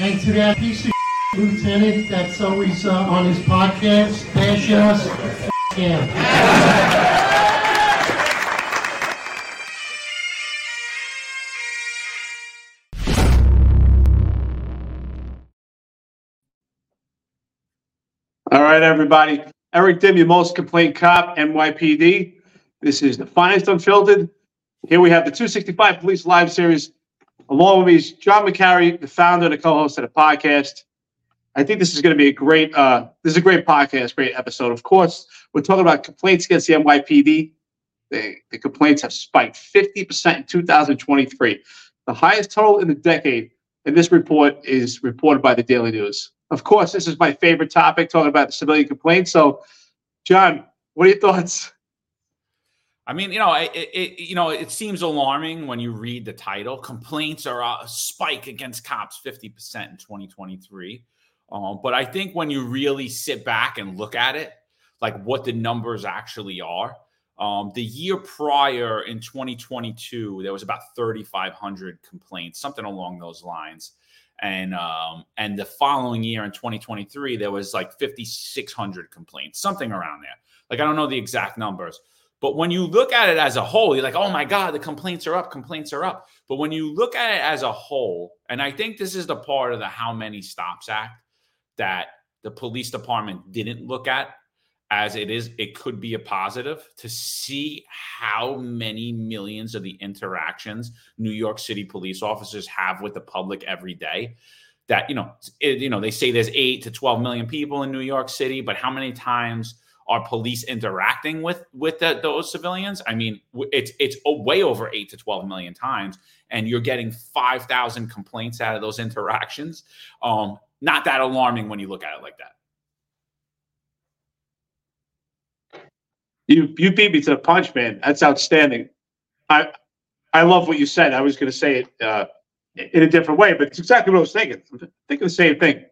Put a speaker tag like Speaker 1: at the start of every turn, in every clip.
Speaker 1: And to that piece of lieutenant that's always uh, on his podcast, bash us.
Speaker 2: All right, everybody. Eric Dym, your most complaint cop, NYPD. This is the finest unfiltered. Here we have the 265 Police Live Series. Along with me is John McCary, the founder and co-host of the podcast. I think this is going to be a great. Uh, this is a great podcast, great episode. Of course, we're talking about complaints against the NYPD. The, the complaints have spiked 50% in 2023, the highest total in the decade. And this report is reported by the Daily News. Of course, this is my favorite topic, talking about the civilian complaints. So, John, what are your thoughts?
Speaker 3: I mean, you know, it, it, you know, it seems alarming when you read the title. Complaints are a spike against cops, fifty percent in 2023. Um, but I think when you really sit back and look at it, like what the numbers actually are, um, the year prior in 2022, there was about 3,500 complaints, something along those lines and um, and the following year in 2023 there was like 5600 complaints something around there like i don't know the exact numbers but when you look at it as a whole you're like oh my god the complaints are up complaints are up but when you look at it as a whole and i think this is the part of the how many stops act that the police department didn't look at as it is, it could be a positive to see how many millions of the interactions New York City police officers have with the public every day. That you know, it, you know, they say there's eight to twelve million people in New York City, but how many times are police interacting with with the, those civilians? I mean, it's it's way over eight to twelve million times, and you're getting five thousand complaints out of those interactions. Um, not that alarming when you look at it like that.
Speaker 2: You you beat me to the punch, man. That's outstanding. I I love what you said. I was going to say it uh, in a different way, but it's exactly what I was thinking. I'm thinking the same thing.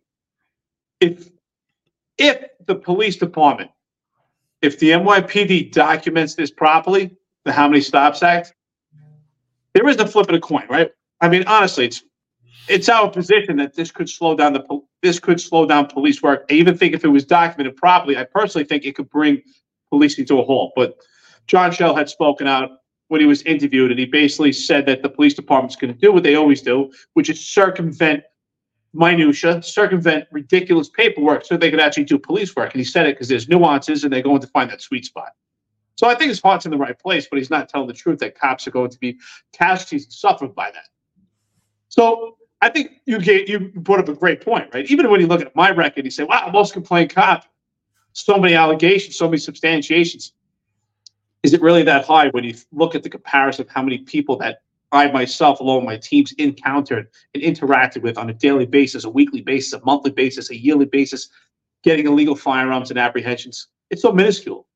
Speaker 2: If if the police department, if the NYPD documents this properly, the How Many Stops Act, there is the flip of the coin, right? I mean, honestly, it's it's our position that this could slow down the this could slow down police work. I even think if it was documented properly, I personally think it could bring policing to a halt. But John Chell had spoken out when he was interviewed, and he basically said that the police department's going to do what they always do, which is circumvent minutia, circumvent ridiculous paperwork, so they could actually do police work. And he said it because there's nuances, and they're going to find that sweet spot. So I think his heart's in the right place, but he's not telling the truth that cops are going to be casualties and suffer by that. So I think you get you brought up a great point, right? Even when you look at my record, you say, "Wow, most complaint cop." so many allegations, so many substantiations. Is it really that high when you look at the comparison of how many people that I myself, along with my teams, encountered and interacted with on a daily basis, a weekly basis, a monthly basis, a yearly basis, getting illegal firearms and apprehensions? It's so minuscule.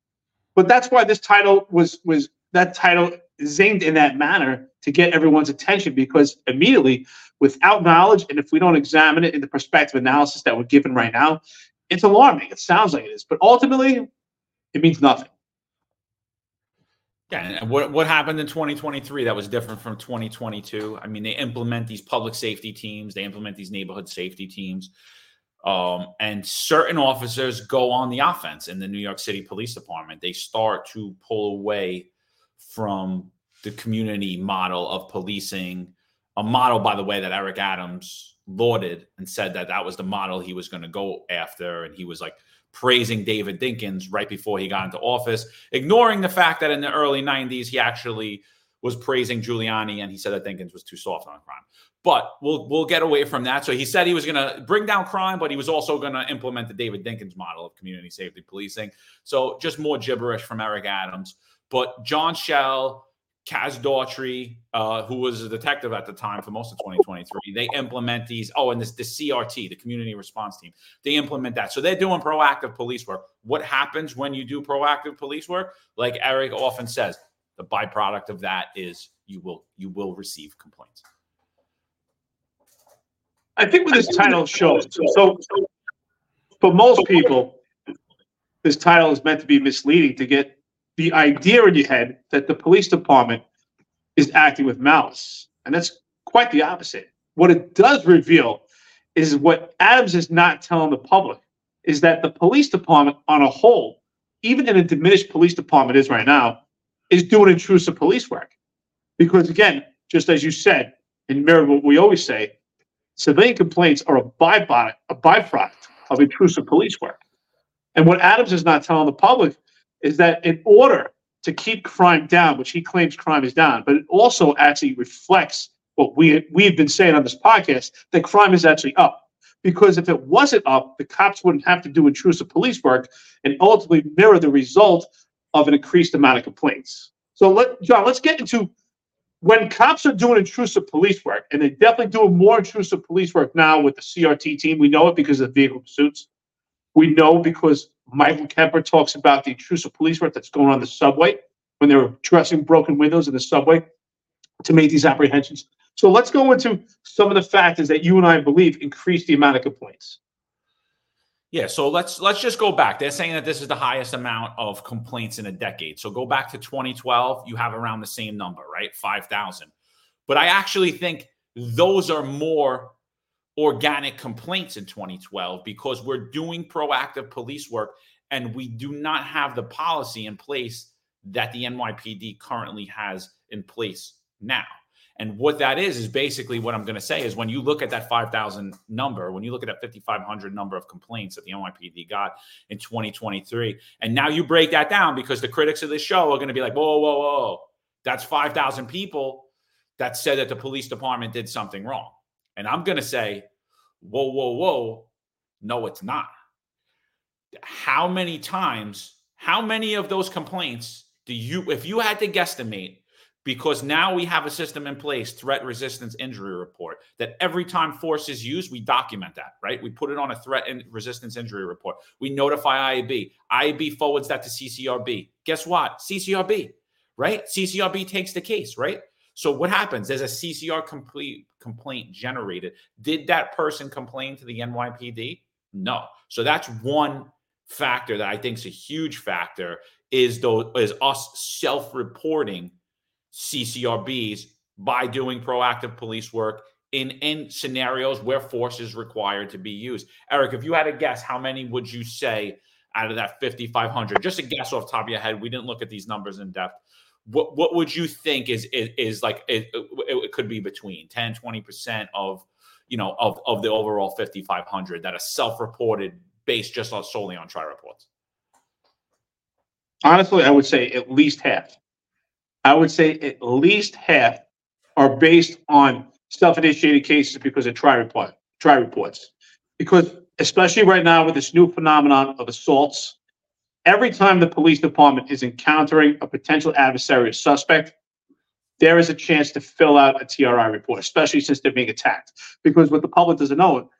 Speaker 2: But that's why this title was was that title zinged in that manner to get everyone's attention because immediately, without knowledge, and if we don't examine it in the perspective analysis that we're given right now, it's alarming. It sounds like it is, but ultimately, it means nothing.
Speaker 3: Yeah, and what what happened in 2023 that was different from 2022? I mean, they implement these public safety teams, they implement these neighborhood safety teams, um, and certain officers go on the offense in the New York City Police Department. They start to pull away from the community model of policing, a model, by the way, that Eric Adams lauded and said that that was the model he was going to go after. And he was like praising David Dinkins right before he got into office, ignoring the fact that in the early 90s, he actually was praising Giuliani and he said that Dinkins was too soft on crime. But we'll we'll get away from that. So he said he was going to bring down crime, but he was also going to implement the David Dinkins model of community safety policing. So just more gibberish from Eric Adams. But John Chell, Kaz Daughtry, uh, who was a detective at the time for most of 2023, they implement these. Oh, and this the CRT, the community response team, they implement that. So they're doing proactive police work. What happens when you do proactive police work? Like Eric often says, the byproduct of that is you will you will receive complaints.
Speaker 2: I think what this title shows. So, so for most people, this title is meant to be misleading to get the idea in your head that the police department is acting with malice. And that's quite the opposite. What it does reveal is what Adams is not telling the public is that the police department on a whole, even in a diminished police department is right now, is doing intrusive police work. Because again, just as you said, and mirror what we always say, civilian complaints are a byproduct, a byproduct of intrusive police work. And what Adams is not telling the public is that in order to keep crime down, which he claims crime is down, but it also actually reflects what we we've been saying on this podcast that crime is actually up. Because if it wasn't up, the cops wouldn't have to do intrusive police work and ultimately mirror the result of an increased amount of complaints. So let John, let's get into when cops are doing intrusive police work, and they're definitely doing more intrusive police work now with the CRT team. We know it because of vehicle pursuits. We know because Michael Kemper talks about the intrusive police work that's going on the subway when they're addressing broken windows in the subway to make these apprehensions. So let's go into some of the factors that you and I believe increase the amount of complaints.
Speaker 3: Yeah, so let's let's just go back. They're saying that this is the highest amount of complaints in a decade. So go back to 2012, you have around the same number, right? 5,000. But I actually think those are more organic complaints in 2012 because we're doing proactive police work and we do not have the policy in place that the NYPD currently has in place now. And what that is is basically what I'm going to say is when you look at that 5,000 number, when you look at that 5,500 number of complaints that the NYPD got in 2023, and now you break that down because the critics of this show are going to be like, whoa, whoa, whoa, that's 5,000 people that said that the police department did something wrong. And I'm going to say, whoa, whoa, whoa, no, it's not. How many times, how many of those complaints do you, if you had to guesstimate, because now we have a system in place threat resistance injury report that every time force is used we document that right? We put it on a threat and resistance injury report. We notify iab iab forwards that to ccrb guess what? Ccrb right? Ccrb takes the case right so what happens there's a ccr complete complaint generated did that person complain to the nypd no so that's one factor that i think is a huge factor is though is us self-reporting CCRBs by doing proactive police work in in scenarios where force is required to be used. Eric, if you had a guess, how many would you say out of that 5500? Just a guess off top of your head. We didn't look at these numbers in depth. What what would you think is is, is like it, it, could be between 10 20% of you know of of the overall 5500 that are self-reported based just on solely on tri reports?
Speaker 2: Honestly, I would say at least half. I would say at least half are based on self-initiated cases because of tri report, tri reports. Because especially right now with this new phenomenon of assaults, every time the police department is encountering a potential adversary or suspect, there is a chance to fill out a TRI report, especially since they're being attacked. Because what the public doesn't know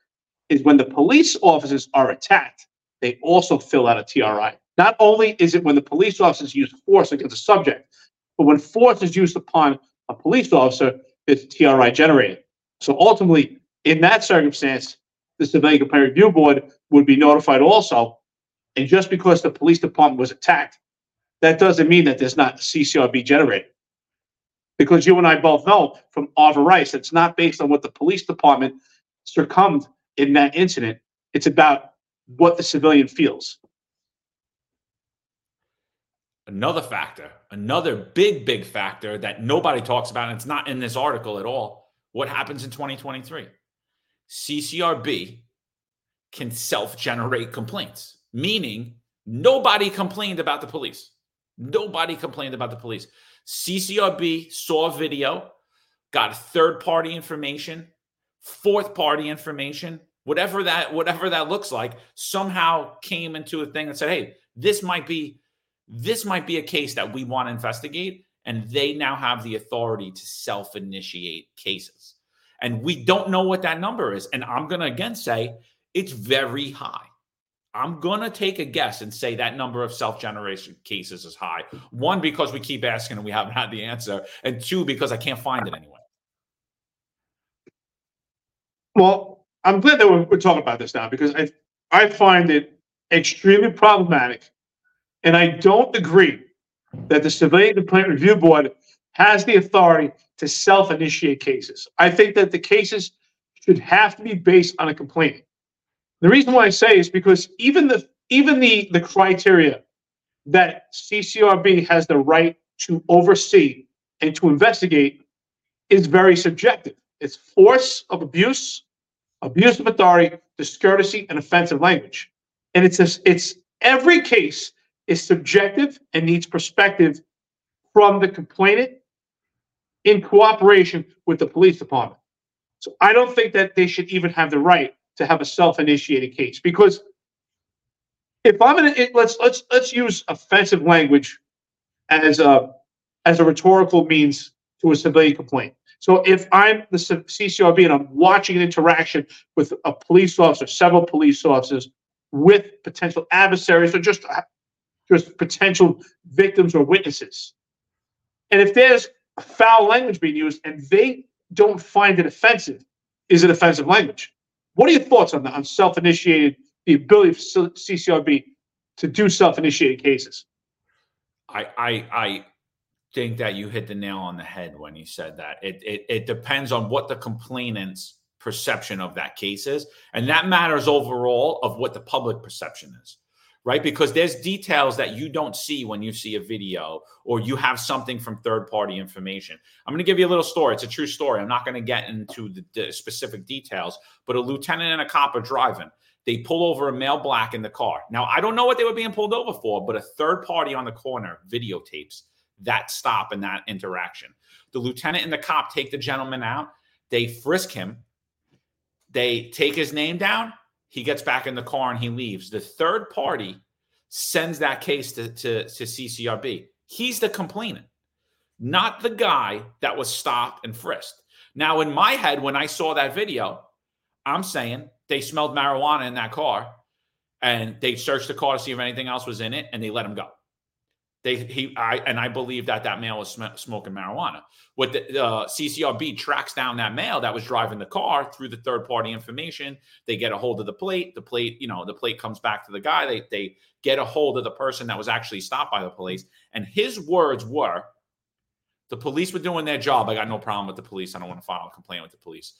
Speaker 2: is when the police officers are attacked, they also fill out a TRI. Not only is it when the police officers use force against a subject, but when force is used upon a police officer, it's TRI generated. So ultimately, in that circumstance, the Civilian Complaint Review Board would be notified also. And just because the police department was attacked, that doesn't mean that there's not CCRB generated. Because you and I both know from Arva Rice, it's not based on what the police department succumbed in that incident. It's about what the civilian feels.
Speaker 3: Another factor, another big, big factor that nobody talks about, and it's not in this article at all. What happens in 2023? CCRB can self generate complaints, meaning nobody complained about the police. Nobody complained about the police. CCRB saw a video, got third party information, fourth party information, whatever that whatever that looks like, somehow came into a thing and said, "Hey, this might be this might be a case that we want to investigate, and they now have the authority to self initiate cases. And we don't know what that number is. And I'm going to again say it's very high. I'm going to take a guess and say that number of self generation cases is high. One, because we keep asking and we haven't had the answer. And two, because I can't find it anywhere.
Speaker 2: Well, I'm glad that we're, we're talking about this now because I, I find it extremely problematic and I don't agree that the Civilian Complaint Review Board has the authority to self initiate cases. I think that the cases should have to be based on a complaint. The reason why I say is because even the even the the criteria that CCRB has the right to oversee and to investigate is very subjective. It's force of abuse, abuse of authority, discourtesy, and offensive language. And it's a, it's every case is subjective and needs perspective from the complainant in cooperation with the police department. So I don't think that they should even have the right to have a self-initiated case because if I'm gonna it, let's let's let's use offensive language as a as a rhetorical means to a civilian complaint. So if I'm the CCRB and I'm watching an interaction with a police officer, several police officers with potential adversaries or just just potential victims or witnesses, and if there's foul language being used and they don't find it offensive, is it offensive language? What are your thoughts on that? On self-initiated, the ability of CCRB to do self-initiated cases?
Speaker 3: I I I think that you hit the nail on the head when you said that. It it, it depends on what the complainant's perception of that case is, and that matters overall of what the public perception is right? Because there's details that you don't see when you see a video or you have something from third party information. I'm going to give you a little story. It's a true story. I'm not going to get into the, the, specific details, but a lieutenant and a cop are driving. They pull over a male black in the car. Now, I don't know what they were being pulled over for, but a third party on the corner videotapes that stop and that interaction. The lieutenant and the cop take the gentleman out. They frisk him. They take his name down he gets back in the car and he leaves. The third party sends that case to, to, to CCRB. He's the complainant, not the guy that was stopped and frisked. Now, in my head, when I saw that video, I'm saying they smelled marijuana in that car and they searched the car to see if anything else was in it and they let him go. They he I and I believe that that male was sm- smoking marijuana. What the uh, CCRB tracks down that male that was driving the car through the third party information. They get a hold of the plate. The plate, you know, the plate comes back to the guy. They they get a hold of the person that was actually stopped by the police. And his words were, "The police were doing their job. I got no problem with the police. I don't want to file a complaint with the police."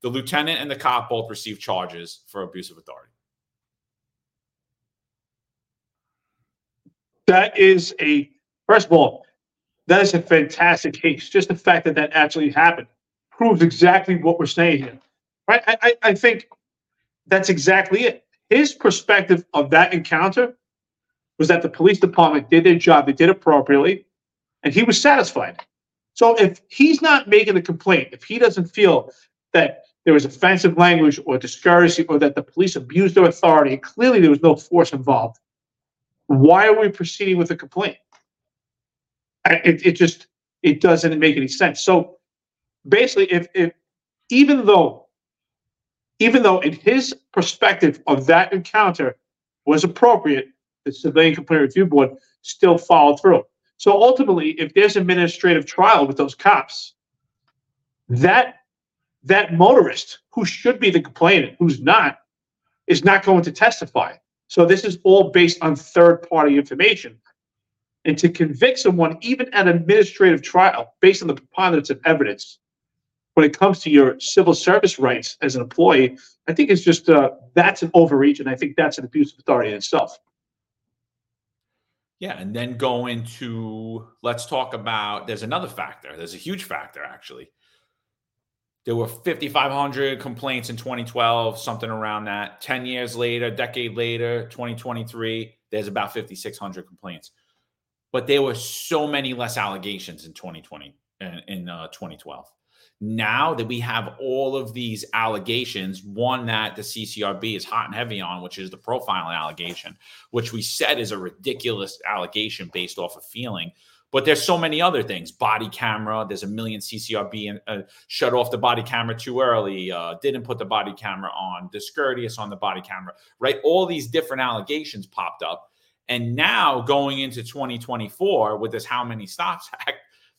Speaker 3: The lieutenant and the cop both received charges for abuse of authority.
Speaker 2: That is a first of all, that is a fantastic case. Just the fact that that actually happened proves exactly what we're saying here, right? I, I, I think that's exactly it. His perspective of that encounter was that the police department did their job, they did it appropriately, and he was satisfied. So if he's not making a complaint, if he doesn't feel that there was offensive language or discouraging or that the police abused their authority, clearly there was no force involved, why are we proceeding with a complaint? It, it just it doesn't make any sense. So basically, if, if even though even though in his perspective of that encounter was appropriate, the civilian complaint review board still followed through. So ultimately, if there's administrative trial with those cops, that that motorist who should be the complainant, who's not, is not going to testify. So this is all based on third party information. And to convict someone, even at an administrative trial, based on the preponderance of evidence, when it comes to your civil service rights as an employee, I think it's just uh, that's an overreach, and I think that's an abuse of authority in itself.
Speaker 3: Yeah, and then go into let's talk about. There's another factor. There's a huge factor actually. There were 5,500 complaints in 2012, something around that. 10 years later, decade later, 2023, there's about 5,600 complaints. But there were so many less allegations in 2020 in, in uh, 2012. Now that we have all of these allegations, one that the CCRB is hot and heavy on, which is the profiling allegation, which we said is a ridiculous allegation based off of feeling but there's so many other things. Body camera. There's a million CCRB and uh, shut off the body camera too early. Uh, didn't put the body camera on. Discourteous on the body camera. Right. All these different allegations popped up, and now going into 2024 with this How Many Stops Act,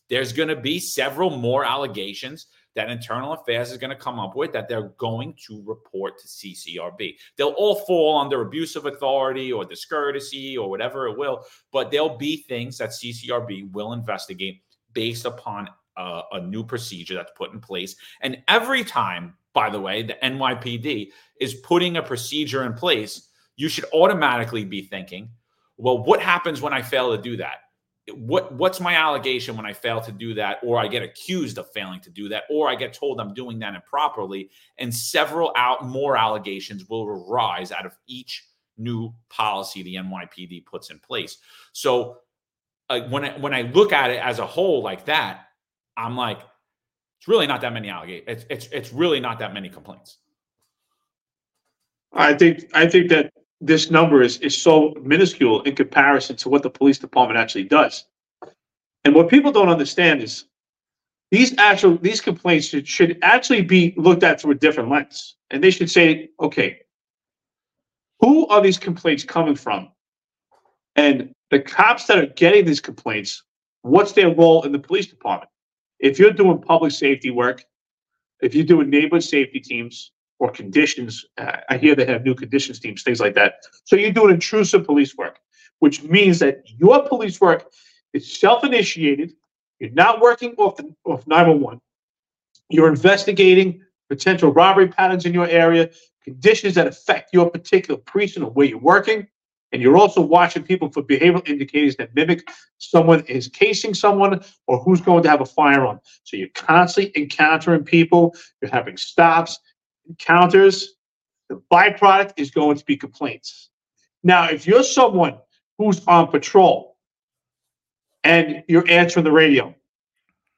Speaker 3: there's going to be several more allegations that Internal Affairs is going to come up with that they're going to report to CCRB. They'll all fall under abuse of authority or discourtesy or whatever it will, but there'll be things that CCRB will investigate based upon a, a new procedure that's put in place. And every time by the way, the NYPD is putting a procedure in place, you should automatically be thinking, well, what happens when I fail to do that? What what's my allegation when I fail to do that, or I get accused of failing to do that, or I get told I'm doing that improperly, and several out more allegations will arise out of each new policy the NYPD puts in place. So uh, when I, when I look at it as a whole like that, I'm like, it's really not that many allegations. It's, it's it's really not that many complaints.
Speaker 2: I think I think that this number is is so minuscule in comparison to what the police department actually does. And what people don't understand is these actual these complaints should, should actually be looked at through a different lens. And they should say, okay, who are these complaints coming from? And the cops that are getting these complaints, what's their role in the police department? If you're doing public safety work, if you're doing neighborhood safety teams or conditions, uh, I hear they have new conditions teams, things like that. So you're doing intrusive police work, which means that your police work is self-initiated. You're not working off the, off 911. You're investigating potential robbery patterns in your area, conditions that affect your particular precinct or where you're working. And you're also watching people for behavioral indicators that mimic someone is casing someone or who's going to have a firearm. So you're constantly encountering people, you're having stops, encounters. The byproduct is going to be complaints. Now, if you're someone who's on patrol and you're answering the radio,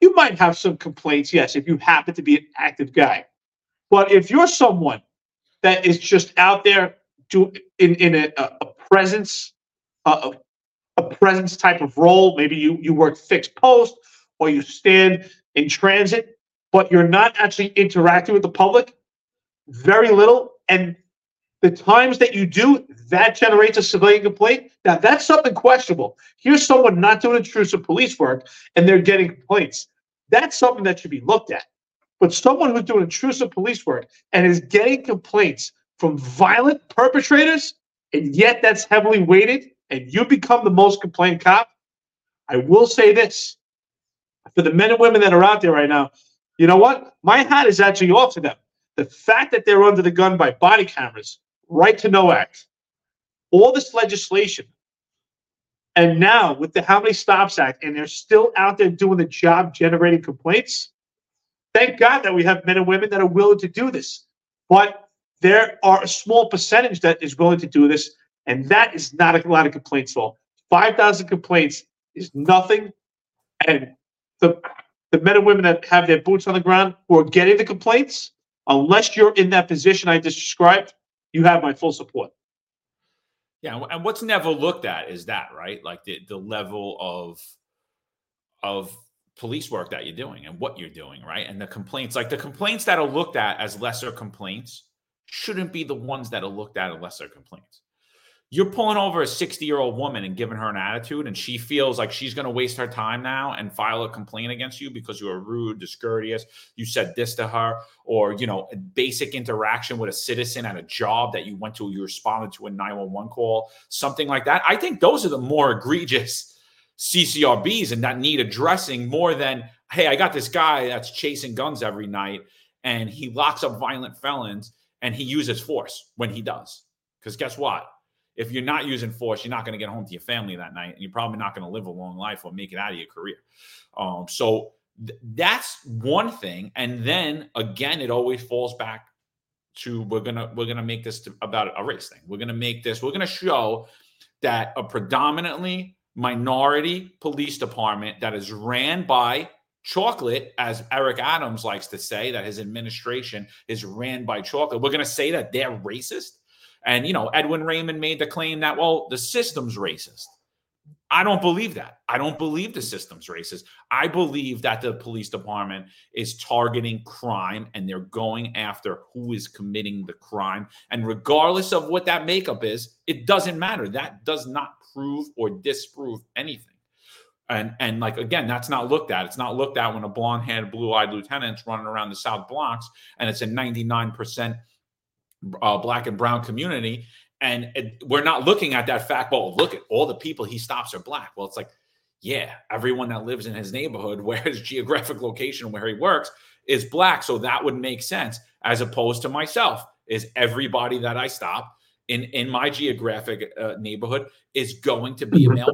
Speaker 2: you might have some complaints, yes, if you happen to be an active guy. But if you're someone that is just out there do in in a, a presence, a, a presence type of role. Maybe you you work fixed post or you stand in transit, but you're not actually interacting with the public. Very little, and the times that you do, that generates a civilian complaint. Now that's something questionable. Here's someone not doing intrusive police work and they're getting complaints. That's something that should be looked at. But someone who's doing intrusive police work and is getting complaints from violent perpetrators, and yet that's heavily weighted, and you become the most complained cop, I will say this for the men and women that are out there right now, you know what? My hat is actually off to them. The fact that they're under the gun by body cameras, right to know act, all this legislation, and now with the How Many Stops Act, and they're still out there doing the job generating complaints. Thank God that we have men and women that are willing to do this. But there are a small percentage that is willing to do this, and that is not a lot of complaints at all. 5,000 complaints is nothing. And the, the men and women that have their boots on the ground who are getting the complaints, unless you're in that position I described, you have my full support.
Speaker 3: Yeah, and what's never looked at is that, right? Like the, the level of of police work that you're doing and what you're doing, right? And the complaints, like the complaints that are looked at as lesser complaints, shouldn't be the ones that are looked at as lesser complaints. You're pulling over a 60 year old woman and giving her an attitude, and she feels like she's going to waste her time now and file a complaint against you because you were rude, discourteous, you said this to her, or you know, basic interaction with a citizen at a job that you went to, you responded to a 911 call, something like that. I think those are the more egregious CCRBs and that need addressing more than, hey, I got this guy that's chasing guns every night and he locks up violent felons and he uses force when he does. Because guess what? If you're not using force, you're not going to get home to your family that night, and you're probably not going to live a long life or make it out of your career. Um, so th- that's one thing. And then again, it always falls back to we're gonna we're gonna make this to, about a race thing. We're gonna make this. We're gonna show that a predominantly minority police department that is ran by chocolate, as Eric Adams likes to say, that his administration is ran by chocolate. We're going to say that they're racist. And, you know, Edwin Raymond made the claim that, well, the system's racist. I don't believe that. I don't believe the system's racist. I believe that the police department is targeting crime and they're going after who is committing the crime. And regardless of what that makeup is, it doesn't matter. That does not prove or disprove anything. And and like again, that's not looked at. It's not looked at when a blonde-haired, blue-eyed lieutenant's running around the South Bronx and it's a 99% uh, black and brown community. And it, we're not looking at that fact. Well, look at all the people he stops are black. Well, it's like, yeah, everyone that lives in his neighborhood, where his geographic location, where he works, is black. So that would make sense as opposed to myself is everybody that I stop in, in my geographic uh, neighborhood is going to be a male.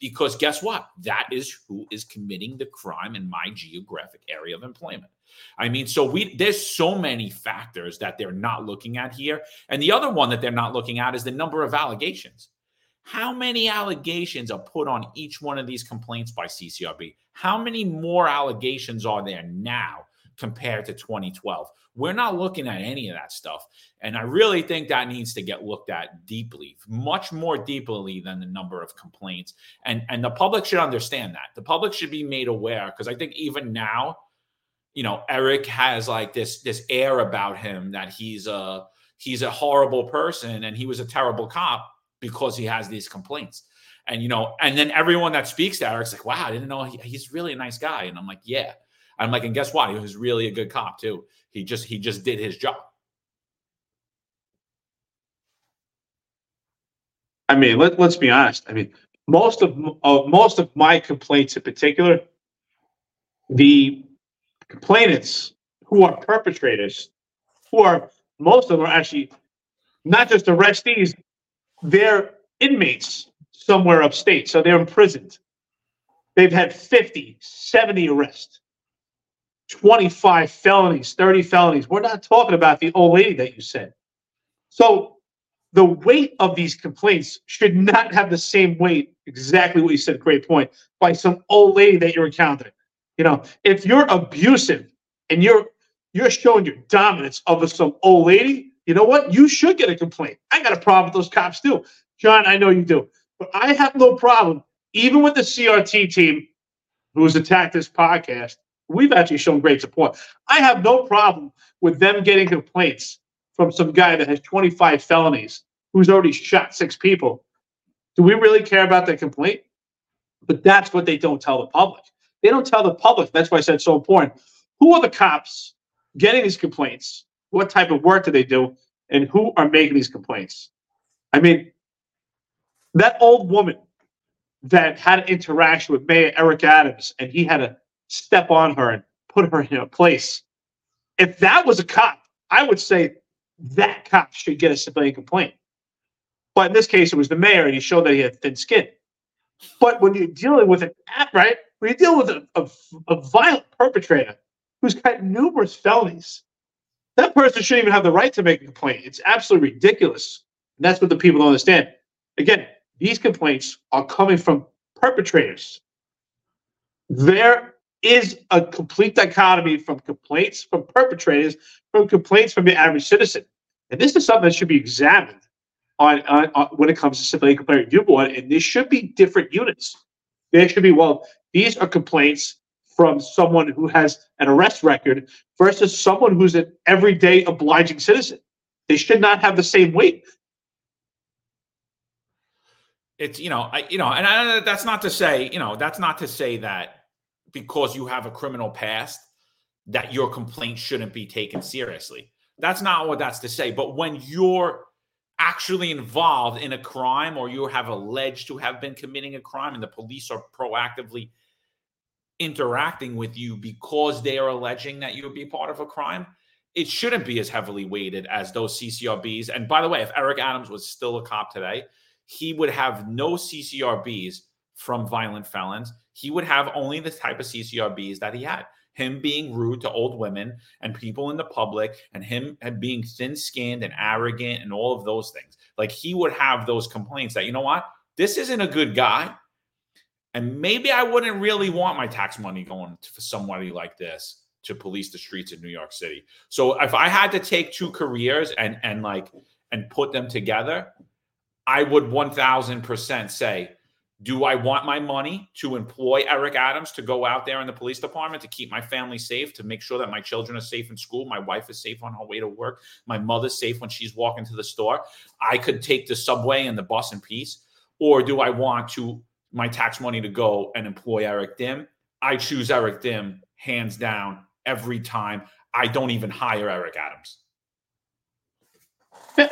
Speaker 3: because guess what? That is who is committing the crime in my geographic area of employment. I mean, so we there's so many factors that they're not looking at here. And the other one that they're not looking at is the number of allegations. How many allegations are put on each one of these complaints by CCRB? How many more allegations are there now compared to 2012? We're not looking at any of that stuff. And I really think that needs to get looked at deeply, much more deeply than the number of complaints. And and the public should understand that. The public should be made aware because I think even now, you know, Eric has like this this air about him that he's a he's a horrible person and he was a terrible cop because he has these complaints. And you know, and then everyone that speaks to Eric's like, "Wow, I didn't know he, he's really a nice guy." And I'm like, "Yeah." I'm like, and guess what? He was really a good cop too. He just he just did his job.
Speaker 2: I mean, let, let's be honest. I mean, most of uh, most of my complaints, in particular, the complainants who are perpetrators, who are most of them are actually not just arrestees, they're inmates somewhere upstate. So they're imprisoned. They've had 50, 70 arrests, 25 felonies, 30 felonies. We're not talking about the old lady that you said. So the weight of these complaints should not have the same weight, exactly what you said, great point, by some old lady that you're encountering. You know, if you're abusive and you're you're showing your dominance over some old lady, you know what? You should get a complaint. I got a problem with those cops too. John, I know you do. But I have no problem, even with the CRT team who has attacked this podcast. We've actually shown great support. I have no problem with them getting complaints from some guy that has 25 felonies who's already shot six people. Do we really care about that complaint? But that's what they don't tell the public. They don't tell the public. That's why I said so important. Who are the cops getting these complaints? What type of work do they do? And who are making these complaints? I mean, that old woman that had an interaction with Mayor Eric Adams and he had to step on her and put her in a place. If that was a cop, I would say that cop should get a civilian complaint. But in this case, it was the mayor and he showed that he had thin skin. But when you're dealing with an app, right, when you deal with a, a, a violent perpetrator who's got numerous felonies, that person shouldn't even have the right to make a complaint. It's absolutely ridiculous. And that's what the people don't understand. Again, these complaints are coming from perpetrators. There is a complete dichotomy from complaints from perpetrators, from complaints from the average citizen. And this is something that should be examined on, on, on when it comes to civilian complaint review board. And there should be different units. There should be, well, these are complaints from someone who has an arrest record versus someone who's an everyday obliging citizen. They should not have the same weight
Speaker 3: it's you know I you know and I, that's not to say you know that's not to say that because you have a criminal past that your complaint shouldn't be taken seriously. That's not what that's to say. But when you're actually involved in a crime or you have alleged to have been committing a crime and the police are proactively interacting with you because they are alleging that you would be part of a crime, it shouldn't be as heavily weighted as those CCRBs. And by the way, if Eric Adams was still a cop today, he would have no CCRBs from violent felons. He would have only the type of CCRBs that he had. Him being rude to old women and people in the public, and him being thin skinned and arrogant and all of those things. Like he would have those complaints that, you know what, this isn't a good guy. And maybe I wouldn't really want my tax money going to somebody like this to police the streets in New York City. So if I had to take two careers and and like and put them together, I would 1000% say, do I want my money to employ Eric Adams to go out there in the police department to keep my family safe, to make sure that my children are safe in school, my wife is safe on her way to work, my mother's safe when she's walking to the store? I could take the subway and the bus in peace. Or do I want to my tax money to go and employ Eric Dym? I choose Eric Dym hands down every time. I don't even hire Eric Adams.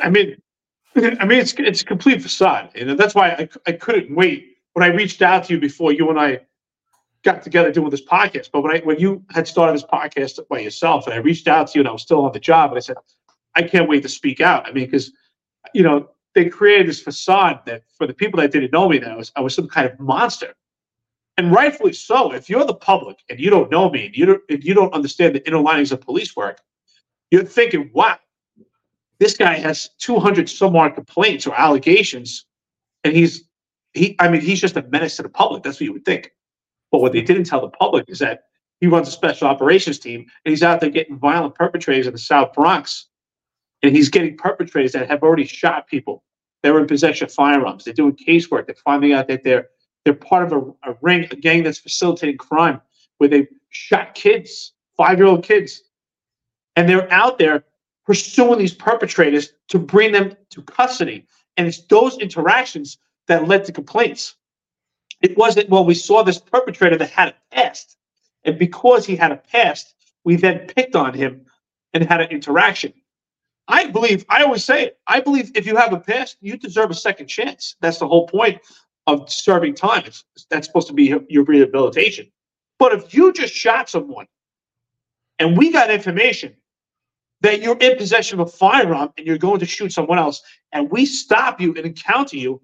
Speaker 2: I mean, I mean, it's it's a complete facade, and that's why I, I couldn't wait when I reached out to you before you and I got together doing this podcast. But when I when you had started this podcast by yourself, and I reached out to you, and I was still on the job, and I said, I can't wait to speak out. I mean, because you know they created this facade that for the people that didn't know me, that I was I was some kind of monster, and rightfully so. If you're the public and you don't know me, and you don't and you don't understand the inner linings of police work, you're thinking, wow, this guy has 200 some odd complaints or allegations, and he's he. I mean, he's just a menace to the public. That's what you would think. But what they hmm. didn't tell the public is that he runs a special operations team and he's out there getting violent perpetrators in the South Bronx. And he's getting perpetrators that have already shot people. They're in possession of firearms. They're doing casework. They're finding out that they're they're part of a, a ring, a gang that's facilitating crime where they shot kids, five-year-old kids. And they're out there pursuing these perpetrators to bring them to custody. And it's those interactions that led to complaints. It wasn't, well, we saw this perpetrator that had a past. And because he had a past, we then picked on him and had an interaction. I believe, I always say it, I believe if you have a past, you deserve a second chance. That's the whole point of serving time. It's, that's supposed to be your rehabilitation. But if you just shot someone and we got information that you're in possession of a firearm and you're going to shoot someone else, and we stop you and encounter you,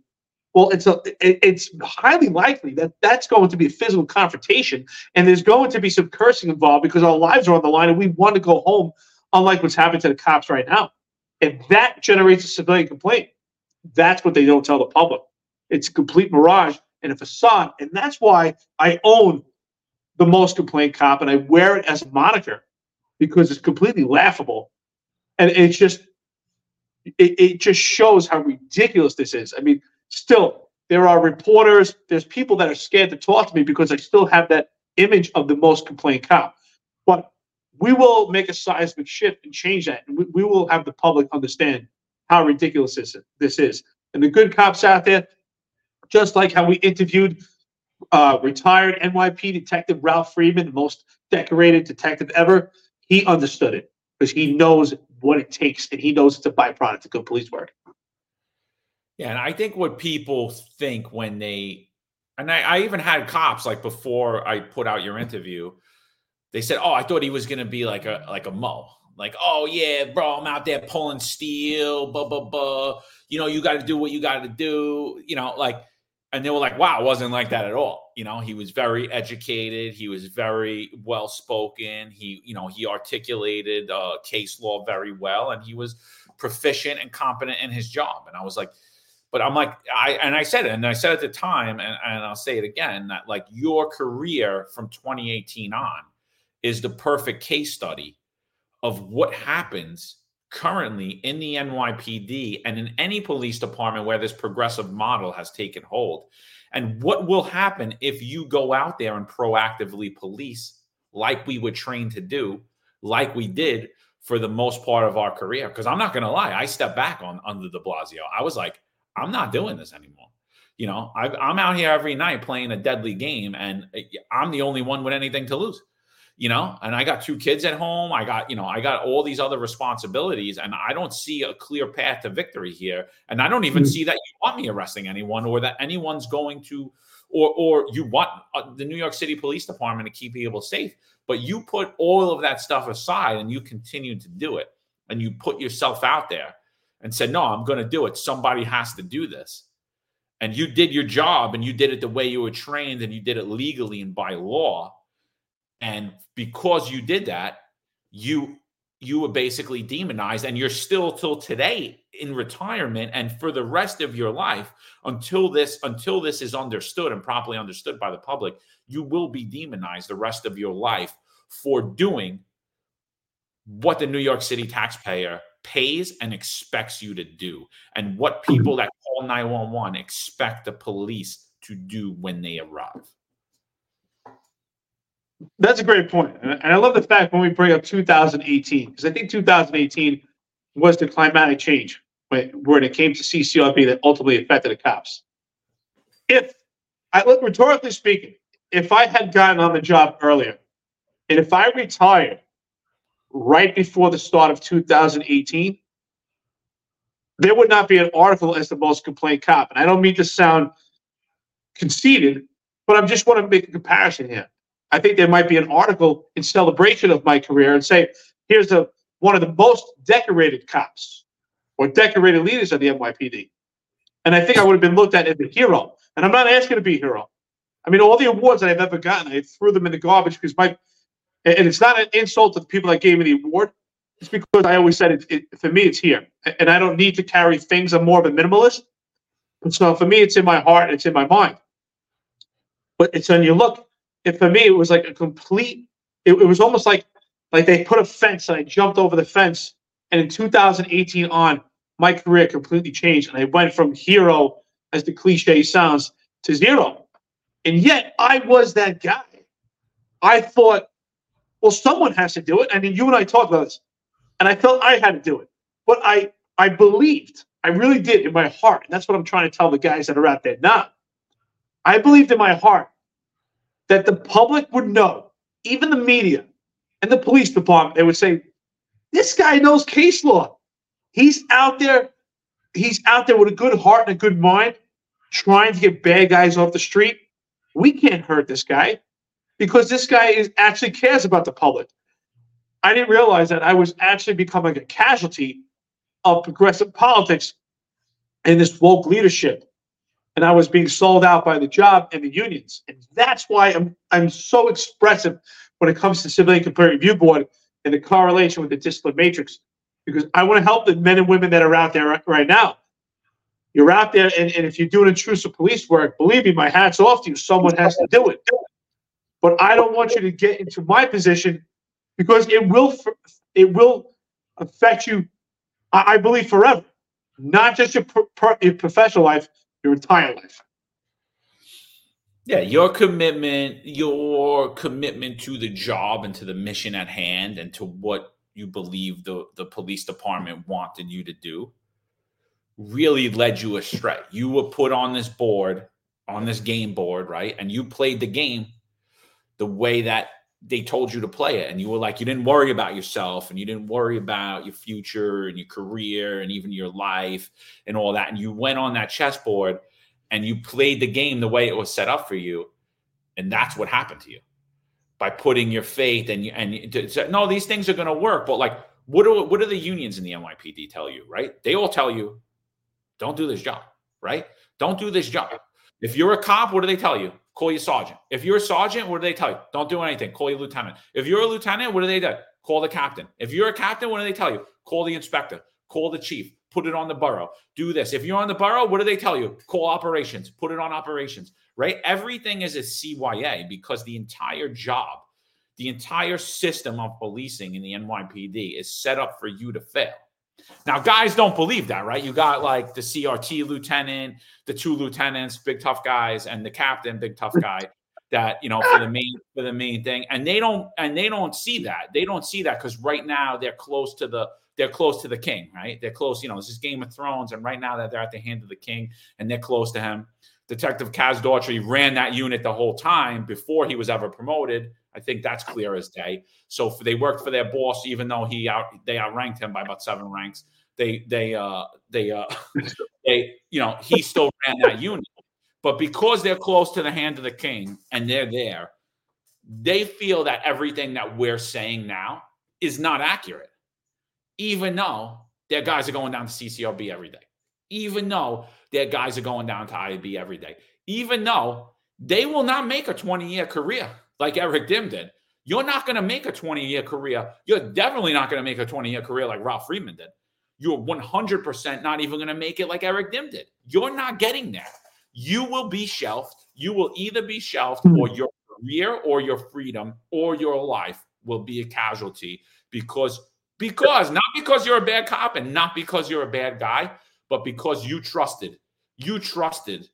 Speaker 2: well, it's a it, it's highly likely that that's going to be a physical confrontation, and there's going to be some cursing involved because our lives are on the line, and we want to go home, unlike what's happening to the cops right now. And that generates a civilian complaint. That's what they don't tell the public. It's a complete mirage and a facade, and that's why I own the most complaint cop, and I wear it as a moniker because it's completely laughable, and it's just it, it just shows how ridiculous this is. I mean still there are reporters, there's people that are scared to talk to me because I still have that image of the most complained cop. But we will make a seismic shift and change that. And we, we will have the public understand how ridiculous this, this is. And the good cops out there, just like how we interviewed uh, retired NYP detective Ralph Friedman, the most decorated detective ever, he understood it because he knows what it takes and he knows it's a byproduct of good police work.
Speaker 3: Yeah, and I think what people think when they, and I, I even had cops like before I put out your interview, they said, "Oh, I thought he was gonna be like a like a mo." Like, oh yeah, bro, I'm out there pulling steel, blah blah blah. You know, you got to do what you got to do. You know, like, and they were like, "Wow, it wasn't like that at all." You know, he was very educated. He was very well spoken. He, you know, he articulated uh, case law very well, and he was proficient and competent in his job. And I was like, but I'm like, I and I said it, and I said at the time, and, and I'll say it again, that like your career from 2018 on is the perfect case study of what happens currently in the NYPD and in any police department where this progressive model has taken hold. And what will happen if you go out there and proactively police like we were trained to do, like we did for the most part of our career? Because I'm not going to lie, I stepped back on under de Blasio. I was like, I'm not doing this anymore. You know, I, am out here every night playing a deadly game, and eh, I'm the only one with anything to lose. You know, and I got two kids at home. I got, you know, I got all these other responsibilities, and I don't see a clear path to victory here. And I don't even mm-hmm. see that you want me arresting anyone, or that anyone's going to, or or you want uh, the New York City Police Department to keep people safe. But you put all of that stuff aside, and you continue to do it, and you put yourself out there and said, No, I'm going to do it. Somebody has to do this. And you did your job and you did it the way you were trained and you did it legally and by law. And because you did that, you you were basically demonized and you're still till today in retirement and for the rest of your life until this until this is understood and properly understood by the public you will be demonized the rest of your life for doing what the New York City taxpayer pays and expects you to do, and what mm-hmm. people that call 911 expect the police to do when they arrive.
Speaker 2: That's a great point. And I love the fact when we bring up 2018, because I think 2018 was the climatic change when, when it came to CCRB that ultimately affected the cops. If I look rhetorically speaking, if I had gotten on the job earlier, and if I retired right before the start of 2018, there would not be an article as the most complained cop. And I don't mean to sound conceited, but I just want to make a comparison here. I think there might be an article in celebration of my career and say, here's a one of the most decorated cops or decorated leaders of the NYPD. And I think I would have been looked at as a hero. And I'm not asking to be a hero. I mean, all the awards that I've ever gotten, I threw them in the garbage because my, and it's not an insult to the people that gave me the award. It's because I always said it, it for me, it's here. And I don't need to carry things. I'm more of a minimalist. And so for me, it's in my heart, it's in my mind. But it's when you look, it, for me, it was like a complete, it, it was almost like like they put a fence and I jumped over the fence. And in 2018 on, my career completely changed. And I went from hero, as the cliche sounds, to zero. And yet I was that guy. I thought, well, someone has to do it. Mean, you and I talked about this. And I felt I had to do it. But I I believed, I really did in my heart. And that's what I'm trying to tell the guys that are out there now. I believed in my heart that the public would know, even the media and the police department, they would say, This guy knows case law. He's out there, he's out there with a good heart and a good mind, trying to get bad guys off the street. We can't hurt this guy because this guy is actually cares about the public. I didn't realize that I was actually becoming a casualty of progressive politics and this woke leadership. And I was being sold out by the job and the unions. And that's why I'm I'm so expressive when it comes to civilian complaint review board and the correlation with the discipline matrix, because I want to help the men and women that are out there right, right now. You're out there, and, and if you're doing intrusive police work, believe me, my hat's off to you. Someone has to do it. But I don't want you to get into my position because it will it will affect you. I, I believe forever, not just your, pro, your professional life, your entire life.
Speaker 3: Yeah, your commitment, your commitment to the job and to the mission at hand and to what you believe the, the police department wanted you to do really led you astray. You were put on this board, on this game board, right? And you played the game the way that they told you to play it. And you were like, you didn't worry about yourself and you didn't worry about your future and your career and even your life and all that. And you went on that chessboard and you played the game the way it was set up for you, and that's what happened to you by putting your faith and you and you, no, these things are going to work. But like, what do what do the unions in the NYPD tell you? Right? They all tell you, don't do this job. Right? Don't do this job. If you're a cop, what do they tell you? Call your sergeant. If you're a sergeant, what do they tell you? Don't do anything. Call your lieutenant. If you're a lieutenant, what do they do? Call the captain. If you're a captain, what do they tell you? Call the inspector. Call the chief put it on the borough. Do this. If you're on the borough, what do they tell you? Call operations, put it on operations, right? Everything is a CYA because the entire job, the entire system of policing in the NYPD is set up for you to fail. Now, guys don't believe that, right? You got like the CRT lieutenant, the two lieutenants, big tough guys, and the captain, big tough guy. That you know for the main for the main thing, and they don't and they don't see that. They don't see that because right now they're close to the they're close to the king, right? They're close, you know, this is Game of Thrones, and right now that they're at the hand of the king and they're close to him. Detective Kaz Daughtry ran that unit the whole time before he was ever promoted. I think that's clear as day. So for, they worked for their boss, even though he out they outranked him by about seven ranks. They they uh they uh they you know he still ran that unit. But because they're close to the hand of the king and they're there, they feel that everything that we're saying now is not accurate even though their guys are going down to CCRB every day, even though their guys are going down to IB every day, even though they will not make a 20 year career like Eric Dym did. You're not going to make a 20 year career. You're definitely not going to make a 20 year career like Ralph Friedman did. You're 100% not even going to make it like Eric Dym did. You're not getting there. You will be shelved. You will either be shelved hmm. or your career or your freedom or your life will be a casualty because because not because you're a bad cop and not because you're a bad guy, but because you trusted, you trusted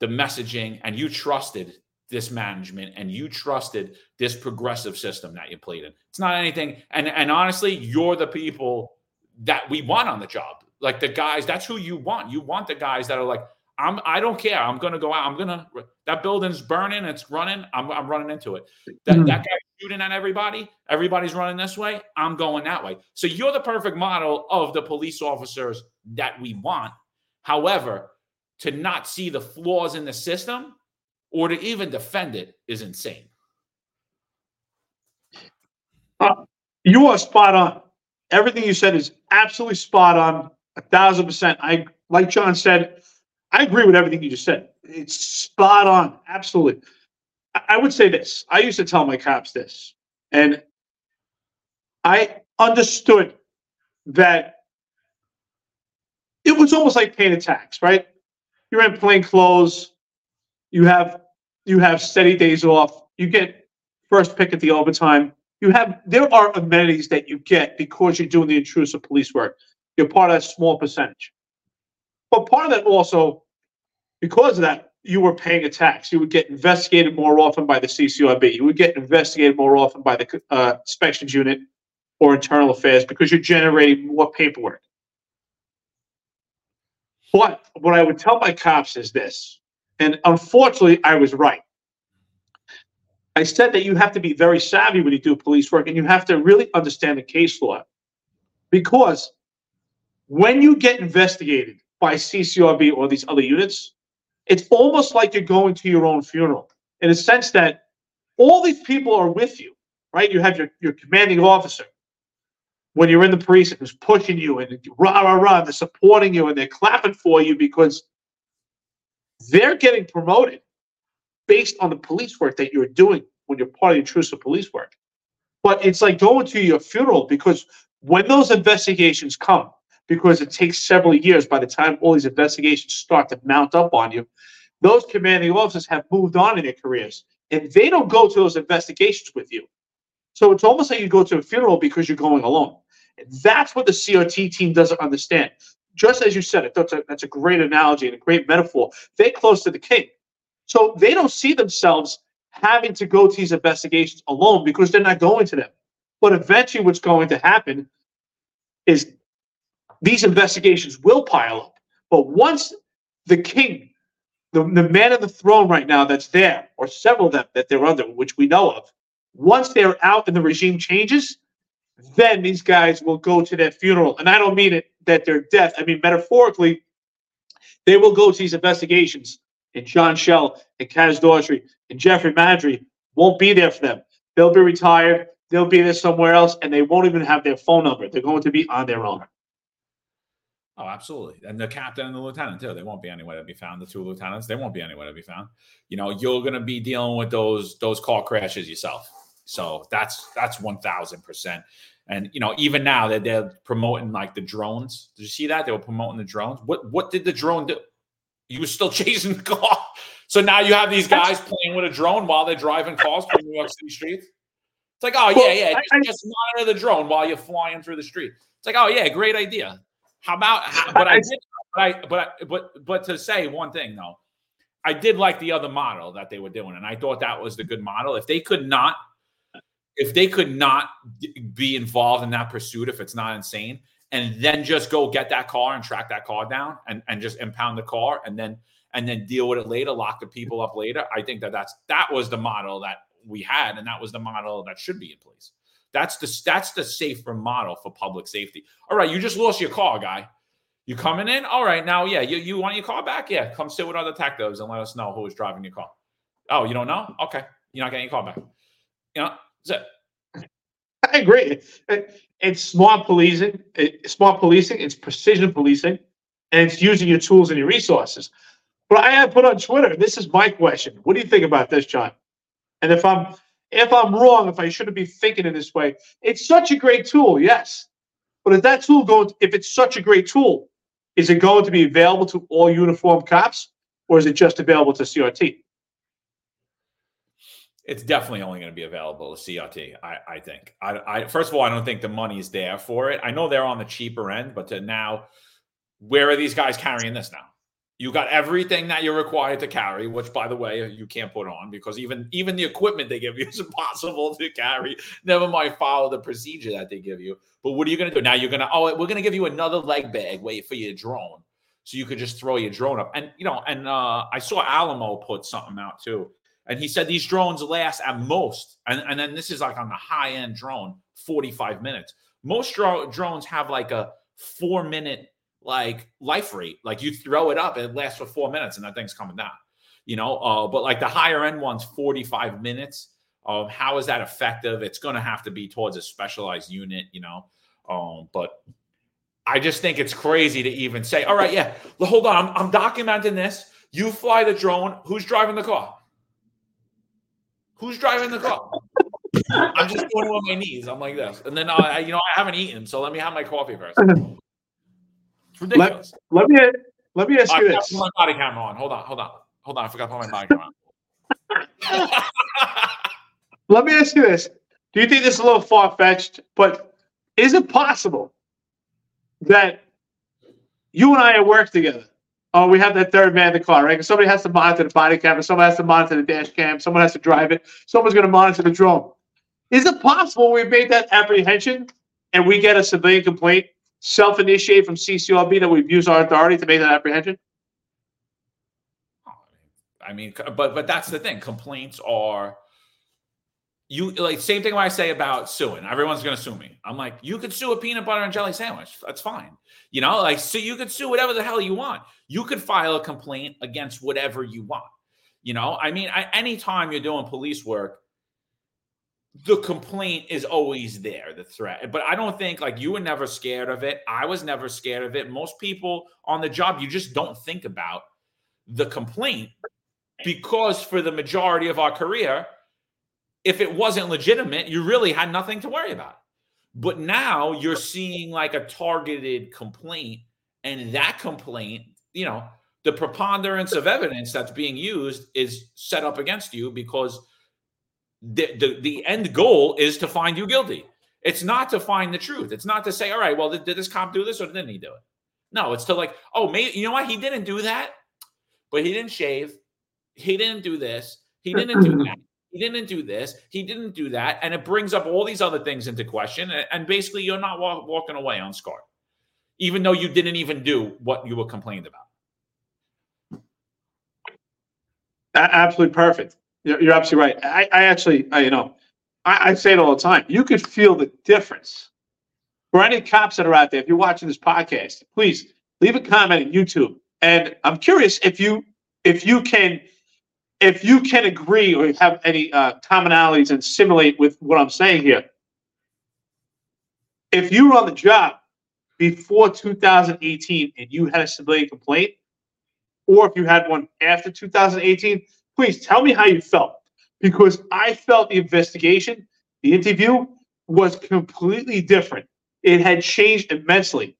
Speaker 3: the messaging and you trusted this management and you trusted this progressive system that you played in. It's not anything. And and honestly, you're the people that we want on the job. Like the guys, that's who you want. You want the guys that are like, I'm I don't care. I'm gonna go out. I'm gonna that building's burning, it's running. I'm I'm running into it. That mm-hmm. that guy shooting at everybody, everybody's running this way. I'm going that way. So you're the perfect model of the police officers that we want. However, to not see the flaws in the system or to even defend it is insane.
Speaker 2: Uh, you are spot on. Everything you said is absolutely spot on, a thousand percent. I like John said, I agree with everything you just said. It's spot on, absolutely. I, I would say this. I used to tell my cops this, and I understood that it was almost like paying a tax, right? You're in plain clothes, you have you have steady days off, you get first pick at the overtime you have there are amenities that you get because you're doing the intrusive police work. You're part of that small percentage. But part of that also, because of that, you were paying a tax. You would get investigated more often by the CCRB. You would get investigated more often by the uh, inspections unit or internal affairs because you're generating more paperwork. But what I would tell my cops is this, and unfortunately, I was right. I said that you have to be very savvy when you do police work and you have to really understand the case law. Because when you get investigated by CCRB or these other units, it's almost like you're going to your own funeral in a sense that all these people are with you, right? You have your, your commanding officer when you're in the precinct who's pushing you and rah, rah, rah, they're supporting you and they're clapping for you because they're getting promoted based on the police work that you're doing when you're part of the intrusive police work. But it's like going to your funeral because when those investigations come, because it takes several years by the time all these investigations start to mount up on you, those commanding officers have moved on in their careers and they don't go to those investigations with you. So it's almost like you go to a funeral because you're going alone. And That's what the CRT team doesn't understand. Just as you said, I thought that's a great analogy and a great metaphor. They're close to the king. So they don't see themselves having to go to these investigations alone because they're not going to them. But eventually, what's going to happen is these investigations will pile up. But once the king, the, the man of the throne right now that's there, or several of them that they're under, which we know of, once they're out and the regime changes, then these guys will go to their funeral. And I don't mean it that they're dead. I mean metaphorically, they will go to these investigations and John Chell and Kaz Daughtry and Jeffrey Maddrey won't be there for them. They'll be retired. They'll be there somewhere else, and they won't even have their phone number. They're going to be on their own.
Speaker 3: Oh, absolutely. And the captain and the lieutenant, too. They won't be anywhere to be found. The two lieutenants, they won't be anywhere to be found. You know, you're gonna be dealing with those those car crashes yourself. So that's that's one thousand percent. And you know, even now that they're, they're promoting like the drones. Did you see that? They were promoting the drones. What what did the drone do? You were still chasing the car. So now you have these guys playing with a drone while they're driving cars through New York City streets. It's like, oh yeah, yeah, just, just monitor the drone while you're flying through the street. It's like, oh yeah, great idea. How about? But I did, but I, but but but to say one thing though, I did like the other model that they were doing, and I thought that was the good model. If they could not, if they could not be involved in that pursuit, if it's not insane, and then just go get that car and track that car down and, and just impound the car and then and then deal with it later, lock the people up later. I think that that's that was the model that we had, and that was the model that should be in place. That's the that's the safer model for public safety. All right, you just lost your car, guy. You coming in? All right, now yeah, you, you want your car back? Yeah, come sit with our detectives and let us know who was driving your car. Oh, you don't know? Okay, you're not getting your car back. You know, it.
Speaker 2: I agree it's smart policing. It's smart policing. It's precision policing, and it's using your tools and your resources. But I put on Twitter. This is my question. What do you think about this, John? And if I'm if I'm wrong, if I shouldn't be thinking in this way, it's such a great tool, yes. But is that tool going? If it's such a great tool, is it going to be available to all uniformed cops, or is it just available to CRT?
Speaker 3: It's definitely only going to be available to CRT. I, I think. I, I first of all, I don't think the money's there for it. I know they're on the cheaper end, but now, where are these guys carrying this now? You got everything that you're required to carry, which, by the way, you can't put on because even even the equipment they give you is impossible to carry. Never mind follow the procedure that they give you. But what are you going to do now? You're going to oh, we're going to give you another leg bag. Wait for your drone, so you could just throw your drone up. And you know, and uh, I saw Alamo put something out too and he said these drones last at most, and, and then this is like on the high end drone, 45 minutes. Most dro- drones have like a four minute like life rate. Like you throw it up, it lasts for four minutes, and that thing's coming down. you know. Uh, but like the higher end ones, 45 minutes. Um, how is that effective? It's going to have to be towards a specialized unit, you know. Um, but I just think it's crazy to even say, all right, yeah, hold on, I'm, I'm documenting this. You fly the drone. Who's driving the car? Who's driving the car? I'm just going on my knees. I'm like this, and then I, you know, I haven't eaten, so let me have my coffee first. It's ridiculous.
Speaker 2: Let, let me let me ask you this.
Speaker 3: Put my body camera on. Hold on, hold on, hold on. I forgot to put my body camera on.
Speaker 2: let me ask you this. Do you think this is a little far fetched? But is it possible that you and I have worked together? Oh, we have that third man in the car, right? Somebody has to monitor the body camera, someone has to monitor the dash cam, someone has to drive it, someone's going to monitor the drone. Is it possible we made that apprehension and we get a civilian complaint self-initiated from CCRB that we've used our authority to make that apprehension?
Speaker 3: I mean, but but that's the thing. Complaints are you like same thing when I say about suing. Everyone's gonna sue me. I'm like, you could sue a peanut butter and jelly sandwich. That's fine. You know, like so you could sue whatever the hell you want. You could file a complaint against whatever you want. You know, I mean, I, anytime you're doing police work, the complaint is always there, the threat. But I don't think like you were never scared of it. I was never scared of it. Most people on the job, you just don't think about the complaint because for the majority of our career, if it wasn't legitimate, you really had nothing to worry about. But now you're seeing like a targeted complaint, and that complaint, you know, the preponderance of evidence that's being used is set up against you because the, the, the end goal is to find you guilty. It's not to find the truth. It's not to say, all right, well, did, did this cop do this or didn't he do it? No, it's to like, oh, maybe you know what? He didn't do that, but he didn't shave. He didn't do this. He didn't do that. He didn't do this. He didn't do that. And it brings up all these other things into question. And basically, you're not walk, walking away unscarred, even though you didn't even do what you were complained about.
Speaker 2: Absolutely perfect. You're, absolutely right. I, I actually, I, you know, I, I say it all the time. You could feel the difference. For any cops that are out there, if you're watching this podcast, please leave a comment on YouTube. And I'm curious if you if you can if you can agree or have any uh, commonalities and simulate with what I'm saying here. If you were on the job before 2018 and you had a civilian complaint, or if you had one after 2018, please tell me how you felt because I felt the investigation, the interview was completely different. It had changed immensely.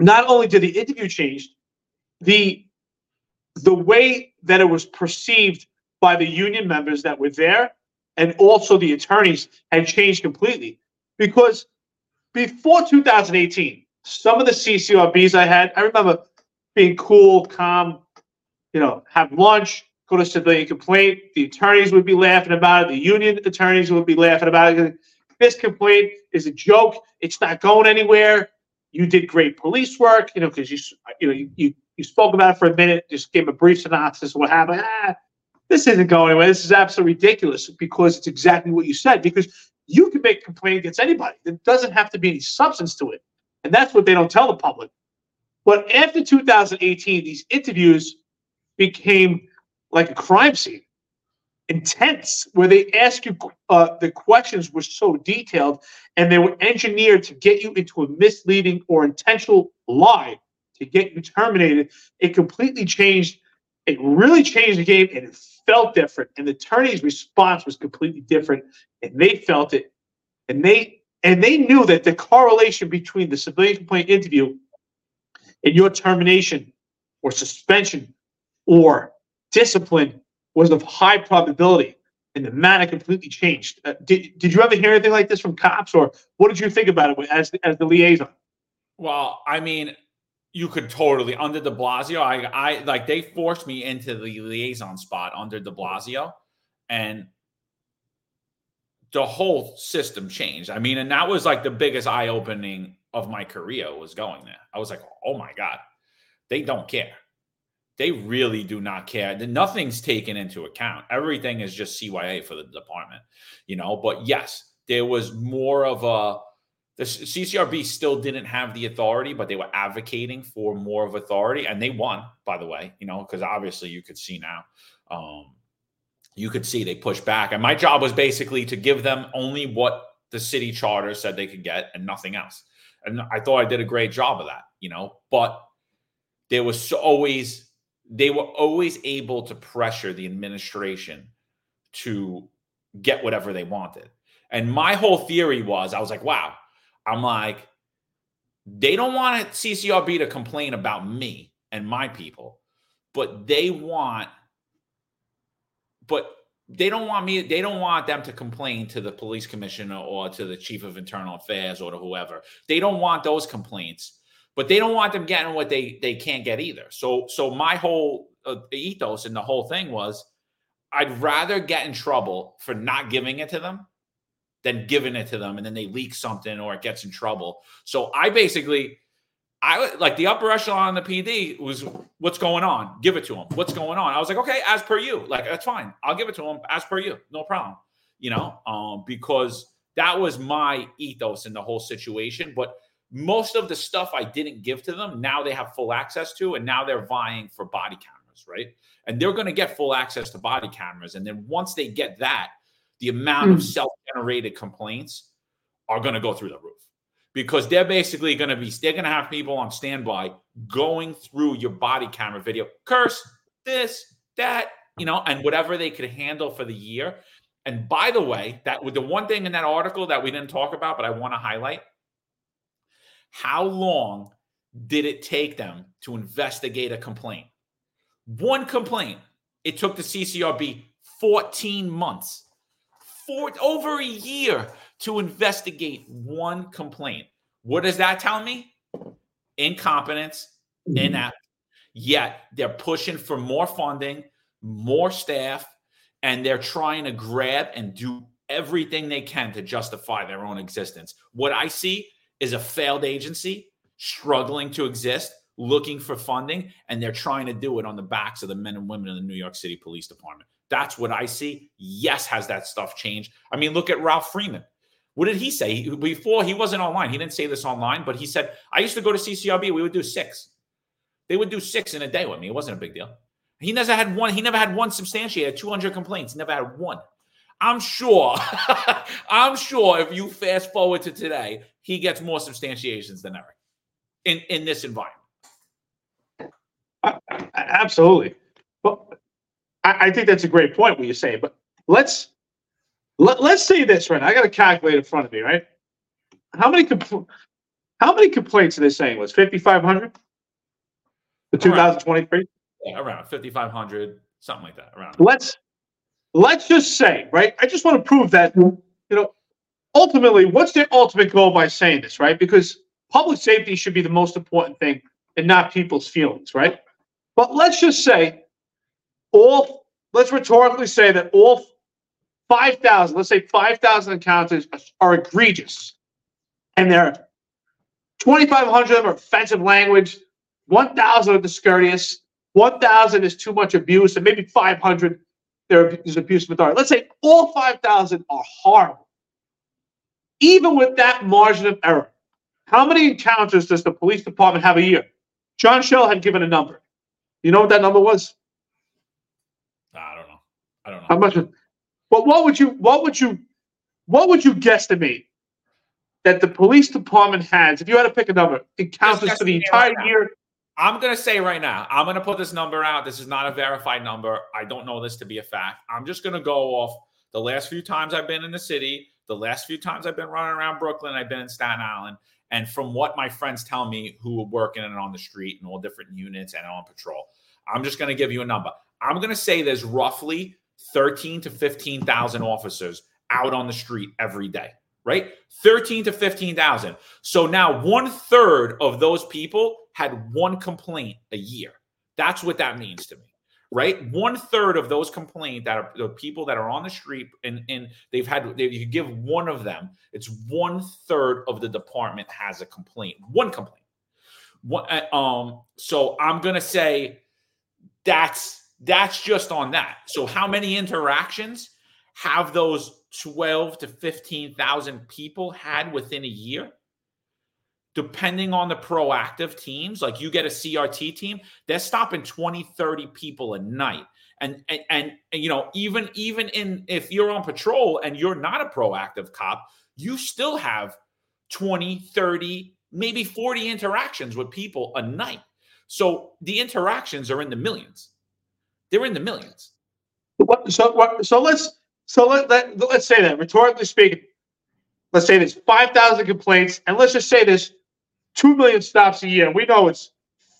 Speaker 2: Not only did the interview change, the the way that it was perceived by the union members that were there and also the attorneys had changed completely. Because before 2018 some of the ccrbs i had i remember being cool calm you know have lunch go to civilian complaint the attorneys would be laughing about it the union attorneys would be laughing about it. This complaint is a joke. It's not going anywhere. You did great police work you know because you you know you, you you spoke about it for a minute, just gave a brief synopsis of what happened. Ah, this isn't going anywhere. This is absolutely ridiculous because it's exactly what you said. Because you can make a complaint against anybody. There doesn't have to be any substance to it. And that's what they don't tell the public. But after 2018, these interviews became like a crime scene, intense, where they ask you, uh, the questions were so detailed and they were engineered to get you into a misleading or intentional lie to get you terminated, it completely changed. It really changed the game and it felt different. And the attorney's response was completely different. And they felt it. And they and they knew that the correlation between the civilian complaint interview and your termination or suspension or discipline was of high probability and the manner completely changed. Uh, did, did you ever hear anything like this from cops or what did you think about it as, as the liaison?
Speaker 3: Well, I mean, you could totally under De Blasio. I, I like they forced me into the liaison spot under De Blasio, and the whole system changed. I mean, and that was like the biggest eye opening of my career was going there. I was like, oh my god, they don't care. They really do not care. Nothing's taken into account. Everything is just CYA for the department, you know. But yes, there was more of a the CCRB still didn't have the authority, but they were advocating for more of authority, and they won, by the way. You know, because obviously you could see now. um, you could see they pushed back. And my job was basically to give them only what the city charter said they could get and nothing else. And I thought I did a great job of that, you know, but there was always, they were always able to pressure the administration to get whatever they wanted. And my whole theory was I was like, wow, I'm like, they don't want CCRB to complain about me and my people, but they want but they don't want me they don't want them to complain to the police commissioner or to the chief of internal affairs or to whoever. They don't want those complaints but they don't want them getting what they they can't get either. So so my whole uh, ethos and the whole thing was i'd rather get in trouble for not giving it to them than giving it to them and then they leak something or it gets in trouble so i basically I like the upper echelon on the PD was what's going on? Give it to them. What's going on? I was like, okay, as per you. Like, that's fine. I'll give it to them as per you. No problem. You know, um, because that was my ethos in the whole situation. But most of the stuff I didn't give to them, now they have full access to, and now they're vying for body cameras, right? And they're going to get full access to body cameras. And then once they get that, the amount mm. of hmm. self-generated complaints are going to go through the roof because they're basically going to be they're going to have people on standby going through your body camera video curse this that you know and whatever they could handle for the year and by the way that with the one thing in that article that we didn't talk about but i want to highlight how long did it take them to investigate a complaint one complaint it took the ccrb 14 months for over a year to investigate one complaint. What does that tell me? Incompetence, mm-hmm. inept. Yet they're pushing for more funding, more staff, and they're trying to grab and do everything they can to justify their own existence. What I see is a failed agency struggling to exist, looking for funding, and they're trying to do it on the backs of the men and women in the New York City Police Department. That's what I see. Yes, has that stuff changed? I mean, look at Ralph Friedman. What did he say? Before he wasn't online. He didn't say this online, but he said, I used to go to CCRB. We would do six. They would do six in a day with me. It wasn't a big deal. He never had one. He never had one substantiated. 200 complaints. He never had one. I'm sure. I'm sure if you fast forward to today, he gets more substantiations than ever in in this environment.
Speaker 2: Absolutely. I, I think that's a great point. What you say, but let's let, us say this right. Now. I got a calculator in front of me, right? How many compl- how many complaints are they saying was fifty five hundred? The two thousand twenty three.
Speaker 3: Yeah, around fifty five hundred, something like that. Around.
Speaker 2: Let's let's just say, right? I just want to prove that you know ultimately, what's their ultimate goal by saying this, right? Because public safety should be the most important thing and not people's feelings, right? But let's just say all let's rhetorically say that all 5,000, let's say 5,000 encounters are egregious and there are 2,500 of them are offensive language, 1,000 are discourteous, 1,000 is too much abuse, and maybe 500 there is abuse of authority. Let's say all 5,000 are horrible. Even with that margin of error, how many encounters does the police department have a year? John Chell had given a number. You know what that number was?
Speaker 3: I don't know. I don't know.
Speaker 2: How much? But what would you what would you what would you guesstimate that the police department has if you had to pick a number encounters for the entire right year?
Speaker 3: I'm gonna say right now, I'm gonna put this number out. This is not a verified number. I don't know this to be a fact. I'm just gonna go off the last few times I've been in the city, the last few times I've been running around Brooklyn, I've been in Staten Island, and from what my friends tell me who are working and on the street and all different units and on patrol, I'm just gonna give you a number. I'm gonna say there's roughly 13 to 15,000 officers out on the street every day, right? 13 to 15,000. So now one third of those people had one complaint a year. That's what that means to me, right? One third of those complaints that are the people that are on the street and, and they've had, they, you give one of them, it's one third of the department has a complaint, one complaint. One, uh, um, so I'm going to say that's that's just on that. So how many interactions have those 12 to 15,000 people had within a year? Depending on the proactive teams, like you get a CRT team, they're stopping 20, 30 people a night. And, and and and you know, even even in if you're on patrol and you're not a proactive cop, you still have 20, 30, maybe 40 interactions with people a night. So the interactions are in the millions. They're in the millions.
Speaker 2: What, so what, so let's so let, let let's say that rhetorically speaking, let's say there's five thousand complaints, and let's just say there's two million stops a year. We know it's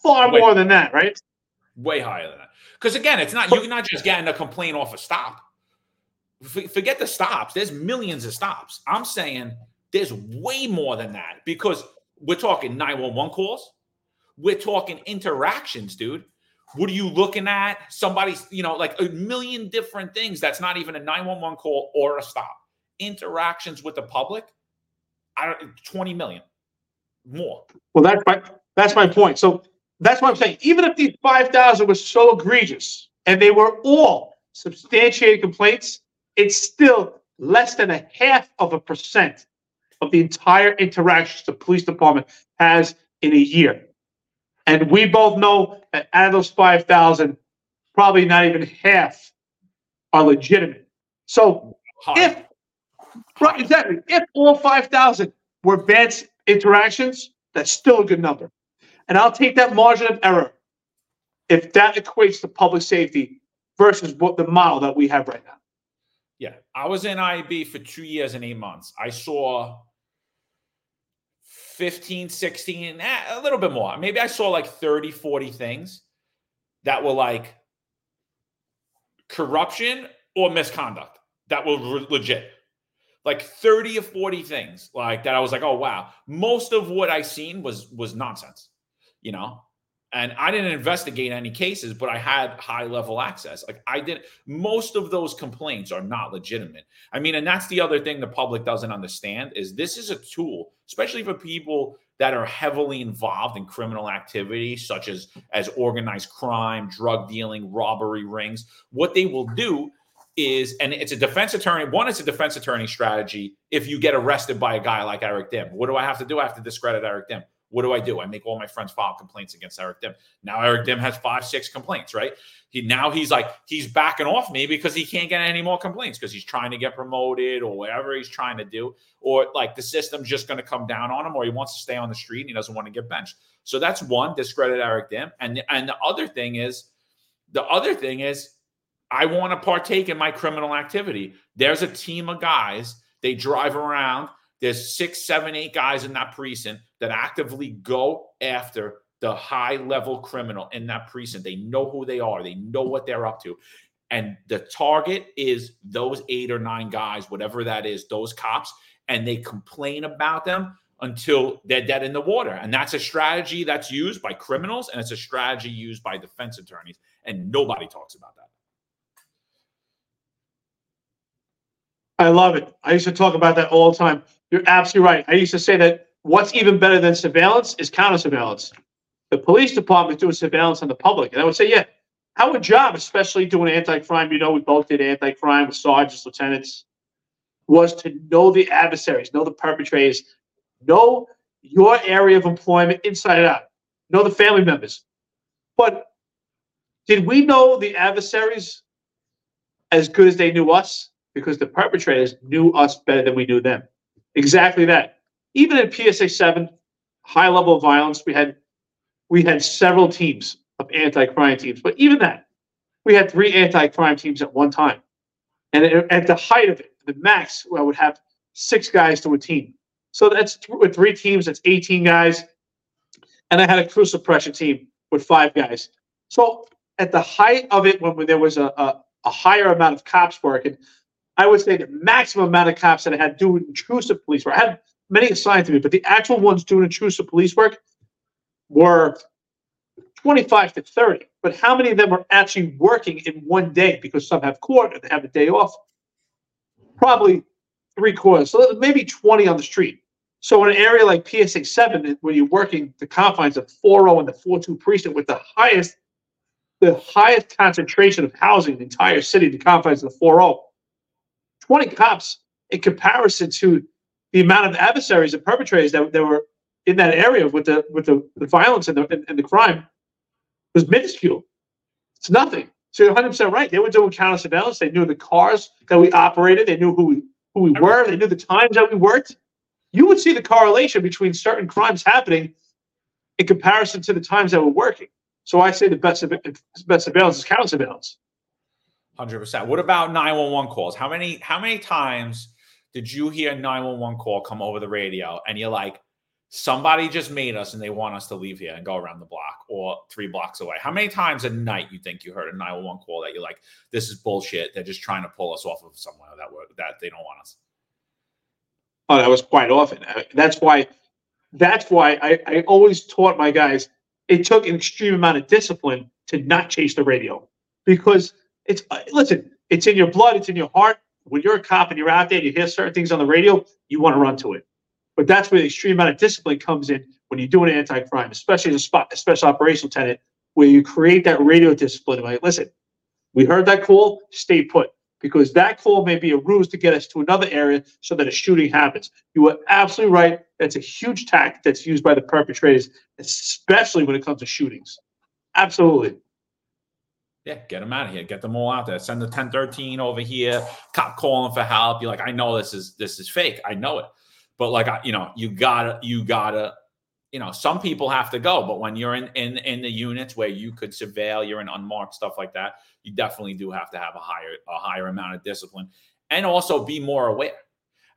Speaker 2: far
Speaker 3: Wait.
Speaker 2: more than that, right?
Speaker 3: Way higher than that. Because again, it's not you're not just getting a complaint off a stop. F- forget the stops. There's millions of stops. I'm saying there's way more than that because we're talking 911 calls. We're talking interactions, dude. What are you looking at? Somebody's, you know, like a million different things. That's not even a 911 call or a stop. Interactions with the public, I don't 20 million more.
Speaker 2: Well, that's my that's my point. So that's what I'm saying. Even if these five thousand was so egregious and they were all substantiated complaints, it's still less than a half of a percent of the entire interactions the police department has in a year. And we both know that out of those five thousand, probably not even half are legitimate. So if right, exactly, if all five thousand were bad interactions, that's still a good number. And I'll take that margin of error if that equates to public safety versus what the model that we have right now.
Speaker 3: Yeah, I was in IB for two years and eight months. I saw 15, 16, eh, a little bit more. Maybe I saw like 30, 40 things that were like corruption or misconduct that were re- legit. Like 30 or 40 things like that I was like, "Oh wow." Most of what I seen was was nonsense. You know? And I didn't investigate any cases, but I had high level access. Like I did most of those complaints are not legitimate. I mean, and that's the other thing the public doesn't understand is this is a tool, especially for people that are heavily involved in criminal activity such as as organized crime, drug dealing, robbery rings. What they will do is and it's a defense attorney, one it's a defense attorney strategy if you get arrested by a guy like Eric Dym. What do I have to do? I have to discredit Eric Dym. What do I do? I make all my friends file complaints against Eric Dym. Now Eric Dym has five, six complaints, right? He now he's like he's backing off me because he can't get any more complaints because he's trying to get promoted or whatever he's trying to do, or like the system's just going to come down on him, or he wants to stay on the street and he doesn't want to get benched. So that's one discredit Eric Dym, and and the other thing is, the other thing is, I want to partake in my criminal activity. There's a team of guys. They drive around. There's six, seven, eight guys in that precinct that actively go after the high level criminal in that precinct. They know who they are, they know what they're up to. And the target is those eight or nine guys, whatever that is, those cops, and they complain about them until they're dead in the water. And that's a strategy that's used by criminals and it's a strategy used by defense attorneys. And nobody talks about that.
Speaker 2: I love it. I used to talk about that all the time. You're absolutely right. I used to say that what's even better than surveillance is counter surveillance. The police department doing surveillance on the public. And I would say, yeah, our job, especially doing anti-crime, you know, we both did anti-crime with sergeants, lieutenants, was to know the adversaries, know the perpetrators, know your area of employment inside and out, know the family members. But did we know the adversaries as good as they knew us? Because the perpetrators knew us better than we knew them. Exactly that. Even in PSA seven, high level of violence, we had we had several teams of anti-crime teams, but even that, we had three anti-crime teams at one time. And at at the height of it, the max, I would have six guys to a team. So that's th- with three teams, that's 18 guys. And I had a crew suppression team with five guys. So at the height of it, when, when there was a, a, a higher amount of cops working, I would say the maximum amount of cops that I had doing intrusive police work. I had many assigned to me, but the actual ones doing intrusive police work were 25 to 30. But how many of them are actually working in one day because some have court and they have a day off? Probably three quarters. So maybe 20 on the street. So in an area like PSA 7, where you're working the confines of 4-0 and the 4-2 precinct with the highest the highest concentration of housing in the entire city, the confines of the 4-0, 20 cops in comparison to the amount of adversaries and perpetrators that, that were in that area with the with the, the violence and the and, and the crime was minuscule. It's nothing. So you're 100 percent right. They were doing counter surveillance. They knew the cars that we operated. They knew who we who we were. They knew the times that we worked. You would see the correlation between certain crimes happening in comparison to the times that we're working. So I say the best best surveillance is counter surveillance.
Speaker 3: Hundred percent. What about nine one one calls? How many how many times did you hear a nine one one call come over the radio and you're like, somebody just made us and they want us to leave here and go around the block or three blocks away? How many times a night you think you heard a nine one one call that you're like, this is bullshit? They're just trying to pull us off of somewhere that we that they don't want us.
Speaker 2: Oh, that was quite often. That's why. That's why I, I always taught my guys. It took an extreme amount of discipline to not chase the radio because it's uh, listen, it's in your blood, it's in your heart. When you're a cop and you're out there, and you hear certain things on the radio, you want to run to it. But that's where the extreme amount of discipline comes in when you're doing anti-crime, especially as a, spot, a special operational tenant, where you create that radio discipline. Like, listen, we heard that call, stay put, because that call may be a ruse to get us to another area so that a shooting happens. You are absolutely right. That's a huge tactic that's used by the perpetrators, especially when it comes to shootings. Absolutely.
Speaker 3: Yeah, get them out of here. Get them all out there. Send the 1013 over here. Cop calling for help. You're like, I know this is this is fake. I know it. But like, you know, you gotta, you gotta, you know, some people have to go. But when you're in in in the units where you could surveil, you're in unmarked stuff like that. You definitely do have to have a higher a higher amount of discipline, and also be more aware.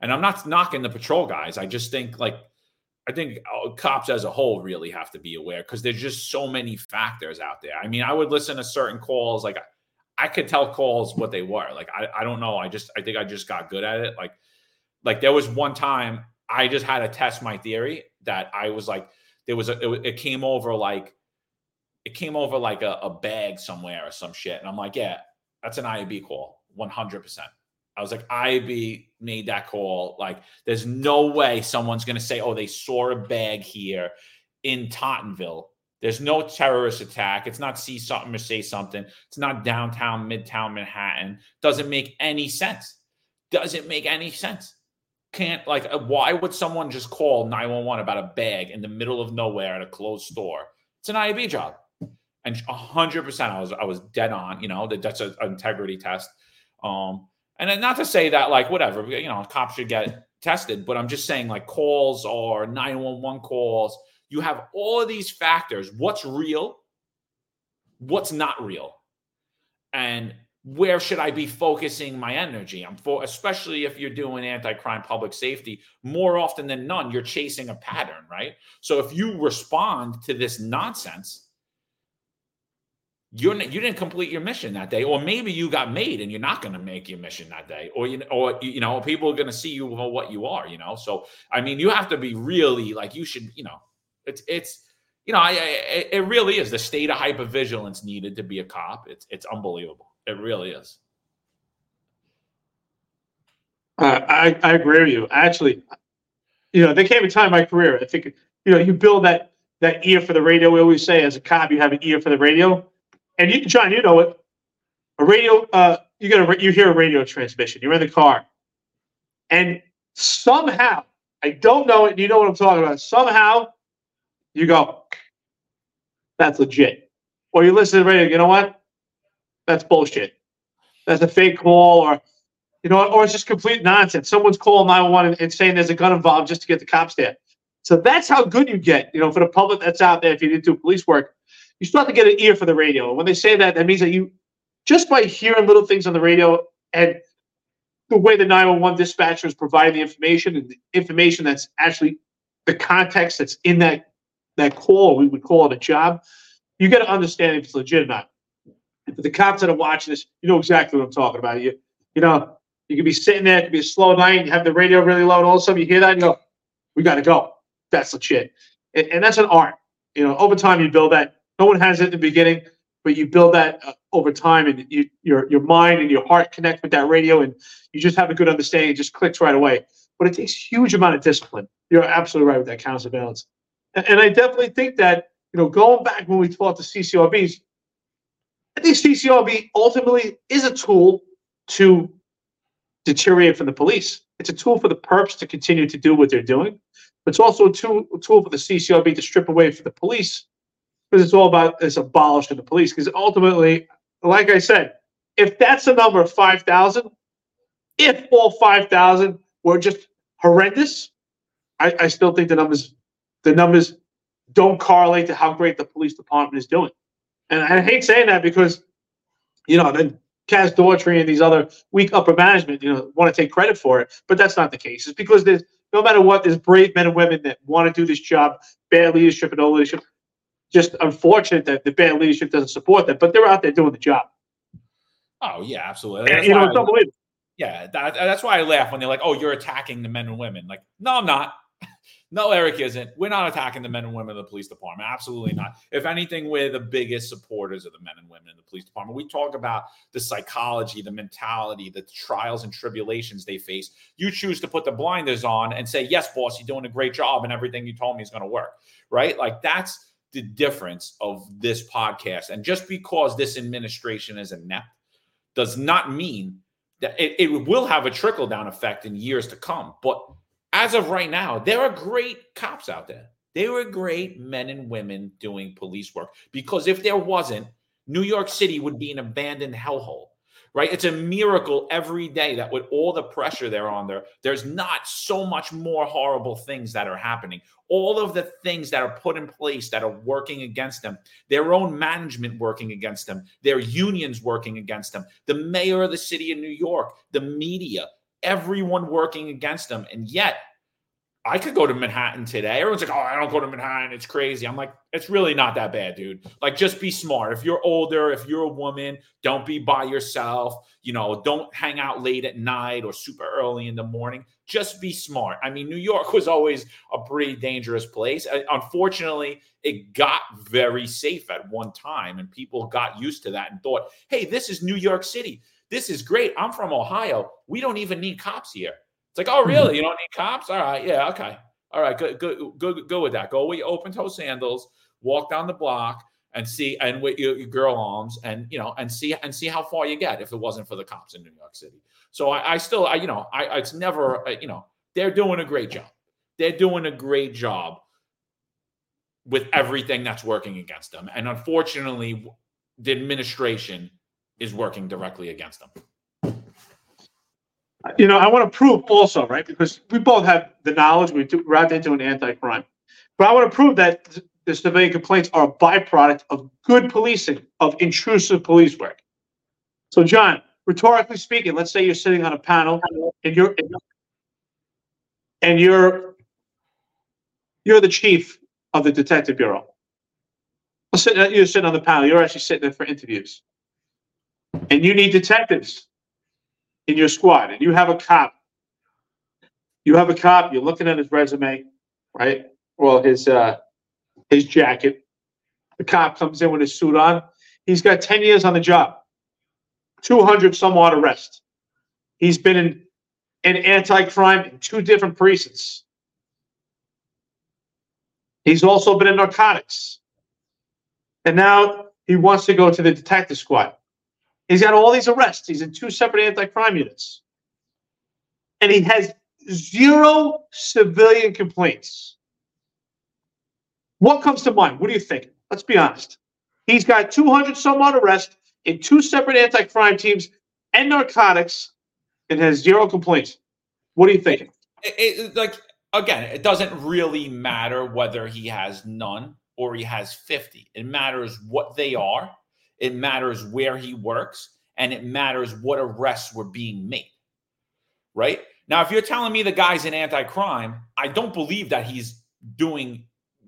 Speaker 3: And I'm not knocking the patrol guys. I just think like I think uh, cops as a whole really have to be aware because there's just so many factors out there. I mean, I would listen to certain calls, like I could tell calls what they were. Like I, I don't know. I just I think I just got good at it. Like like there was one time I just had to test my theory that I was like there was a it, it came over like it came over like a, a bag somewhere or some shit, and I'm like, yeah, that's an IAB call, 100. I was like, IB made that call. Like, there's no way someone's going to say, oh, they saw a bag here in Tottenville. There's no terrorist attack. It's not see something or say something. It's not downtown, midtown Manhattan. Doesn't make any sense. Doesn't make any sense. Can't, like, uh, why would someone just call 911 about a bag in the middle of nowhere at a closed store? It's an IAB job. And 100% I was I was dead on, you know, that that's an integrity test. Um, and not to say that like whatever, you know, cops should get tested, but I'm just saying like calls or 911 calls, you have all of these factors. What's real? What's not real? And where should I be focusing my energy? I'm for especially if you're doing anti-crime public safety, more often than none, you're chasing a pattern, right? So if you respond to this nonsense, you're you didn't complete your mission that day, or maybe you got made and you're not going to make your mission that day, or you or you know people are going to see you for what you are, you know. So I mean, you have to be really like you should, you know, it's it's you know, I, I it really is the state of hypervigilance needed to be a cop. It's it's unbelievable. It really is.
Speaker 2: Uh, I I agree with you. Actually, you know, there came a time in my career. I think you know you build that that ear for the radio. We always say as a cop, you have an ear for the radio and you, John, you know it. A radio, uh, you get a, you hear a radio transmission. You're in the car, and somehow, I don't know it. You know what I'm talking about. Somehow, you go, that's legit. Or you listen to the radio. You know what? That's bullshit. That's a fake call, or you know, or it's just complete nonsense. Someone's calling 911 and, saying there's a gun involved just to get the cops there. So that's how good you get, you know, for the public that's out there. If you didn't do police work, you start to get an ear for the radio. When they say that, that means that you just by hearing little things on the radio and the way the 911 dispatchers provide the information and the information that's actually the context that's in that that call, we would call it a job. You got to understand if it's legit or not. If the cops that are watching this, you know exactly what I'm talking about. You, you know, you could be sitting there, it could be a slow night, you have the radio really low, and all of a sudden you hear that and you go, "We got to go." That's legit, and, and that's an art. You know, over time you build that no one has it in the beginning, but you build that uh, over time, and you, your your mind and your heart connect with that radio, and you just have a good understanding. It just clicks right away. But it takes huge amount of discipline. You're absolutely right with that counter surveillance, and, and I definitely think that you know going back when we talked to CCRBs, I think CCRB ultimately is a tool to deteriorate from the police. It's a tool for the perps to continue to do what they're doing. But it's also a tool, a tool for the CCRB to strip away from the police because it's all about this abolishing the police. Because ultimately, like I said, if that's a number of 5,000, if all 5,000 were just horrendous, I, I still think the numbers, the numbers don't correlate to how great the police department is doing. And I hate saying that because, you know, then Kaz Daughtry and these other weak upper management, you know, want to take credit for it, but that's not the case. It's because there's no matter what, there's brave men and women that want to do this job, bad leadership and no leadership. Just unfortunate that the bad leadership doesn't support that, but they're out there doing the job.
Speaker 3: Oh yeah, absolutely.
Speaker 2: And, you know, it's unbelievable.
Speaker 3: Yeah, that, that's why I laugh when they're like, "Oh, you're attacking the men and women." Like, no, I'm not. No, Eric isn't. We're not attacking the men and women of the police department. Absolutely not. If anything, we're the biggest supporters of the men and women in the police department. We talk about the psychology, the mentality, the trials and tribulations they face. You choose to put the blinders on and say, Yes, boss, you're doing a great job, and everything you told me is going to work. Right? Like that's the difference of this podcast. And just because this administration is inept does not mean that it, it will have a trickle down effect in years to come. But as of right now, there are great cops out there. There are great men and women doing police work because if there wasn't, New York City would be an abandoned hellhole right? It's a miracle every day that with all the pressure they're on there, there's not so much more horrible things that are happening. All of the things that are put in place that are working against them, their own management working against them, their unions working against them, the mayor of the city of New York, the media, everyone working against them. And yet, I could go to Manhattan today. Everyone's like, oh, I don't go to Manhattan. It's crazy. I'm like, it's really not that bad, dude. Like, just be smart. If you're older, if you're a woman, don't be by yourself. You know, don't hang out late at night or super early in the morning. Just be smart. I mean, New York was always a pretty dangerous place. Uh, unfortunately, it got very safe at one time, and people got used to that and thought, hey, this is New York City. This is great. I'm from Ohio. We don't even need cops here. It's like, oh, mm-hmm. really? You don't need cops? All right, yeah, okay, all right, good, good, good, good with that. Go with your open toe sandals, walk down the block, and see, and with your, your, girl arms, and you know, and see, and see how far you get. If it wasn't for the cops in New York City, so I, I still, I, you know, I, it's never, uh, you know, they're doing a great job. They're doing a great job with everything that's working against them, and unfortunately, the administration is working directly against them
Speaker 2: you know, I want to prove also, right? Because we both have the knowledge. We do, we're out there doing anti-crime, but I want to prove that the civilian complaints are a byproduct of good policing, of intrusive police work. So, John, rhetorically speaking, let's say you're sitting on a panel and you're and you're you're the chief of the detective bureau. You're sitting on the panel. You're actually sitting there for interviews, and you need detectives in your squad and you have a cop, you have a cop, you're looking at his resume, right? Well, his uh his jacket. The cop comes in with his suit on. He's got 10 years on the job, 200 some odd arrests. He's been in, in anti crime in two different precincts. He's also been in narcotics. And now he wants to go to the detective squad. He's got all these arrests. He's in two separate anti-crime units. And he has zero civilian complaints. What comes to mind? What do you think? Let's be honest. He's got 200 some odd arrests in two separate anti-crime teams and narcotics and has zero complaints. What are you thinking?
Speaker 3: It, it, like again, it doesn't really matter whether he has none or he has 50. It matters what they are it matters where he works, and it matters what arrests were being made. Right? Now, if you're telling me the guy's an anti crime, I don't believe that he's doing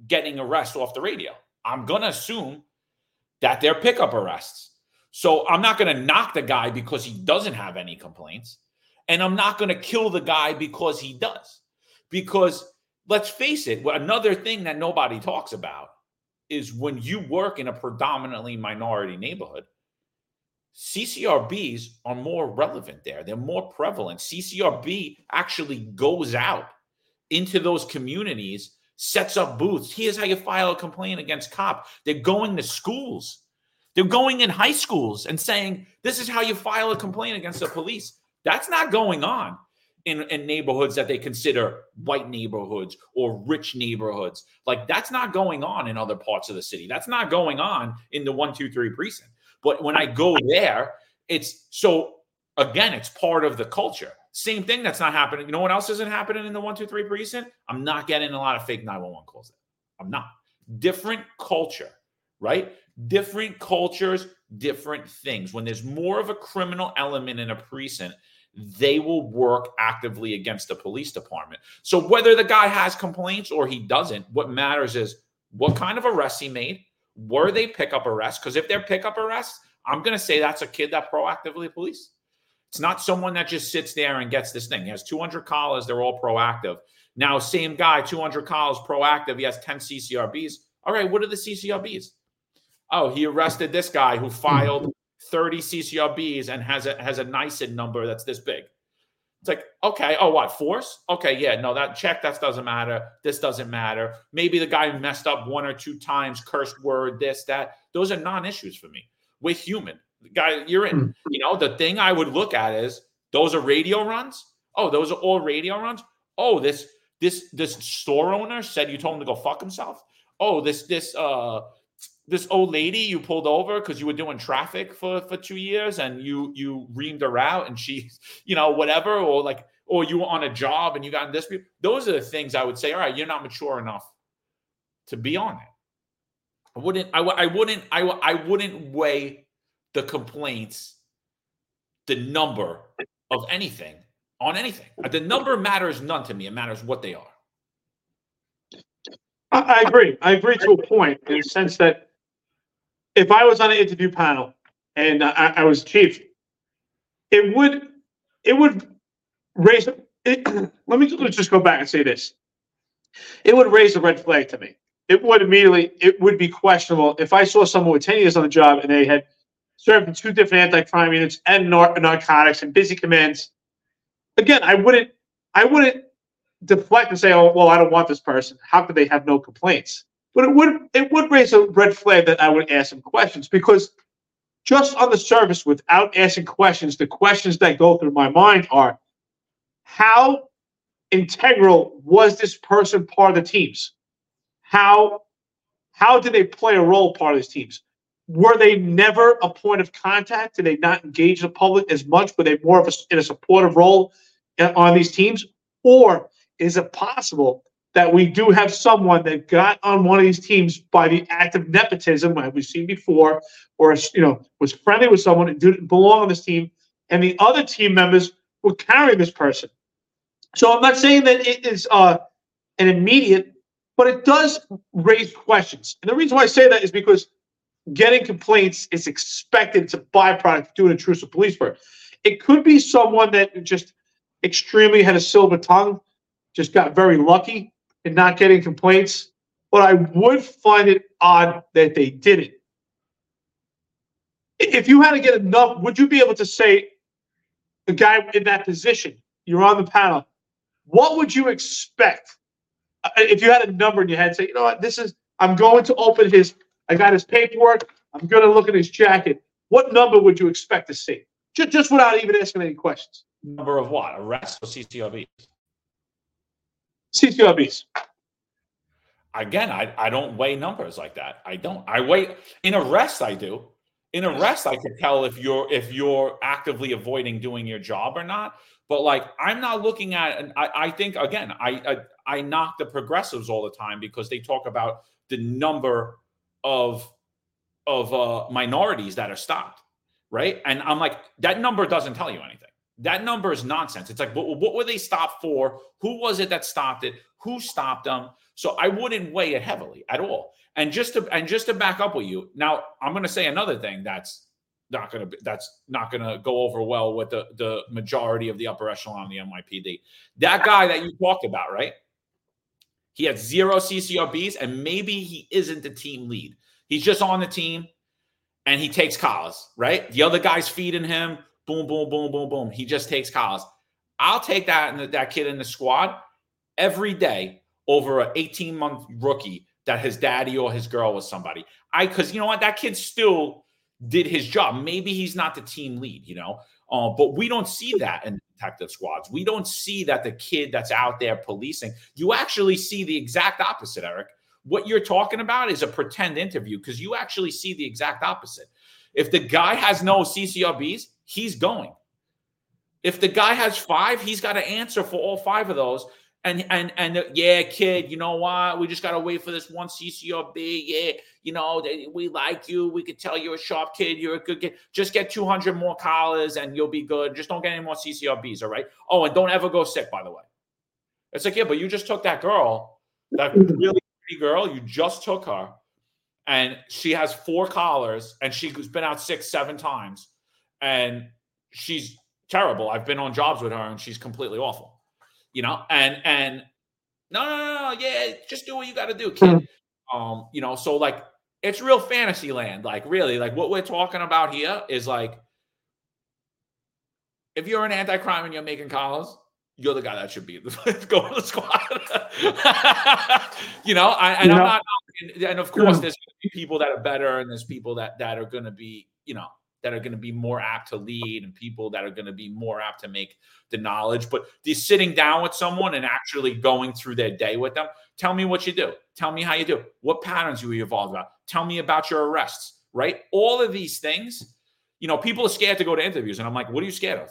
Speaker 3: getting arrests off the radio. I'm going to assume that they're pickup arrests. So I'm not going to knock the guy because he doesn't have any complaints. And I'm not going to kill the guy because he does. Because let's face it, another thing that nobody talks about is when you work in a predominantly minority neighborhood, CCRBs are more relevant there. They're more prevalent. CCRB actually goes out into those communities, sets up booths. Here's how you file a complaint against cop. They're going to schools. They're going in high schools and saying, this is how you file a complaint against the police. That's not going on in, in neighborhoods that they consider white neighborhoods or rich neighborhoods. Like that's not going on in other parts of the city. That's not going on in the one, two, three precinct. But when I go there, it's so again, it's part of the culture. Same thing that's not happening. You know what else isn't happening in the one, two, three precinct? I'm not getting a lot of fake 911 calls. I'm not. Different culture, right? Different cultures, different things. When there's more of a criminal element in a precinct, they will work actively against the police department. So whether the guy has complaints or he doesn't, what matters is what kind of arrests he made. Were they pickup arrests? Because if they're pickup arrests, I'm going to say that's a kid that proactively police. It's not someone that just sits there and gets this thing. He has 200 collars. They're all proactive. Now, same guy, 200 collars, proactive. He has 10 CCRBs. All right, what are the CCRBs? Oh, he arrested this guy who filed 30 CCRBs and has a has a NYSID number that's this big. It's like, okay, oh, what, force? Okay, yeah, no, that check, that doesn't matter. This doesn't matter. Maybe the guy messed up one or two times, cursed word, this, that. Those are non issues for me. We're human. Guy, you're in. Hmm. You know, the thing I would look at is those are radio runs. Oh, those are all radio runs. Oh, this this this store owner said you told him to go fuck himself. Oh, this this uh this old lady you pulled over because you were doing traffic for for two years and you you reamed her out and she you know whatever or like or you were on a job and you got in dispute those are the things i would say all right you're not mature enough to be on it. I wouldn't i, I wouldn't I, I wouldn't weigh the complaints the number of anything on anything. The number matters none to me it matters what they are.
Speaker 2: I agree. I agree to a point in the sense that if I was on an interview panel and I, I was chief, it would it would raise. It, let me let's just go back and say this. It would raise a red flag to me. It would immediately. It would be questionable if I saw someone with ten years on the job and they had served in two different anti-crime units and nar- narcotics and busy commands. Again, I wouldn't. I wouldn't deflect and say, "Oh, well, I don't want this person." How could they have no complaints? But it would it would raise a red flag that I would ask some questions because just on the surface, without asking questions, the questions that go through my mind are how integral was this person part of the teams? How how did they play a role part of these teams? Were they never a point of contact? Did they not engage the public as much? Were they more of a, in a supportive role uh, on these teams? Or is it possible that we do have someone that got on one of these teams by the act of nepotism, as we've seen before, or you know, was friendly with someone and didn't belong on this team, and the other team members were carrying this person. So I'm not saying that it is uh, an immediate, but it does raise questions. And the reason why I say that is because getting complaints is expected. A byproduct of doing intrusive police work. It could be someone that just extremely had a silver tongue, just got very lucky, and not getting complaints, but I would find it odd that they didn't. If you had to get enough, would you be able to say, the guy in that position, you're on the panel, what would you expect uh, if you had a number in your head? Say, you know what, this is, I'm going to open his, I got his paperwork, I'm going to look at his jacket. What number would you expect to see? Just, just without even asking any questions.
Speaker 3: Number of what? Arrests or CCRBs?
Speaker 2: CCRBs.
Speaker 3: Again, I, I don't weigh numbers like that. I don't. I weigh in arrest. I do. In arrest, I can tell if you're if you're actively avoiding doing your job or not. But like, I'm not looking at. And I, I think again, I, I I knock the progressives all the time because they talk about the number of of uh, minorities that are stopped, right? And I'm like, that number doesn't tell you anything. That number is nonsense. It's like, what, what were they stopped for? Who was it that stopped it? Who stopped them? So I wouldn't weigh it heavily at all. And just to and just to back up with you, now I'm going to say another thing that's not going to that's not going to go over well with the the majority of the upper echelon of the NYPD. That guy that you talked about, right? He had zero CCRBs, and maybe he isn't the team lead. He's just on the team, and he takes collars, right? The other guy's feeding him boom, boom, boom, boom, boom. He just takes collars. I'll take that and that kid in the squad every day over an 18 month rookie that his daddy or his girl was somebody. I because you know what that kid still did his job. Maybe he's not the team lead, you know, uh, but we don't see that in detective squads. We don't see that the kid that's out there policing. You actually see the exact opposite, Eric. What you're talking about is a pretend interview because you actually see the exact opposite If the guy has no CCRBs, he's going. If the guy has five, he's got to answer for all five of those. And and and yeah, kid, you know what? We just gotta wait for this one CCRB. Yeah, you know we like you. We could tell you're a sharp kid. You're a good kid. Just get 200 more collars and you'll be good. Just don't get any more CCRBs. All right. Oh, and don't ever go sick. By the way, it's like yeah, but you just took that girl, that really pretty girl. You just took her, and she has four collars, and she's been out six, seven times, and she's terrible. I've been on jobs with her, and she's completely awful you know, and and no, no, no, no, yeah, just do what you got to do, kid. Mm-hmm. Um, you know, so like it's real fantasy land. Like really, like what we're talking about here is like if you're an anti-crime and you're making calls, you're the guy that should be go to the squad. you know, I, and you I'm not, and of course, there's people that are better, and there's people that that are going to be, you know, that are going to be more apt to lead and people that are going to be more apt to make the knowledge. But the sitting down with someone and actually going through their day with them, tell me what you do. Tell me how you do. What patterns you evolved about. Tell me about your arrests, right? All of these things, you know, people are scared to go to interviews. And I'm like, what are you scared of?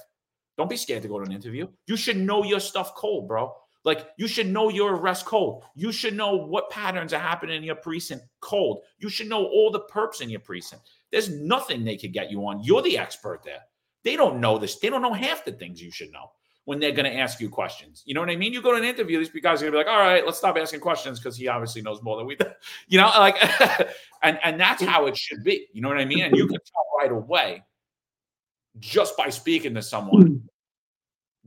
Speaker 3: Don't be scared to go to an interview. You should know your stuff cold, bro. Like you should know your arrest cold. You should know what patterns are happening in your precinct cold. You should know all the perps in your precinct. There's nothing they could get you on. You're the expert there. They don't know this. They don't know half the things you should know when they're going to ask you questions. You know what I mean? You go to an interview, these guys are going to be like, all right, let's stop asking questions because he obviously knows more than we do. You know, like, and, and that's how it should be. You know what I mean? And you can tell right away just by speaking to someone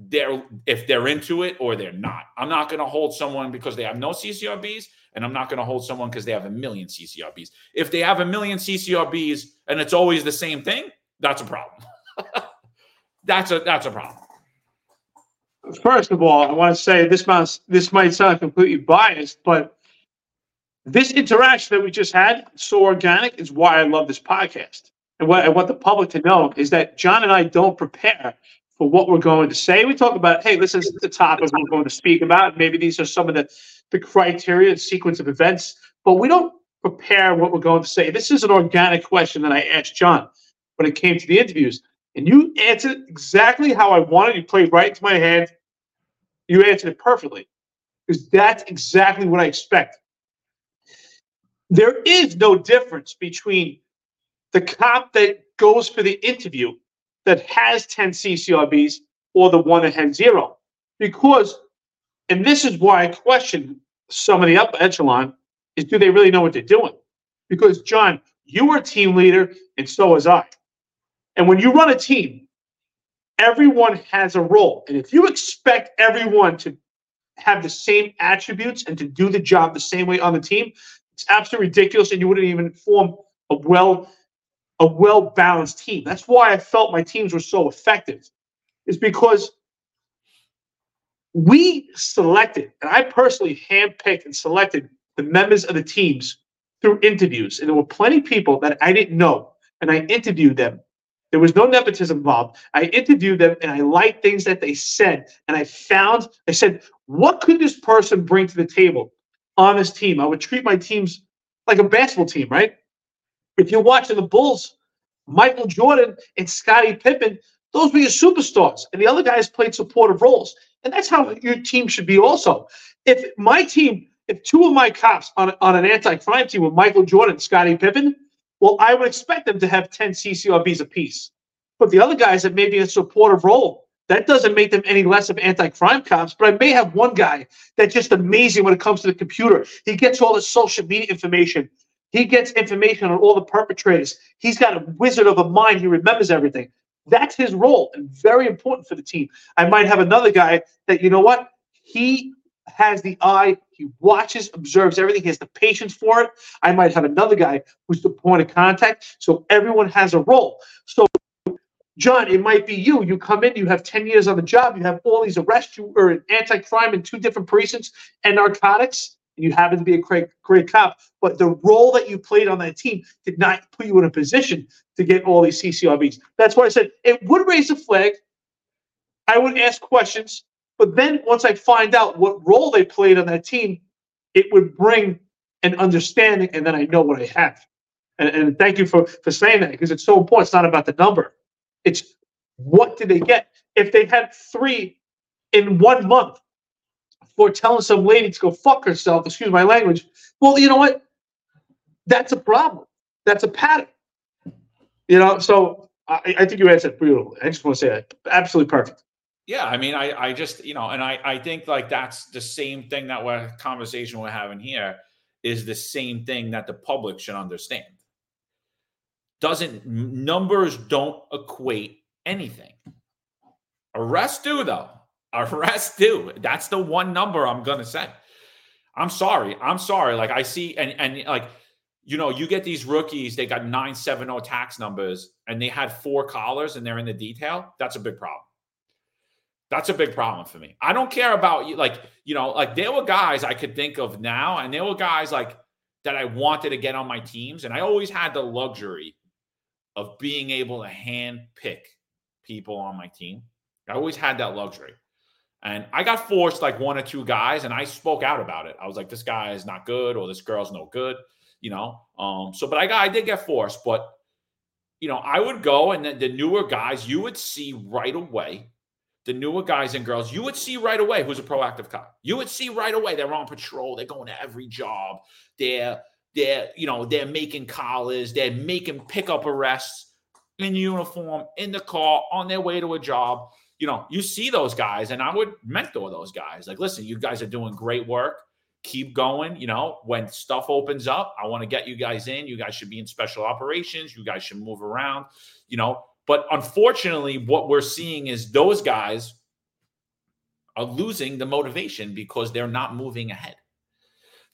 Speaker 3: they're if they're into it or they're not. I'm not going to hold someone because they have no CCRBs and I'm not going to hold someone because they have a million CCRBs. If they have a million CCRBs and it's always the same thing, that's a problem. that's a that's a problem.
Speaker 2: First of all, I want to say this might this might sound completely biased, but this interaction that we just had, so organic, is why I love this podcast. And what I want the public to know is that John and I don't prepare for what we're going to say. We talk about, hey, this is the topic we're going to speak about. Maybe these are some of the the criteria and sequence of events, but we don't prepare what we're going to say. This is an organic question that I asked John when it came to the interviews. And you answered exactly how I wanted. You played right into my hand. You answered it perfectly because that's exactly what I expect. There is no difference between the cop that goes for the interview that has 10 CCRBs or the one that has zero. Because, and this is why I question some of the upper echelon is do they really know what they're doing? Because John, you were a team leader, and so was I. And when you run a team, everyone has a role. And if you expect everyone to have the same attributes and to do the job the same way on the team, it's absolutely ridiculous, and you wouldn't even form a well a well balanced team. That's why I felt my teams were so effective, is because we selected, and I personally handpicked and selected the members of the teams through interviews. And there were plenty of people that I didn't know, and I interviewed them. There was no nepotism involved. I interviewed them and I liked things that they said. And I found, I said, what could this person bring to the table on this team? I would treat my teams like a basketball team, right? If you're watching the Bulls, Michael Jordan and Scottie Pippen, those were your superstars. And the other guys played supportive roles. And that's how your team should be also. If my team, if two of my cops on, on an anti-crime team were Michael Jordan Scottie Pippen, well, I would expect them to have 10 CCRBs apiece. But the other guys that may be a supportive role, that doesn't make them any less of anti-crime cops. But I may have one guy that's just amazing when it comes to the computer. He gets all the social media information. He gets information on all the perpetrators. He's got a wizard of a mind. He remembers everything. That's his role and very important for the team. I might have another guy that, you know what? He has the eye, he watches, observes everything, he has the patience for it. I might have another guy who's the point of contact. So everyone has a role. So, John, it might be you. You come in, you have 10 years on the job, you have all these arrests, you are an anti crime in two different precincts and narcotics you happen to be a great, great cop, but the role that you played on that team did not put you in a position to get all these CCRBs. That's why I said it would raise a flag. I would ask questions, but then once I find out what role they played on that team, it would bring an understanding, and then I know what I have. And, and thank you for, for saying that because it's so important. It's not about the number. It's what did they get? If they had three in one month for telling some lady to go fuck herself, excuse my language, well, you know what? That's a problem. That's a pattern. You know, so I, I think you answered beautifully. I just want to say that. Absolutely perfect.
Speaker 3: Yeah, I mean, I, I just, you know, and I, I think like that's the same thing that we're conversation we're having here is the same thing that the public should understand. Doesn't numbers don't equate anything. Arrests do though. Arrests do. That's the one number I'm gonna say. I'm sorry. I'm sorry. Like I see, and and like you know, you get these rookies, they got 970 tax numbers and they had four collars and they're in the detail. That's a big problem. That's a big problem for me. I don't care about you. Like, you know, like there were guys I could think of now, and there were guys like that I wanted to get on my teams. And I always had the luxury of being able to hand pick people on my team. I always had that luxury. And I got forced like one or two guys, and I spoke out about it. I was like, this guy is not good, or this girl's no good, you know. Um, so but I got I did get forced, but you know, I would go and then the newer guys, you would see right away the newer guys and girls, you would see right away who's a proactive cop. You would see right away they're on patrol. They're going to every job. They're they're you know they're making collars. They're making pickup arrests in uniform in the car on their way to a job. You know, you see those guys, and I would mentor those guys. Like, listen, you guys are doing great work. Keep going. You know, when stuff opens up, I want to get you guys in. You guys should be in special operations. You guys should move around. You know, but unfortunately, what we're seeing is those guys are losing the motivation because they're not moving ahead.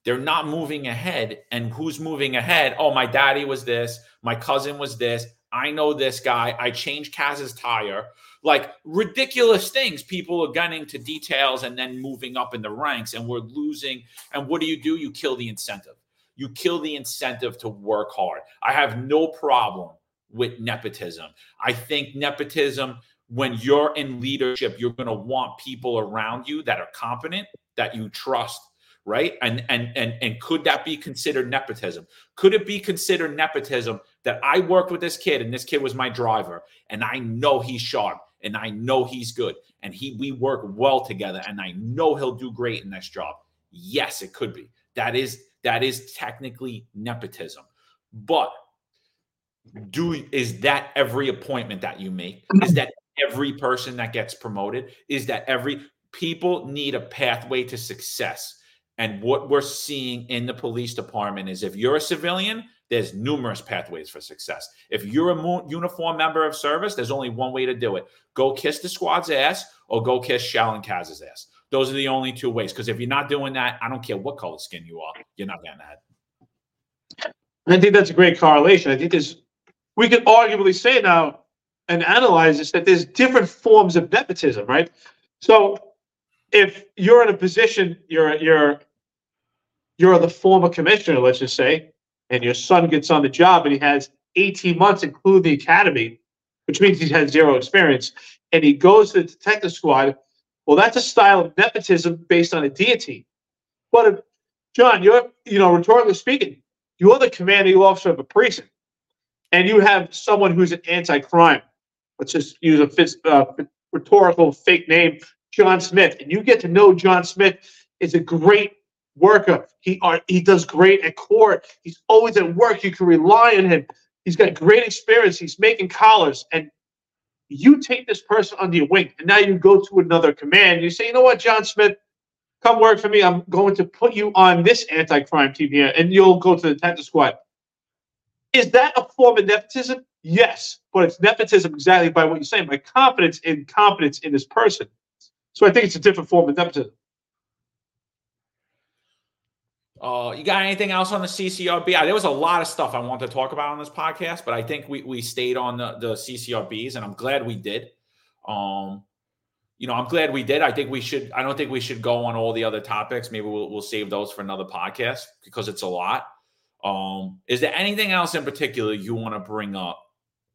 Speaker 3: They're not moving ahead. And who's moving ahead? Oh, my daddy was this. My cousin was this. I know this guy. I changed Kaz's tire. Like ridiculous things. People are gunning to details and then moving up in the ranks, and we're losing. And what do you do? You kill the incentive. You kill the incentive to work hard. I have no problem with nepotism. I think nepotism, when you're in leadership, you're going to want people around you that are competent, that you trust, right? And and and and could that be considered nepotism? Could it be considered nepotism that I worked with this kid and this kid was my driver and I know he's sharp and I know he's good and he we work well together and I know he'll do great in this job. Yes, it could be. That is that is technically nepotism. But do is that every appointment that you make is that every person that gets promoted is that every people need a pathway to success and what we're seeing in the police department is if you're a civilian there's numerous pathways for success if you're a uniform member of service there's only one way to do it go kiss the squad's ass or go kiss Chell and Kaz's ass those are the only two ways because if you're not doing that i don't care what color skin you are you're not getting ahead
Speaker 2: I think that's a great correlation. I think there's we could arguably say now and analyze this that there's different forms of nepotism, right? So if you're in a position, you're you're you're the former commissioner, let's just say, and your son gets on the job and he has 18 months, including the academy, which means he has zero experience, and he goes to the detective squad. Well, that's a style of nepotism based on a deity. But if, John, you're, you know, rhetorically speaking, you're the commanding officer of a precinct and you have someone who's an anti-crime. Let's just use a uh, rhetorical fake name, John Smith, and you get to know John Smith is a great worker. He are, he does great at court. He's always at work. You can rely on him. He's got great experience. He's making collars, and you take this person under your wing, and now you go to another command. You say, you know what, John Smith, come work for me. I'm going to put you on this anti-crime team here, and you'll go to the detective squad. Is that a form of nepotism? Yes, but it's nepotism exactly by what you're saying, by confidence in confidence in this person. So I think it's a different form of nepotism.
Speaker 3: Uh, you got anything else on the CCRB? Uh, there was a lot of stuff I wanted to talk about on this podcast, but I think we we stayed on the, the CCRBs, and I'm glad we did. Um, you know, I'm glad we did. I think we should. I don't think we should go on all the other topics. Maybe we'll we'll save those for another podcast because it's a lot. Um, is there anything else in particular you want to bring up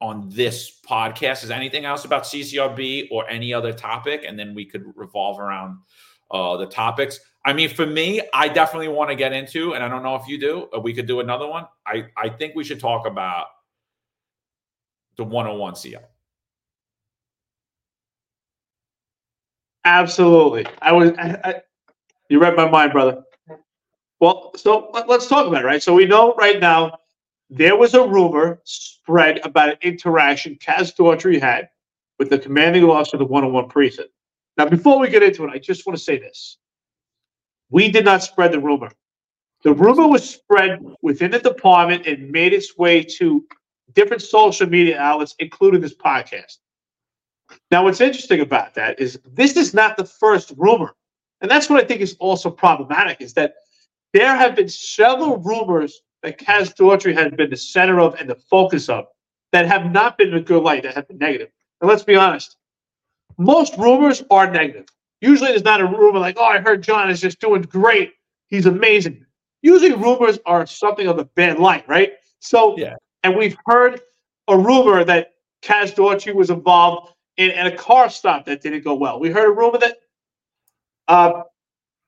Speaker 3: on this podcast. Is anything else about CCRB or any other topic? And then we could revolve around uh, the topics. I mean, for me, I definitely want to get into, and I don't know if you do. we could do another one. I I think we should talk about the 101 CO.
Speaker 2: Absolutely. I was. I, I, you read my mind, brother. Well, so let, us talk about it, right? So we know right now there was a rumor spread about an interaction Kaz Daughtry had with the commanding officer of the 101 precinct. Now, before we get into it, I just want to say this. We did not spread the rumor. The rumor was spread within the department and made its way to different social media outlets, including this podcast. Now, what's interesting about that is this is not the first rumor. And that's what I think is also problematic is that there have been several rumors that Kaz Daughtry has been the center of and the focus of that have not been in a good light, that have been negative. And let's be honest, most rumors are negative. Usually there's not a rumor like, oh, I heard John is just doing great. He's amazing. Usually rumors are something of a bad light, right? So, yeah. and we've heard a rumor that Kaz Daughtry was involved in, in, a car stop that didn't go well. We heard a rumor that uh,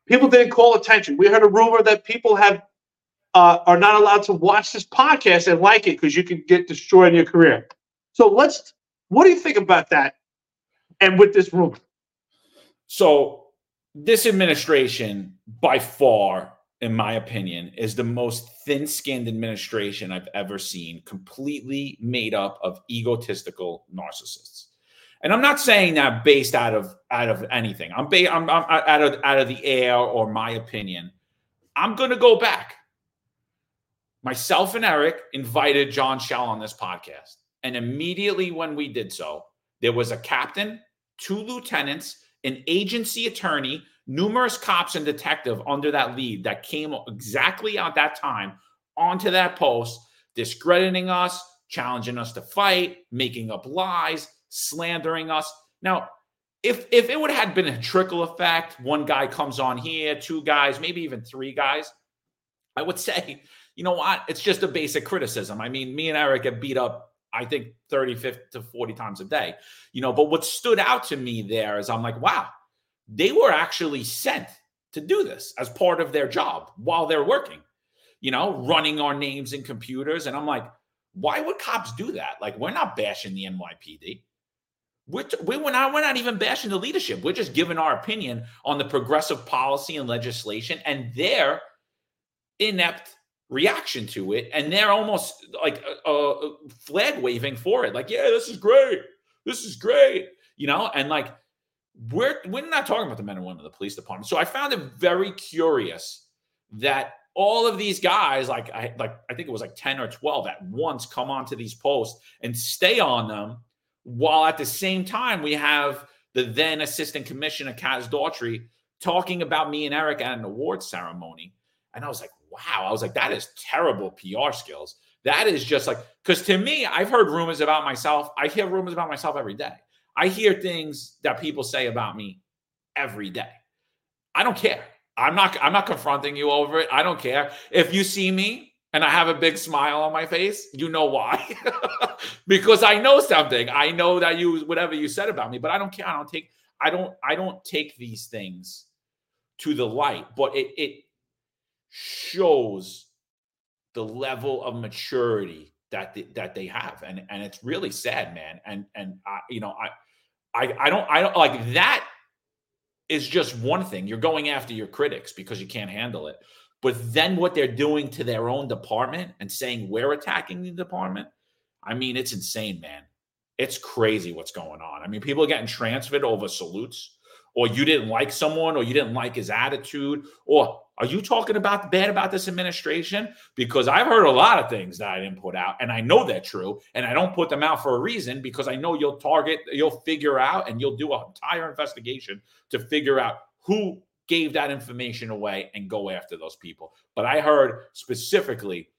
Speaker 2: people didn't call attention. We heard a rumor that people have uh, are not allowed to watch this podcast and like it because you can get destroyed in your career. So let's. What do you think about that? And with this rumor.
Speaker 3: So this administration, by far, in my opinion, is the most thin-skinned administration I've ever seen. Completely made up of egotistical narcissists. And I'm not saying that based out of out of anything. I'm, ba- I'm, I'm out of out of the air or my opinion. I'm going to go back myself and Eric invited John Chell on this podcast. And immediately when we did so, there was a captain, two lieutenants, an agency attorney, numerous cops and detective under that lead that came exactly at that time onto that post, discrediting us, challenging us to fight, making up lies, slandering us. Now, if if it would have been a trickle effect, one guy comes on here, two guys, maybe even three guys, I would say you know what? It's just a basic criticism. I mean, me and Eric get beat up, I think 30, 50 to 40 times a day, you know, but what stood out to me there is I'm like, wow, they were actually sent to do this as part of their job while they're working, you know, running our names in computers. And I'm like, why would cops do that? Like, we're not bashing the NYPD. We're, t- we're, not, we're not even bashing the leadership. We're just giving our opinion on the progressive policy and legislation and their inept reaction to it and they're almost like a, a flag waving for it like yeah this is great. This is great you know? And like we're we're not talking about the men and women of the police department. So i found it very curious that all of these guys like i like i think it was like 10 or 12 at once come onto these posts and stay on them while at the same time we have the then assistant commissioner Kaz Daughtry talking about me and Eric at an awards ceremony. And I was like, wow. I was like, that is terrible PR skills. That is just like, because to me, I've heard rumors about myself. I hear rumors about myself every day. I hear things that people say about me every day. I don't care. I'm not I'm not confronting you over it. I don't care. If you see me and I have a big smile on my face, you know why. because I know something. I know that you whatever you said about me, but I don't care. I don't take I don't I don't take these things to the light, but it it shows the level of maturity that they, that they have. And and it's really sad man. And and I, you know I I I don't I don't like that is just one thing. You're going after your critics because you can't handle it. But then what they're doing to their own department and saying we're attacking the department I mean it's insane man. It's crazy what's going on. I mean people are getting transferred over salutes or you didn't like someone or you didn't like his attitude or are you talking about bad about this administration? Because I've heard a lot of things that I didn't put out, and I know they're true, and I don't put them out for a reason because I know you'll target, you'll figure out, and you'll do an entire investigation to figure out who gave that information away and go after those people. But I heard specifically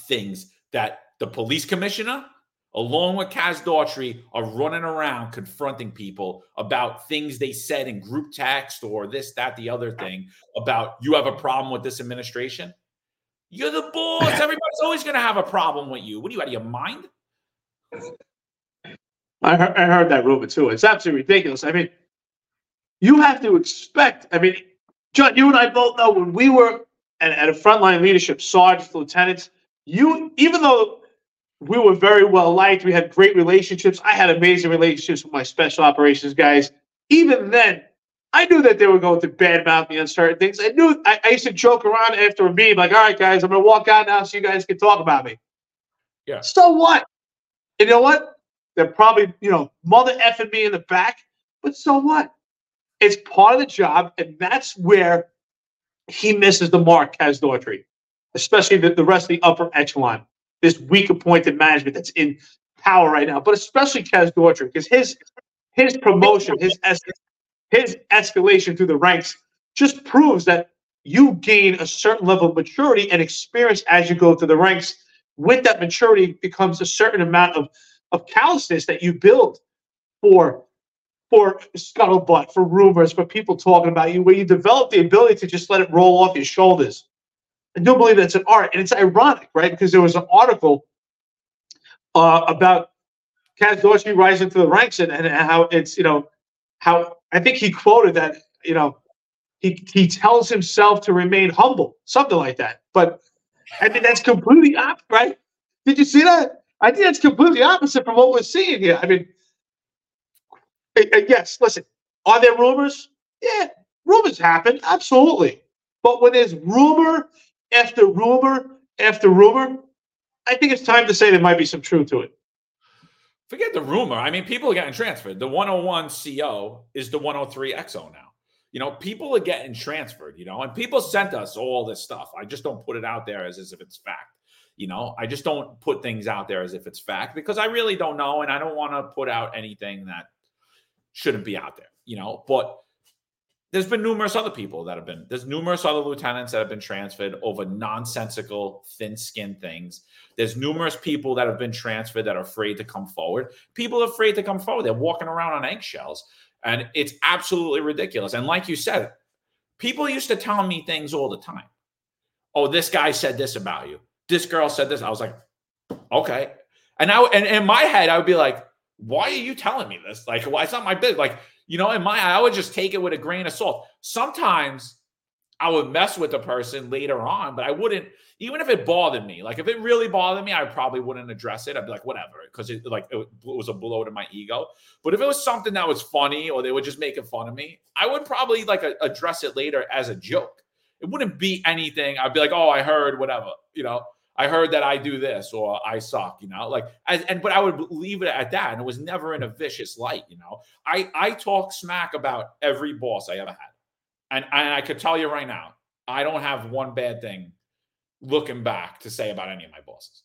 Speaker 3: things that the police commissioner along with Kaz Daughtry, are running around confronting people about things they said in group text or this, that, the other thing about you have a problem with this administration. You're the boss. Everybody's always going to have a problem with you. What are you out of your mind?
Speaker 2: I heard, I heard that rumor too. It's absolutely ridiculous. I mean, you have to expect. I mean, John, you and I both know when we were at, at a frontline leadership, sergeants, lieutenants. You, even though we were very well liked, we had great relationships. I had amazing relationships with my special operations guys. Even then, I knew that they were going to badmouth me on certain things. I knew I, I, used to joke around after a meeting, like, all right, guys, I'm gonna walk out now so you guys can talk about me.
Speaker 3: Yeah.
Speaker 2: So what? And you know what? They're probably, you know, mother effing me in the back, but so what? It's part of the job, and that's where he misses the mark, Kaz Daughtry, especially the, the rest of the upper echelon, this weak appointed management that's in power right now, but especially Kaz Daughtry, because his his promotion, his es- his escalation through the ranks just proves that you gain a certain level of maturity and experience as you go through the ranks. With that maturity becomes a certain amount of, of callousness that you build for for scuttlebutt, for rumors, for people talking about you, where you develop the ability to just let it roll off your shoulders. I do believe that's an art, and it's ironic, right? Because there was an article uh, about Kaz Daughtry rising to the ranks and, and how it's you know how I think he quoted that you know he he tells himself to remain humble, something like that. But I mean that's completely opposite, right? Did you see that? I think that's completely opposite from what we're seeing here. I mean, yes, listen, are there rumors? Yeah, rumors happen, absolutely. But when there's rumor after rumor after rumor, I think it's time to say there might be some truth to it.
Speaker 3: Forget the rumor. I mean, people are getting transferred. The 101 CO is the 103 XO now. You know, people are getting transferred, you know, and people sent us all this stuff. I just don't put it out there as, as if it's fact. You know, I just don't put things out there as if it's fact because I really don't know. And I don't want to put out anything that shouldn't be out there, you know. But there's been numerous other people that have been, there's numerous other lieutenants that have been transferred over nonsensical, thin skinned things. There's numerous people that have been transferred that are afraid to come forward. People are afraid to come forward. They're walking around on eggshells. And it's absolutely ridiculous. And like you said, people used to tell me things all the time. Oh, this guy said this about you. This girl said this. I was like, okay. And now, and in my head, I would be like, why are you telling me this? Like, why it's not my business? Like, you know, in my I would just take it with a grain of salt. Sometimes I would mess with the person later on, but I wouldn't, even if it bothered me. Like, if it really bothered me, I probably wouldn't address it. I'd be like, whatever, because it like it was a blow to my ego. But if it was something that was funny or they were just making fun of me, I would probably like address it later as a joke. It wouldn't be anything. I'd be like, oh, I heard whatever, you know. I heard that I do this or I suck, you know, like, as, and, but I would leave it at that. And it was never in a vicious light, you know. I, I talk smack about every boss I ever had. And, and I could tell you right now, I don't have one bad thing looking back to say about any of my bosses.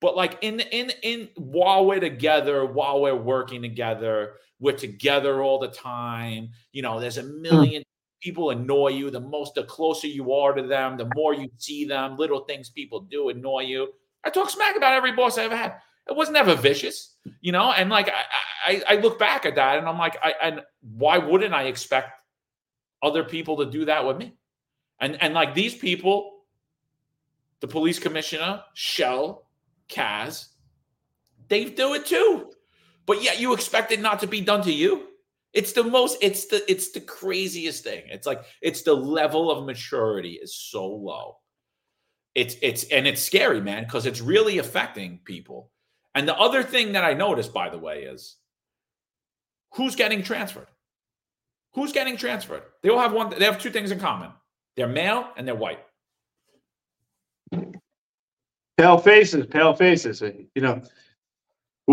Speaker 3: But like in, in, in, while we're together, while we're working together, we're together all the time. You know, there's a hmm. million people annoy you, the most the closer you are to them, the more you see them, little things people do annoy you. I talk smack about every boss I ever had. It was never vicious, you know. And like I, I, I look back at that, and I'm like, I, and why wouldn't I expect other people to do that with me? And and like these people, the police commissioner, Chell, Kaz, they do it too. But yet you expect it not to be done to you. It's the most, it's the, it's the craziest thing. It's like, it's the level of maturity is so low. It's, it's, and it's scary, man, because it's really affecting people. And the other thing that I noticed, by the way, is who's getting transferred? Who's getting transferred? They all have one, they have two things in common. They're male and they're white.
Speaker 2: Pale faces, pale faces. You know,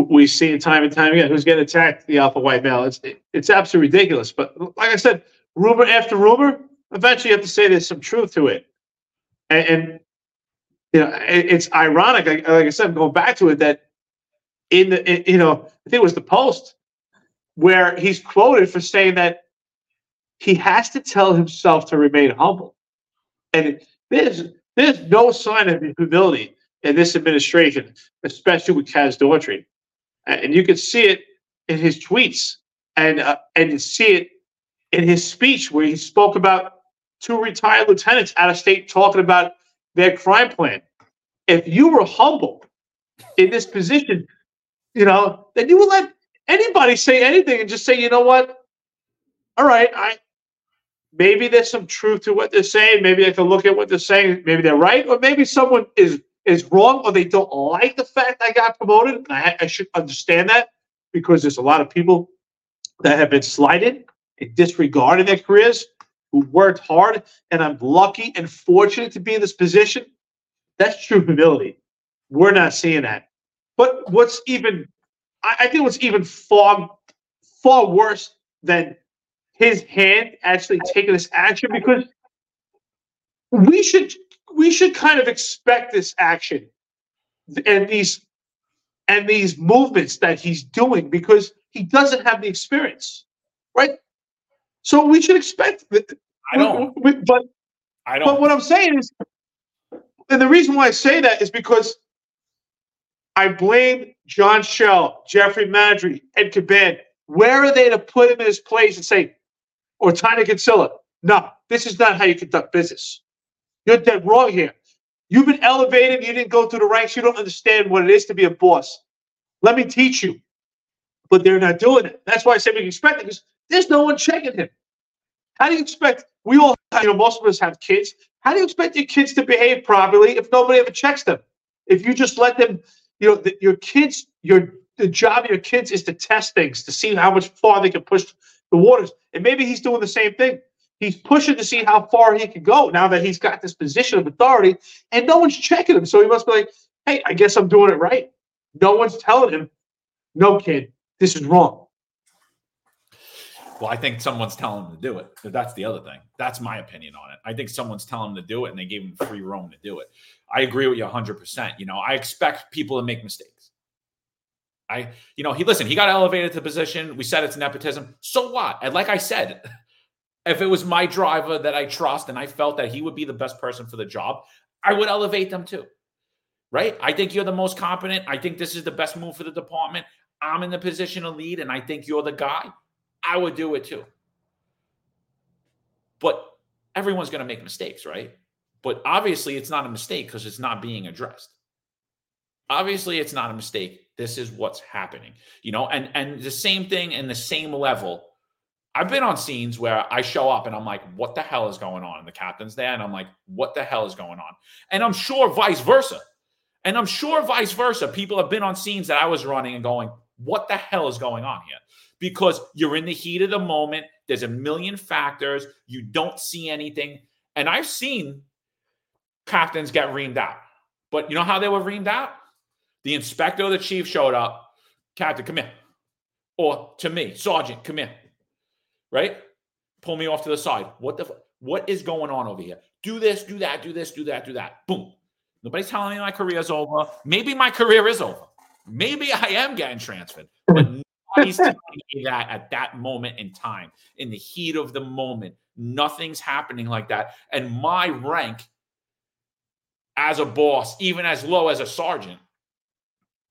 Speaker 2: we see it time and time again. Who's getting attacked? The alpha white male. It's it's absolutely ridiculous. But like I said, rumor after rumor. Eventually, you have to say there's some truth to it. And, and you know, it, it's ironic. Like, like, I said, going back to it, that in the in, you know, I think it was the Post where he's quoted for saying that he has to tell himself to remain humble, and there's there's no sign of humility in this administration, especially with Kaz Daughtry and you can see it in his tweets and uh, and see it in his speech where he spoke about two retired lieutenants out of state talking about their crime plan. If you were humble in this position, you know, then you would let anybody say anything and just say, you know what? All right, I maybe there's some truth to what they're saying. Maybe I can look at what they're saying. Maybe they're right, or maybe someone is is wrong, or they don't like the fact I got promoted. And I, I should understand that because there's a lot of people that have been slighted and disregarded their careers who worked hard, and I'm lucky and fortunate to be in this position. That's true humility. We're not seeing that. But what's even, I, I think what's even far, far worse than his hand actually taking this action because we should we should kind of expect this action and these and these movements that he's doing because he doesn't have the experience, right? So we should expect that.
Speaker 3: I don't.
Speaker 2: we- we- but
Speaker 3: I don't.
Speaker 2: But what I'm saying is, and the reason why I say that is because I blame John Chell, Jeffrey Maddrey, Ed Caban. Where are they to put him in his place and say, or Tina Kinsella, no, this is not how you conduct business. You're dead wrong here. You've been elevated. You didn't go through the ranks. You don't understand what it is to be a boss. Let me teach you. But they're not doing it. That's why I say we can expect it because there's no one checking him. How do you expect? We all, you know, most of us have kids. How do you expect your kids to behave properly if nobody ever checks them? If you just let them, you know, the, your kids, your the job of your kids is to test things to see how much far they can push the waters. And maybe he's doing the same thing. He's pushing to see how far he can go now that he's got this position of authority, and no one's checking him. So he must be like, "Hey, I guess I'm doing it right." No one's telling him, "No, kid, this is wrong."
Speaker 3: Well, I think someone's telling him to do it. That's the other thing. That's my opinion on it. I think someone's telling him to do it and they gave him free roam to do it. I agree with you 100%. You know, I expect people to make mistakes. I, you know, he, listen, he got elevated to position. We said it's nepotism. So what? And like I said, if it was my driver that I trust and I felt that he would be the best person for the job, I would elevate them too. Right? I think you're the most competent. I think this is the best move for the department. I'm in the position to lead and I think you're the guy. I would do it too. But everyone's going to make mistakes, right? But obviously, it's not a mistake because it's not being addressed. Obviously, it's not a mistake. This is what's happening, you know. And and the same thing and the same level. I've been on scenes where I show up and I'm like, "What the hell is going on?" And the captain's there, and I'm like, "What the hell is going on?" And I'm sure vice versa. And I'm sure vice versa. People have been on scenes that I was running and going, "What the hell is going on here?" because you're in the heat of the moment. There's a million factors. You don't see anything. And I've seen captains get reamed out. But you know how they were reamed out? The inspector or the chief showed up. Captain, come here. Or to me, Sergeant, come here. Right? Pull me off to the side. What the f- what is going on over here? Do this, do that, do this, do that, do that. Boom. Nobody's telling me my career's over. Maybe my career is over. Maybe I am getting transferred. But Nobody's telling me that at that moment in time, in the heat of the moment. Nothing's happening like that. And my rank as a boss, even as low as a sergeant,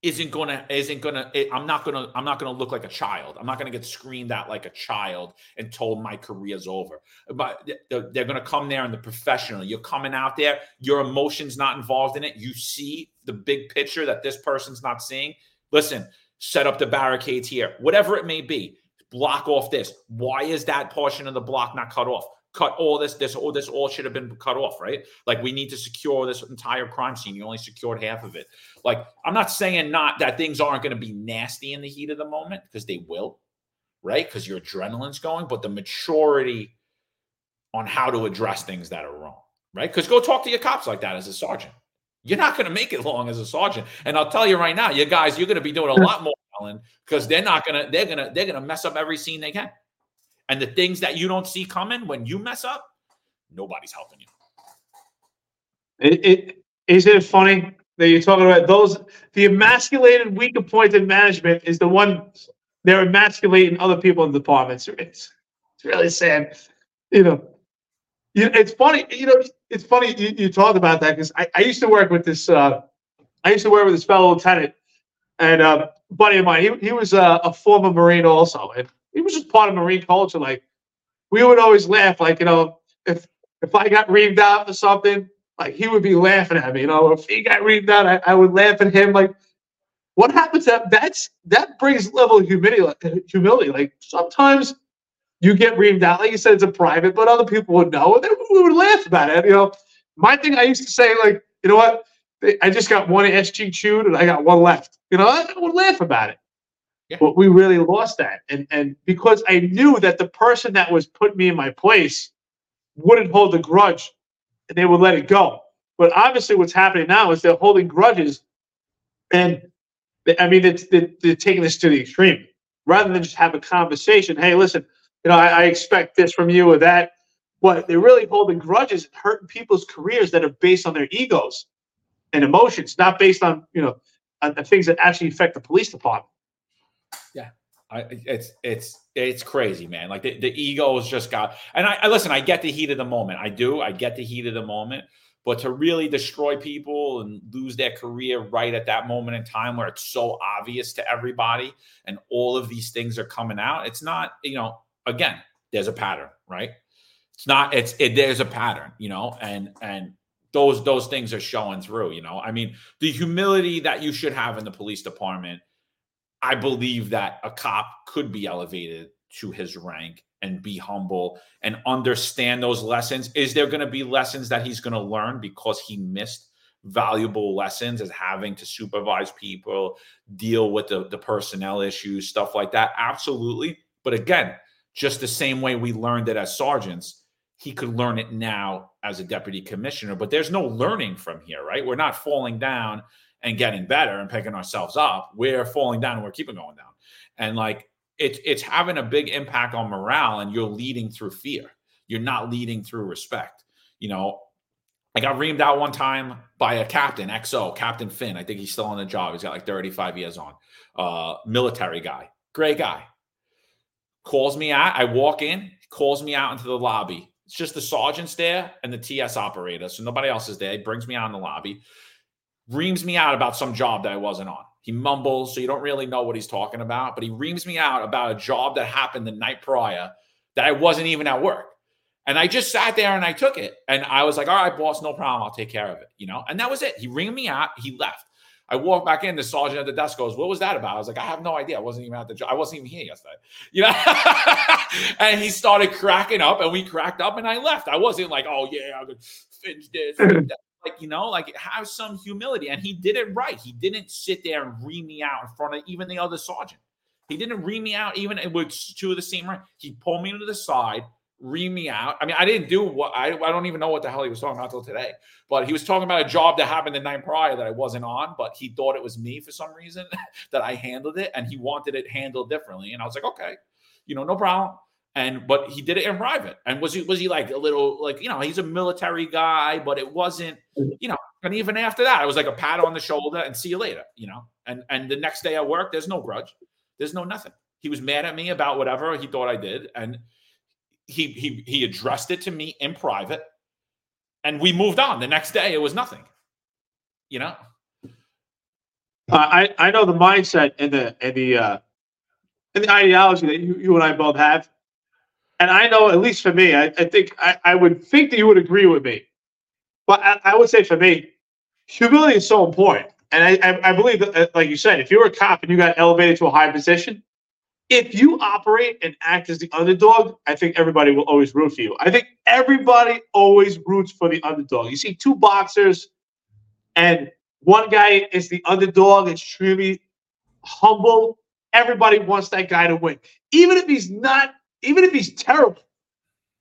Speaker 3: isn't gonna isn't gonna it, i'm not gonna i'm not gonna look like a child. I'm not gonna get screamed at like a child and told my career's over. But they're, they're gonna come there in the professional. You're coming out there your emotions not involved in it. You see the big picture that this person's not seeing. Listen set up the barricades here. Whatever it may be block off this. Why is that portion of the block not cut off cut all this this all this all should have been cut off right? Like we need to secure this entire crime scene. You only secured half of it. Like i'm not saying not that things aren't going to be nasty in the heat of the moment because they will right? Because your adrenaline's going but the maturity on how to address things that are wrong right? Because go talk to your cops like that as a sergeant. You're not going to make it long as a sergeant. And i'll tell you right now you guys you're going to be doing a lot more because they're not going to they're going to they're going to mess up every scene they can and the things that you don't see coming when you mess up, nobody's helping you.
Speaker 2: It, it isn't it funny that you're talking about those the emasculated, weak appointed management is the one they're emasculating other people in the departments. It's it's really sad. You know, you, it's funny. You know, it's funny you, you talked about that because I, I used to work with this. Uh, I used to work with this fellow lieutenant and uh, buddy of mine. He he was uh, a former Marine also, and he was just part of Marine culture. Like we would always laugh, like you know, if if I got reamed out for something, like he would be laughing at me. You know, if he got reamed out, I, I would laugh at him. Like what happens that that's that brings level of humility humility. Like sometimes you get reamed out, like you said, it's a private, but other people would know, and we would laugh about it. You know, my thing I used to say, like, you know what? I just got one SG chewed and I got one left. You know, I would laugh about it. Yeah. But we really lost that. And and because I knew that the person that was putting me in my place wouldn't hold a grudge and they would let it go. But obviously what's happening now is they're holding grudges and I mean it's they're, they're taking this to the extreme. Rather than just have a conversation, hey, listen, you know, I, I expect this from you or that. But they're really holding grudges and hurting people's careers that are based on their egos and emotions, not based on, you know, on the things that actually affect the police department.
Speaker 3: Yeah. I, it's it's it's crazy, man. Like the, the egos just got. And I, I listen. I get the heat of the moment. I do. I get the heat of the moment. But to really destroy people and lose their career right at that moment in time where it's so obvious to everybody and all of these things are coming out, it's not. You know, again, there's a pattern, right? It's not. It's it. There's a pattern, you know, and and those those things are showing through. You know, I mean, the humility that you should have in the police department I believe that a cop could be elevated to his rank and be humble and understand those lessons. Is there going to be lessons that he's going to learn because he missed valuable lessons as having to supervise people, deal with the, the personnel issues, stuff like that? Absolutely. But again, just the same way we learned it as sergeants, he could learn it now as a deputy commissioner. But there's no learning from here, right? We're not falling down and getting better and picking ourselves up, we're falling down and we're keeping going down. And like it's it's having a big impact on morale, and you're leading through fear. You're not leading through respect. You know, I got reamed out one time by a captain, XO, Captain Finn. I think he's still on the job. He's got like 35 years on. Uh, military guy, great guy. Calls me out. I walk in, calls me out into the lobby. It's just the sergeant's there and the TS operator. So nobody else is there. He brings me out in the lobby reams me out about some job that I wasn't on. He mumbles, so you don't really know what he's talking about, but he reams me out about a job that happened the night prior that I wasn't even at work. And I just sat there and I took it. And I was like, all right, boss, no problem. I'll take care of it. You know, and that was it. He reamed me out. He left. I walked back in. The sergeant at the desk goes, "What was that about?" I was like, "I have no idea. I wasn't even at the job. I wasn't even here yesterday." You know. and he started cracking up, and we cracked up, and I left. I wasn't like, "Oh yeah, I'm gonna finish this." Like you know like have some humility. And he did it right. He didn't sit there and ream me out in front of even the other sergeant. He didn't ream me out even with two of the same rank. He pulled me to the side ream me out. I mean i didn't do what I, I don't even know what the hell he was talking about until today. But he was talking about a job that happened the night prior that i wasn't on but he thought it was me for some reason that i handled it and he wanted it handled differently. And i was like okay you know no problem and but he did it in private. And was he was he like a little like you know he's a military guy, but it wasn't you know. And even after that, it was like a pat on the shoulder and see you later, you know. And and the next day at work, there's no grudge, there's no nothing. He was mad at me about whatever he thought I did, and he he he addressed it to me in private, and we moved on. The next day, it was nothing, you know.
Speaker 2: Uh, I I know the mindset and the and the uh, and the ideology that you, you and I both have and I know, at least for me, I, I think I, I, would think that you would agree with me. But I, I, would say for me, humility is so important. And I, I, believe that, uh, like you said, if you're a cop and you got elevated to a high position, if you operate and act as the underdog, I think everybody will always root for you. I think everybody always roots for the underdog. You see two boxers, and one guy is the underdog, extremely humble. Everybody wants that guy to win, even if he's not even if he's terrible,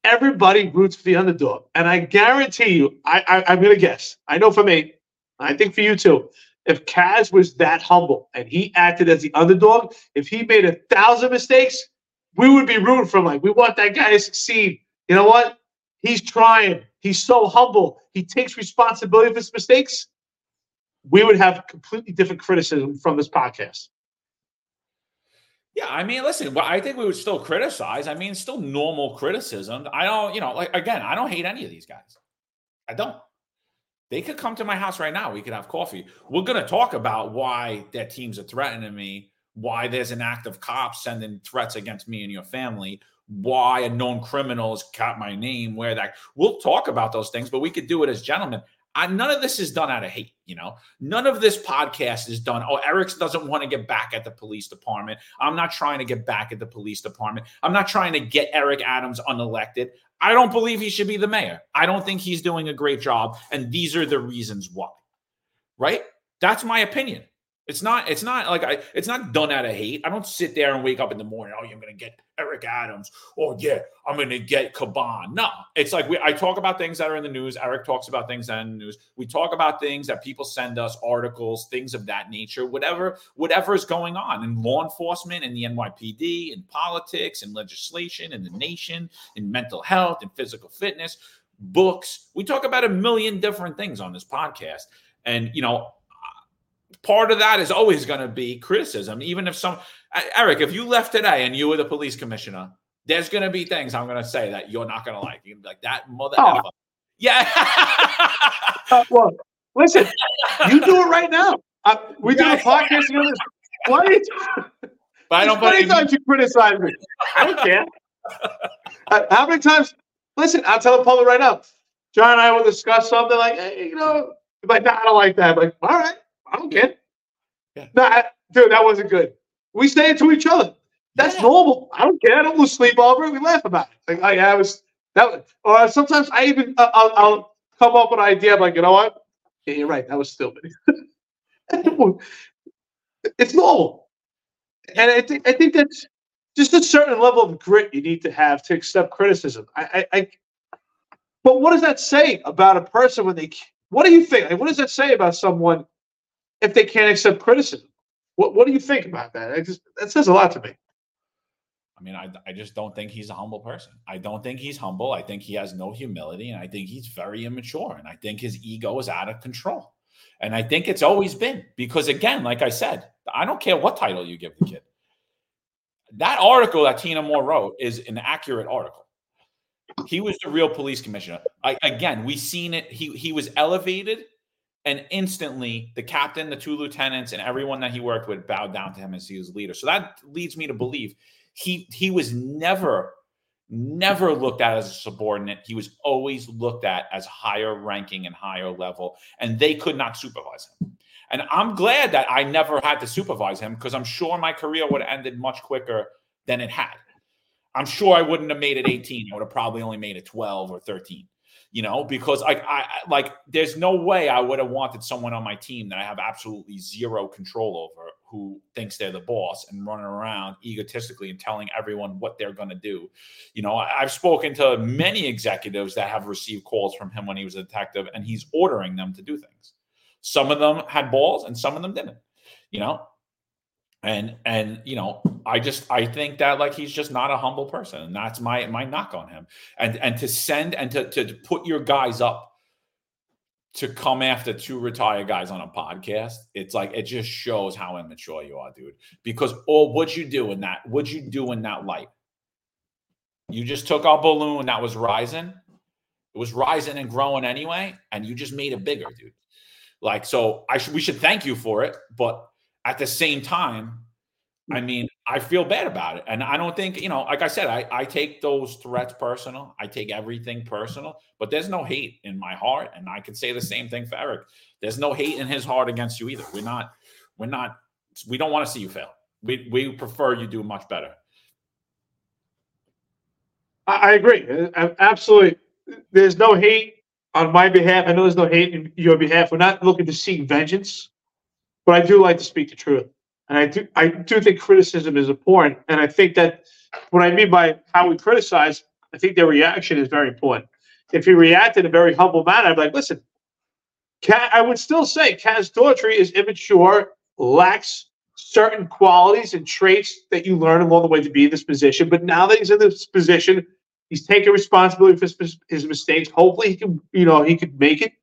Speaker 2: everybody roots for the underdog. And I guarantee you, I, I I'm gonna guess. I know for me, I think for you too. If Kaz was that humble and he acted as the underdog, if he made a thousand mistakes, we would be rooting for him. Like we want that guy to succeed. You know what? He's trying. He's so humble. He takes responsibility for his mistakes. We would have completely different criticism from this podcast.
Speaker 3: Yeah, I mean, listen, well, I think we would still criticize. I mean, still normal criticism. I don't, you know, like again, I don't hate any of these guys. I don't. They could come to my house right now. We could have coffee. We're going to talk about why their teams are threatening me, why there's an act of cops sending threats against me and your family, why a known criminal has got my name, where that. We'll talk about those things, but we could do it as gentlemen. I, none of this is done out of hate. You know, none of this podcast is done. Oh, Eric doesn't want to get back at the police department. I'm not trying to get back at the police department. I'm not trying to get Eric Adams unelected. I don't believe he should be the mayor. I don't think he's doing a great job. And these are the reasons why. Right? That's my opinion. It's not. It's not like I. It's not done out of hate. I don't sit there and wake up in the morning. Oh, I'm to get Eric Adams. Oh yeah, I'm to get Caban. No, it's like we. I talk about things that are in the news. Eric talks about things that are in the news. We talk about things that people send us, articles, things of that nature. Whatever, whatever is going on in law enforcement, in the NYPD, in politics, in legislation, in the nation, in mental health, in physical fitness, books. We talk about a million different things on this podcast, and you know part of that is always going to be criticism. Even if some, Eric, if you left today and you were the police commissioner, there's going to be things I'm going to say that you're not going to like. You're like that mother. Oh. Yeah.
Speaker 2: uh, well, listen, you do it right now. Uh, we yeah. do a podcast together. You? But I don't. How many times you criticize me? I don't care. uh, how many times? Listen, I'll tell the public right now. John and I will discuss something like, hey, you know, like, nah, I don't like that. I'm like, all right. I don't care. Yeah. Nah, dude, that wasn't good. We say it to each other. That's yeah. normal. I don't care. I don't lose sleep over it. We laugh about it. Like, like I was that. Was, or sometimes I even uh, I'll, I'll, come up with an idea. I'm like, you know what? Yeah, you're right. That was stupid. it's normal, and I think I think that's just a certain level of grit you need to have to accept criticism. I, I, I but what does that say about a person when they? What do you think? Like, what does that say about someone if they can't accept criticism. What What do you think about that? Just, that says a lot to me.
Speaker 3: I mean, I, I just don't think he's a humble person. I don't think he's humble. I think he has no humility, and I think he's very immature. And I think his ego is out of control. And I think it's always been because, again, like I said, I don't care what title you give the kid. That article that Tina Moore wrote is an accurate article. He was the real police commissioner. I, again, we seen it. He he was elevated and instantly, the captain, the two lieutenants, and everyone that he worked with bowed down to him as he was leader. So that leads me to believe he he was never, never looked at as a subordinate. He was always looked at as higher ranking and higher level, and they could not supervise him. And I'm glad that I never had to supervise him because I'm sure my career would have ended much quicker than it had. I'm sure I wouldn't have made it 18. I would have probably only made it 12 or 13 you know, because like I like there's no way I would have wanted someone on my team that I have absolutely zero control over who thinks they're the boss and running around egotistically and telling everyone what they're going to do. You know, I've spoken to many executives that have received calls from him when he was a detective and he's ordering them to do things. Some of them had balls and some of them didn't. You know, and and you know i just i think that like he's just not a humble person and that's my my knock on him. And and to send and to to put your guys up to come after two retired guys on a podcast it's like it just shows how immature you are dude. Because all what you do in that what you do in that light. You just took our balloon that was rising. It was rising and growing anyway and you just made it bigger dude. Like so i should we should thank you for it but at the same time, I mm. mean, I feel bad about it. And I don't think, you know, like I said, I, I take those threats personal. I take everything personal, but there's no hate in my heart. And I could say the same thing for Eric. There's no hate in his heart against you either. We're not, we're not, we don't want to see you fail. We, we prefer you do much better.
Speaker 2: I, I agree. Absolutely. There's no hate on my behalf. I know there's no hate in your behalf. We're not looking to seek vengeance but I do like to speak the truth. And I do I do think criticism is important. And I think that what I mean by how we criticize, I think their reaction is very important. If you react in a very humble manner, I'd be like, listen, Cat, I would still say Kaz Daughtry is immature, lacks certain qualities and traits that you learn along the way to be in this position. But now that he's in this position, he's taking responsibility for his, his mistakes. Hopefully, he can, you know, he could make it.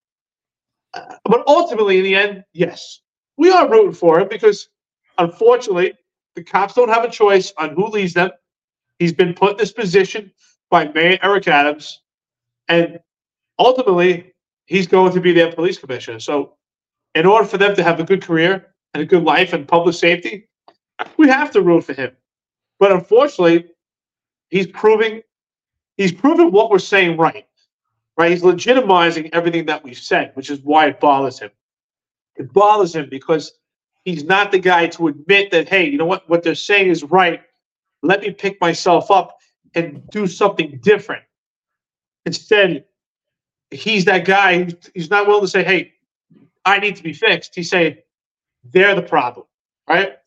Speaker 2: Uh, but ultimately, in the end, yes, we are rooting for him because unfortunately, the cops don't have a choice on who leads them. He's been put in this position by Mayor Eric Adams, and ultimately, he's going to be their police commissioner. So, in order for them to have a good career and a good life and public safety, we have to root for him. But unfortunately, he's proving he's proven what we're saying right. right? He's legitimizing everything that we've said, which is why it bothers him. It bothers him because he's not the guy to admit that, hey, you know what? What they're saying is right. Let me pick myself up and do something different. Instead, he's that guy. He's not willing to say, hey, I need to be fixed. He's saying, they're the problem, right?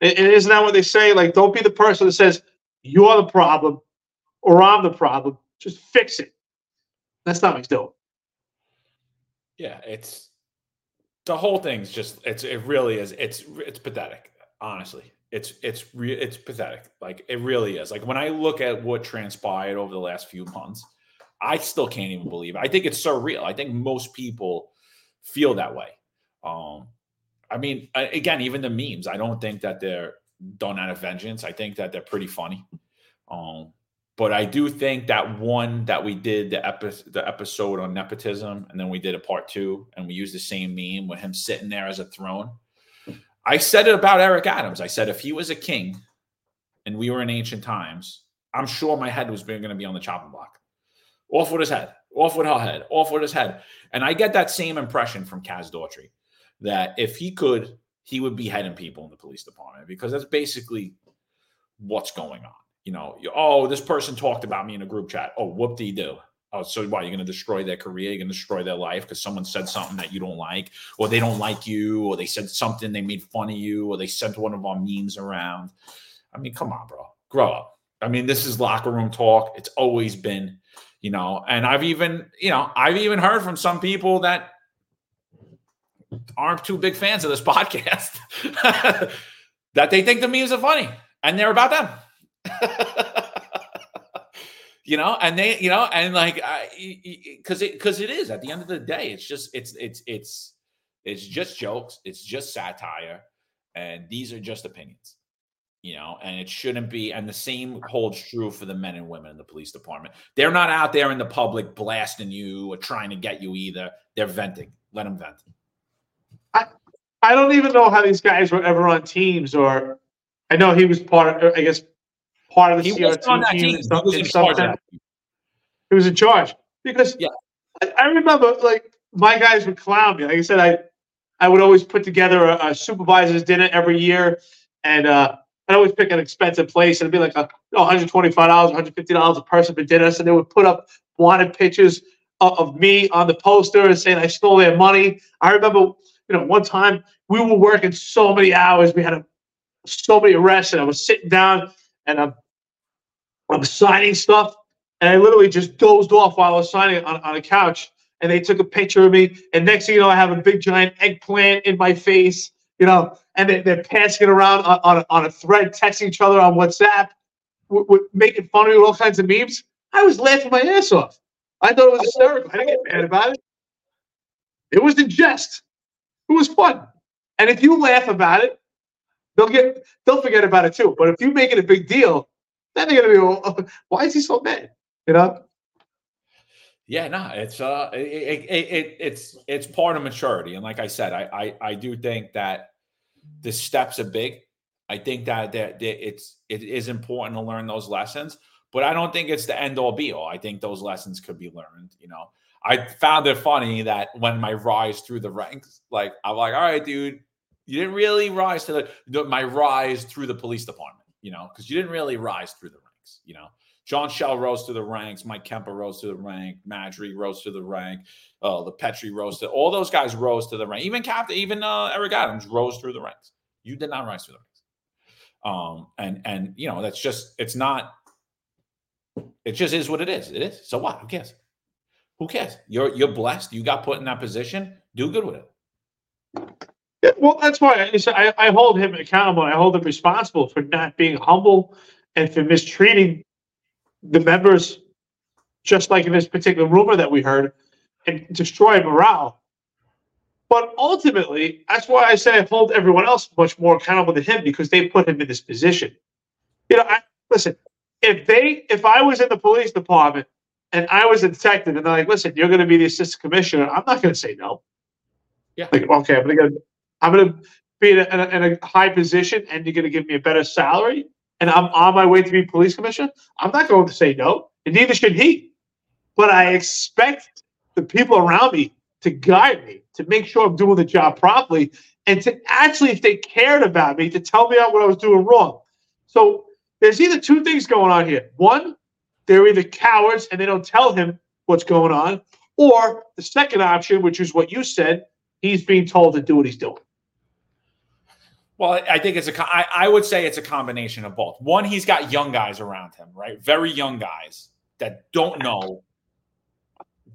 Speaker 2: And isn't that what they say? Like, don't be the person that says, you're the problem or I'm the problem. Just fix it. That's not what he's doing.
Speaker 3: Yeah, it's the whole thing's just it's it really is it's it's pathetic. Honestly, it's it's re- it's pathetic. Like it really is. Like when I look at what transpired over the last few months, I still can't even believe it. I think it's surreal. I think most people feel that way. Um, I mean, again, even the memes, I don't think that they're done out of vengeance. I think that they're pretty funny. Um, but I do think that one that we did the, epi- the episode on nepotism, and then we did a part two, and we used the same meme with him sitting there as a throne. I said it about Eric Adams. I said if he was a king, and we were in ancient times, I'm sure my head was going to be on the chopping block. Off with his head, off with her head, off with his head. And I get that same impression from Kaz Daughtry that if he could, he would be heading people in the police department because that's basically what's going on. You know, oh, this person talked about me in a group chat. Oh, whoop de do. Oh, so why you're going to destroy their career? You're going to destroy their life because someone said something that you don't like, or they don't like you, or they said something they made fun of you, or they sent one of our memes around. I mean, come on, bro, grow up. I mean, this is locker room talk. It's always been, you know, and I've even, you know, I've even heard from some people that aren't too big fans of this podcast that they think the memes are funny and they're about them. you know, and they, you know, and like, because it, because it is at the end of the day, it's just, it's, it's, it's, it's just jokes, it's just satire, and these are just opinions, you know, and it shouldn't be. And the same holds true for the men and women in the police department. They're not out there in the public blasting you or trying to get you either. They're venting. Let them vent.
Speaker 2: I, I don't even know how these guys were ever on teams, or I know he was part of, I guess, part of the
Speaker 3: he CRT team. Some, he, was in
Speaker 2: he was in charge because yeah. I, I, remember like my guys would clown me. Like I said, I I would always put together a, a supervisor's dinner every year, and uh, I'd always pick an expensive place, and it'd be like a, you know, 125 dollars, 150 dollars a person for dinner. So they would put up wanted pictures of, of me on the poster and saying I stole their money. I remember you know, one time we were working so many hours, we had a, so many arrests, and I was sitting down and I'm, I'm signing stuff, and I literally just dozed off while I was signing on, on a couch. And they took a picture of me, and next thing you know, I have a big giant eggplant in my face, you know, and they, they're passing it around on, on, a, on a thread, texting each other on WhatsApp, w- w- making fun of me with all kinds of memes. I was laughing my ass off. I thought it was hysterical. I didn't get mad about it. It was in jest. It was fun. And if you laugh about it, they'll get they'll forget about it too. But if you make it a big deal, then they're gonna be, well, why is he so mad? You know?
Speaker 3: Yeah, no, it's uh, it, it, it, it's it's part of maturity, and like I said, I I, I do think that the steps are big. I think that, that that it's it is important to learn those lessons, but I don't think it's the end all be all. I think those lessons could be learned. You know, I found it funny that when my rise through the ranks, like I'm like, all right, dude, you didn't really rise to the my rise through the police department, you know, because you didn't really rise through the ranks, you know. John Chell rose to the ranks, Mike Kemper rose to the rank, Maddrey rose to the rank, uh, LiPetri rose to all those guys rose to the rank. Even Captain, even uh, Eric Adams rose through the ranks. You did not rise through the ranks. Um, and and you know, that's just it's not it just is what it is. It is. So what? Who cares? Who cares? You're you're blessed. You got put in that position. Do good with it.
Speaker 2: Yeah, well, that's why I, I hold him accountable. I hold him responsible for not being humble and for mistreating the members, just like in this particular rumor that we heard, and destroy morale. But ultimately, that's why I say I hold everyone else much more accountable than him because they put him in this position. You know, I, listen. If they, if I was in the police department and I was a detective, and they're like, "Listen, you're going to be the assistant commissioner." I'm not going to say no.
Speaker 3: Yeah.
Speaker 2: Like, okay, I'm going to I'm going to be in a, in, a, in a, high position, and you're going to give me a better salary, and I'm on my way to be police commissioner. I'm not going to say no, and neither should he. but I expect the people around me to guide me, to make sure I'm doing the job properly, and to actually, if they cared about me, to tell me what I was doing wrong. So there's either two things going on here. One, they're either cowards and they don't tell him what's going on, or the second option, which is what you said, he's being told to do what he's doing.
Speaker 3: Well, I think it's a. I, I would say it's a combination of both. One, he's got young guys around him, right? Very young guys that don't know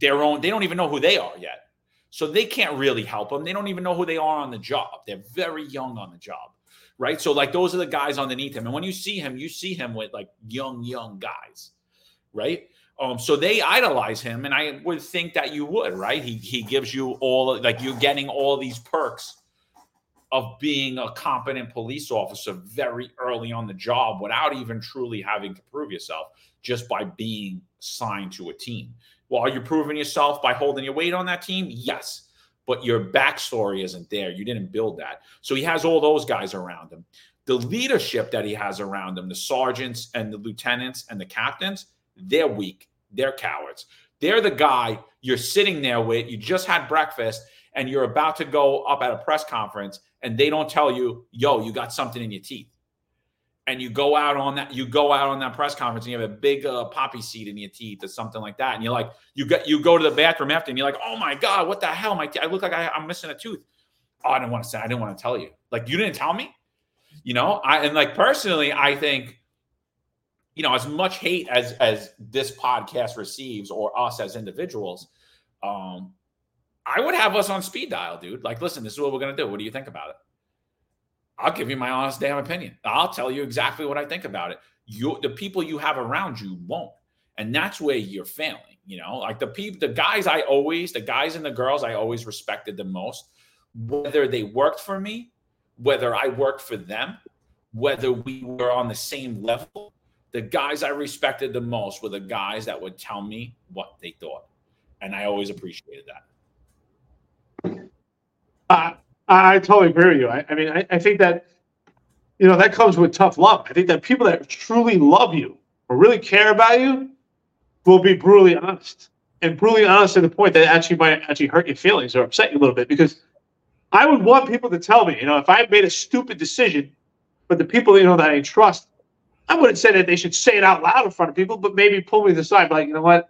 Speaker 3: their own. They don't even know who they are yet, so they can't really help them. They don't even know who they are on the job. They're very young on the job, right? So, like, those are the guys underneath him, and when you see him, you see him with like young, young guys, right? Um, so they idolize him, and I would think that you would, right? He he gives you all like you're getting all these perks of being a competent police officer very early on the job without even truly having to prove yourself just by being signed to a team. Well, are you proving yourself by holding your weight on that team? Yes. But your backstory isn't there. You didn't build that. So he has all those guys around him. The leadership that he has around him, the sergeants and the lieutenants and the captains, they're weak. They're cowards. They're the guy you're sitting there with. You just had breakfast and you're about to go up at a press conference and they don't tell you, yo, you got something in your teeth. And you go out on that, you go out on that press conference and you have a big uh, poppy seed in your teeth or something like that. And you're like, you get, you go to the bathroom after and you're like, oh my God, what the hell? My, I look like I, I'm missing a tooth. Oh, I didn't want to say, I didn't want to tell you. Like, you didn't tell me, you know? I, and like, personally, I think, you know, as much hate as, as this podcast receives or us as individuals, um, I would have us on speed dial, dude. Like, listen, this is what we're gonna do. What do you think about it? I'll give you my honest damn opinion. I'll tell you exactly what I think about it. You, the people you have around you won't, and that's where you're failing. You know, like the people, the guys I always, the guys and the girls I always respected the most, whether they worked for me, whether I worked for them, whether we were on the same level. The guys I respected the most were the guys that would tell me what they thought, and I always appreciated that.
Speaker 2: Uh, I totally agree with you. I, I mean, I, I, think that you know that comes with tough love. I think that people that truly love you or really care about you will be brutally honest and brutally honest to the point that actually might actually hurt your feelings or upset you a little bit. Because I would want people to tell me, you know, if I made a stupid decision, but the people you know that I trust, I wouldn't say that they should say it out loud in front of people, but maybe pull me to the side, like, you know what,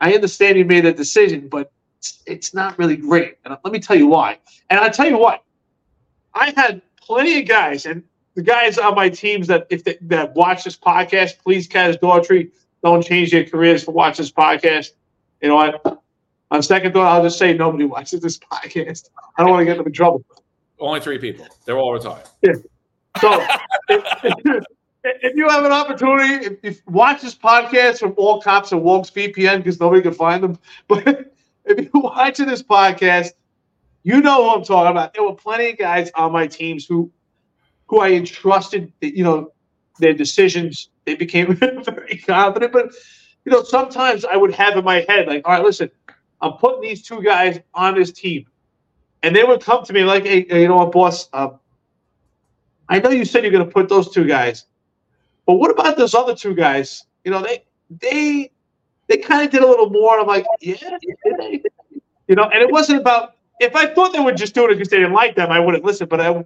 Speaker 2: I understand you made that decision, but it's, it's not really great. And let me tell you why. And I'll tell you what, I had plenty of guys, and the guys on my teams that if they, that watch this podcast, please, Kaz Daughtry, don't change their careers for watch this podcast. You know what? On second thought, I'll just say nobody watches this podcast. I don't want to get them in trouble.
Speaker 3: Only three people. They're all retired.
Speaker 2: Yeah. So if, if, you have an opportunity, if, if watch this podcast from All Cops and Wokes VPN because nobody can find them, but if you're watching this podcast, you know who I'm talking about. There were plenty of guys on my teams who who I entrusted, you know, their decisions. They became very confident. But you know, sometimes I would have in my head, like, all right, listen, I'm putting these two guys on this team. And they would come to me like, hey, you know what, boss? Uh, I know you said you're going to put those two guys, but what about those other two guys? You know, they they they kind of did a little more. I'm like, yeah, you know, and it wasn't about if I thought they were just doing it because they didn't like them, I wouldn't listen. But I,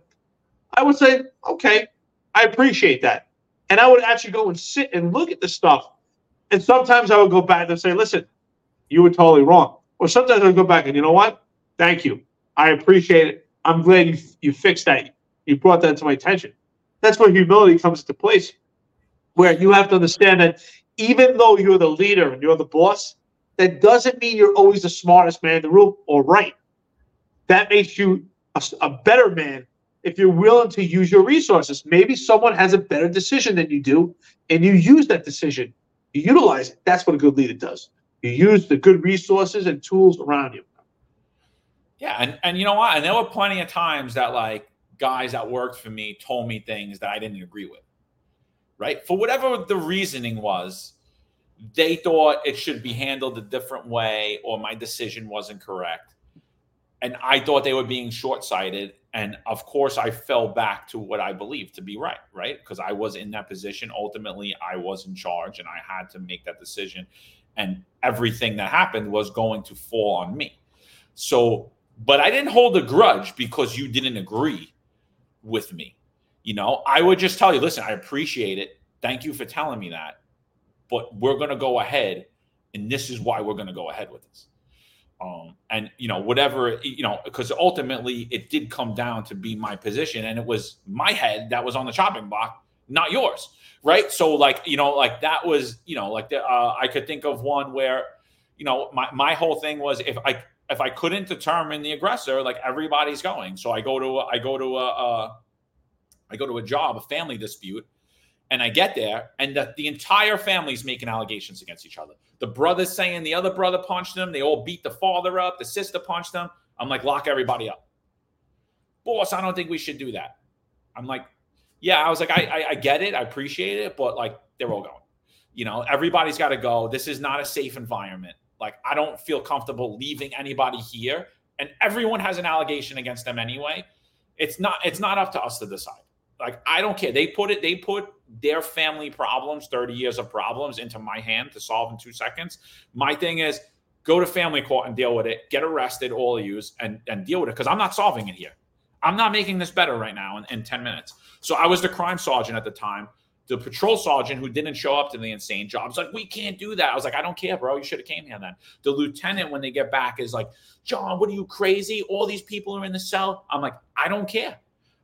Speaker 2: I would say, okay, I appreciate that, and I would actually go and sit and look at the stuff. And sometimes I would go back and say, listen, you were totally wrong. Or sometimes I would go back and you know what? Thank you. I appreciate it. I'm glad you you fixed that. You brought that to my attention. That's where humility comes into place, where you have to understand that even though you're the leader and you're the boss, that doesn't mean you're always the smartest man in the room or right. That makes you a, a, better man if you're willing to use your resources. Maybe someone has a better decision than you do, and you use that decision. You utilize it. That's what a good leader does. You use the good resources and tools around you.
Speaker 3: Yeah, and, and you know what? And there were plenty of times that like guys that worked for me told me things that I didn't agree with right? For whatever the reasoning was, they thought it should be handled a different way or my decision wasn't correct. And I thought they were being short sighted. And of course, I fell back to what I believed to be right, right? Because I was in that position. Ultimately, I was in charge and I had to make that decision. and everything that happened was going to fall on me. So, but I didn't hold a grudge because you didn't agree with me. You know, I would just tell you, listen, I appreciate it. Thank you for telling me that. But we're going to go ahead, and this is why we're going to go ahead with this. Um, and you know, whatever you know, because ultimately it did come down to be my position, and it was my head that was on the chopping block, not yours, right? So, like you know, like that was you know, like the, uh, I could think of one where, you know, my my whole thing was if I if I couldn't determine the aggressor, like everybody's going. So I go to I go to a, a I go to a job, a family dispute, and I get there, and the, the entire family's making allegations against each other. The brother's saying the other brother punched him. They all beat the father up. The sister punched him. I'm like, lock everybody up. Boss, I don't think we should do that. I'm like, yeah, I was like, I, I, I get it. I appreciate it. But like, they're all going. You know, everybody's got to go. This is not a safe environment. Like, I don't feel comfortable leaving anybody here. And everyone has an allegation against them anyway. It's not, it's not up to us to decide. Like I don't care. They put it. They put their family problems, thirty years of problems, into my hand to solve in two seconds. My thing is go to family court and deal with it. Get arrested, all of you, and and deal with it because I'm not solving it here. I'm not making this better right now in, in 10 minutes. So I was the crime sergeant at the time. The patrol sergeant who didn't show up to the insane job was like, we can't do that. I was like, I don't care, bro. You should have came here then. The lieutenant, when they get back, is like, John, what are you crazy? All these people are in the cell. I'm like, I don't care.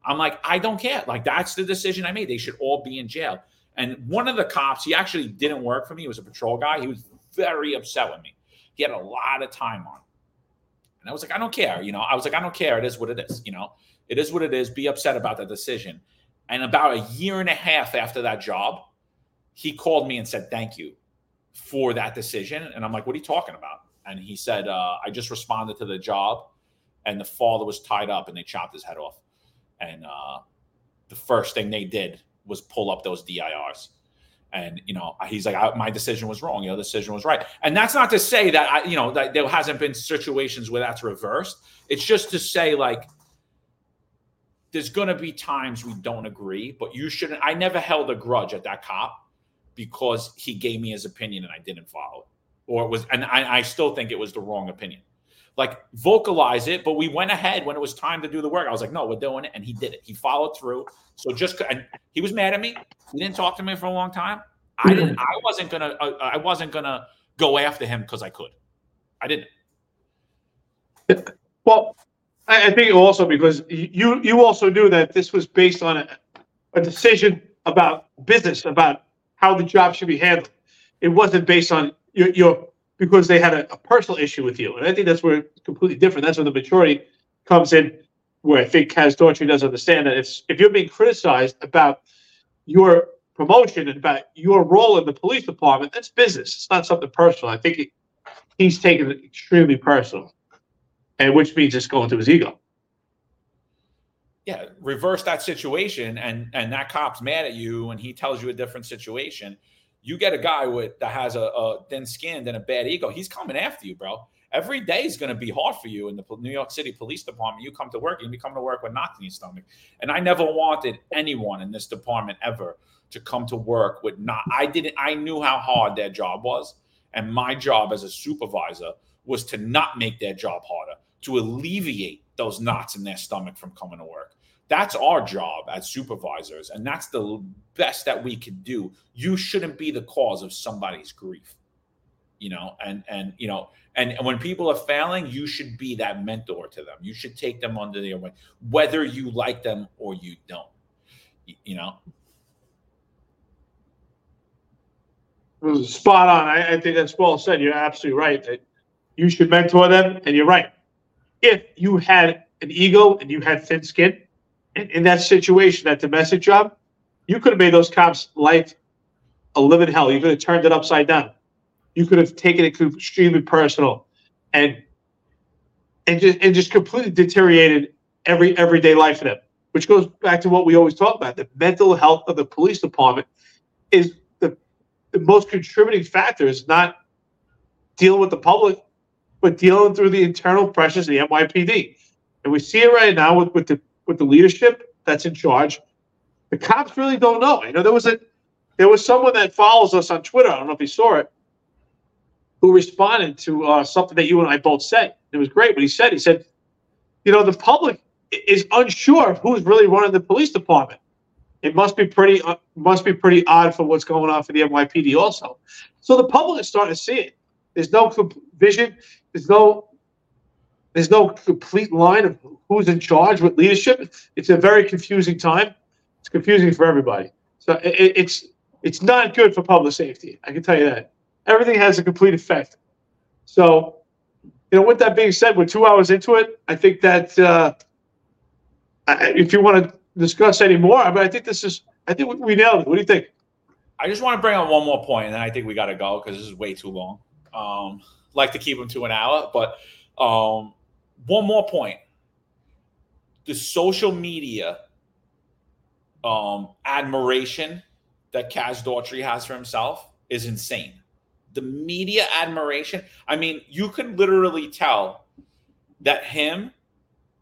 Speaker 3: I'm like, I don't care. Like, that's the decision I made. They should all be in jail. And one of the cops, he actually didn't work for me. He was a patrol guy. He was very upset with me. He had a lot of time on. And I was like, I don't care. You know, I was like, I don't care. It is what it is. You know, it is what it is. Be upset about the decision. And about a year and a half after that job, he called me and said, Thank you for that decision. And I'm like, What are you talking about? And he said, uh, I just responded to the job, and the father was tied up and they chopped his head off and uh, the first thing they did was pull up those DIRs. And you know, he's like, my decision was wrong. Your decision was right. And that's not to say that I, you know, that there hasn't been situations where that's reversed. It's just to say like, there's to be times we don't agree, but you shouldn't. I never held a grudge at that cop because he gave me his opinion and I didn't follow it, or it was, and I, I still think it was the wrong opinion like vocalize it. But we went ahead when it was time to do the work. I was like, no, we're doing it. And he did it. He followed through. So just, and he was mad at me. He didn't talk to me for a long time. I didn't, I wasn't going to, uh, I wasn't going to go after him because I could. I didn't.
Speaker 2: Well, I think also because you, you also knew that this was based on a, a decision about business, about how the job should be handled. It wasn't based on your, your because they had a, a, personal issue with you. And I think that's where it's completely different. That's where the maturity comes in, where I think Kaz Daughtry does understand that if, if you're being criticized about your promotion and about your role in the police department, that's business. It's not something personal. I think he's taken it extremely personal, and which means it's going to his ego.
Speaker 3: Yeah, reverse that situation, and and that cop's mad at you, and he tells you a different situation you get a guy with that has a, a thin skin and a bad ego, he's coming after you, bro. Every day is going to be hard for you in the New York City Police Department. You come to work, you come to work with knots in your stomach. And I never wanted anyone in this department ever to come to work with not. I didn't. I knew how hard their job was, and my job as a supervisor was to not make their job harder, to alleviate those knots in their stomach from coming to work. That's our job as supervisors, and that's the best that we can do. You shouldn't be the cause of somebody's grief, you know. And and you know, and, when people are failing, you should be that mentor to them. You should take them under their wing, whether you like them or you don't. You know.
Speaker 2: Spot on. I, I think that's well said. You're absolutely right. That you should mentor them, and you're right. If you had an ego and you had thin skin, in, in that situation, that domestic job, you could have made those cops' life a living hell. You could have turned it upside down. You could have taken it extremely personal, and and just and just completely deteriorated every everyday life for them. Which goes back to what we always talk about: the mental health of the police department is the the most contributing factor. Is not dealing with the public, but dealing through the internal pressures of the NYPD. And we see it right now with, with the with the leadership that's in charge. The cops really don't know. You know, there was a there was someone that follows us on Twitter. I don't know if you saw it. who responded to uh, something that you and I both said. It was great what he said. He said, you know, the public is unsure of who's really running the police department. It must be pretty uh, must be pretty odd for what's going on for the NYPD also. So the public is starting to see it. There's no vision. There's no there's no complete line of who's in charge with leadership. It's a very confusing time. It's confusing for everybody. So it, it's it's not good for public safety. I can tell you that. Everything has a complete effect. So, you know, with that being said, we're two hours into it. I think that uh, if you want to discuss any more, I mean, I think this is. I think we nailed it. What do you think?
Speaker 3: I just want to bring up one more point, and then I think we got to go because this is way too long. Um, like to keep them to an hour, but um, one more point: the social media um, admiration that Kaz Daughtry has for himself is insane. The media admiration. I mean, you can literally tell that him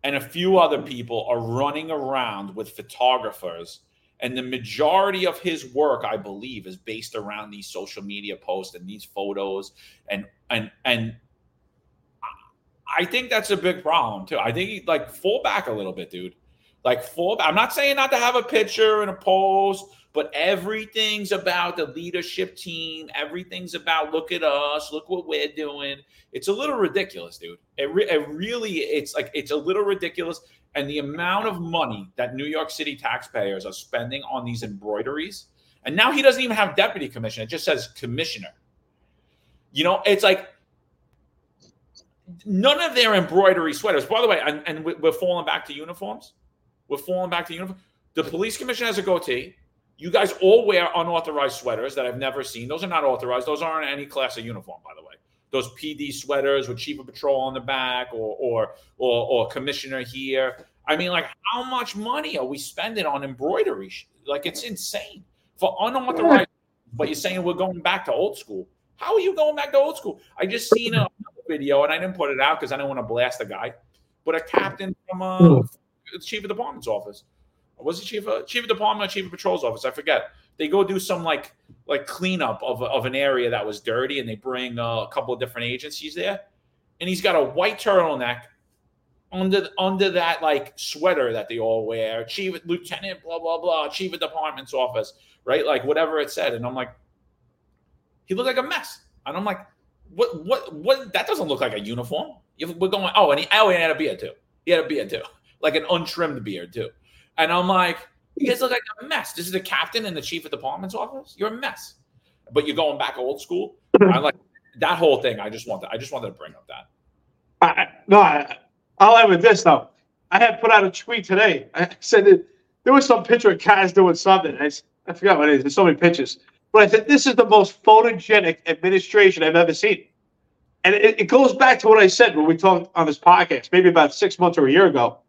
Speaker 3: and a few other people are running around with photographers and the majority of his work i believe is based around these social media posts and these photos and and and i think that's a big problem too i think he like fall back a little bit dude like fall back. i'm not saying not to have a picture and a post but everything's about the leadership team. Everything's about look at us, look what we're doing. It's a little ridiculous, dude. It, re- it really, it's like it's a little ridiculous. And the amount of money that New York City taxpayers are spending on these embroideries, and now he doesn't even have deputy commissioner; it just says commissioner. You know, it's like none of their embroidery sweaters. By the way, and, and we're falling back to uniforms. We're falling back to uniform. The police commissioner has a goatee. You guys all wear unauthorized sweaters that I've never seen. Those are not authorized. Those aren't any class of uniform, by the way. Those PD sweaters with chief of patrol on the back or or or, or commissioner here. I mean, like, how much money are we spending on embroidery? Like, it's insane for unauthorized. But you're saying we're going back to old school. How are you going back to old school? I just seen a video and I didn't put it out because I didn't want to blast the guy, but a captain from uh, hmm. chief of department's office was he chief of chief of department or chief of patrol's office? I forget. They go do some like like cleanup of, of an area that was dirty, and they bring uh, a couple of different agencies there. And he's got a white turtleneck under under that like sweater that they all wear. Chief lieutenant, blah blah blah, chief of department's office, right? Like whatever it said. And I'm like, he looked like a mess. And I'm like, what what what? That doesn't look like a uniform. We're going. Oh, and he oh, he had a beard too. He had a beard too, like an untrimmed beard too. And I'm like, you guys look like a mess. This is the captain and the chief of department's office. You're a mess. But you're going back old school. I like that whole thing. I just wanted. I just wanted to bring up that.
Speaker 2: I, no, I, I'll end with this though. I had put out a tweet today. I said that there was some picture of Kaz doing something. I, I forgot what it is. There's so many pictures. But I said this is the most photogenic administration I've ever seen. And it, it goes back to what I said when we talked on this podcast, maybe about six months or a year ago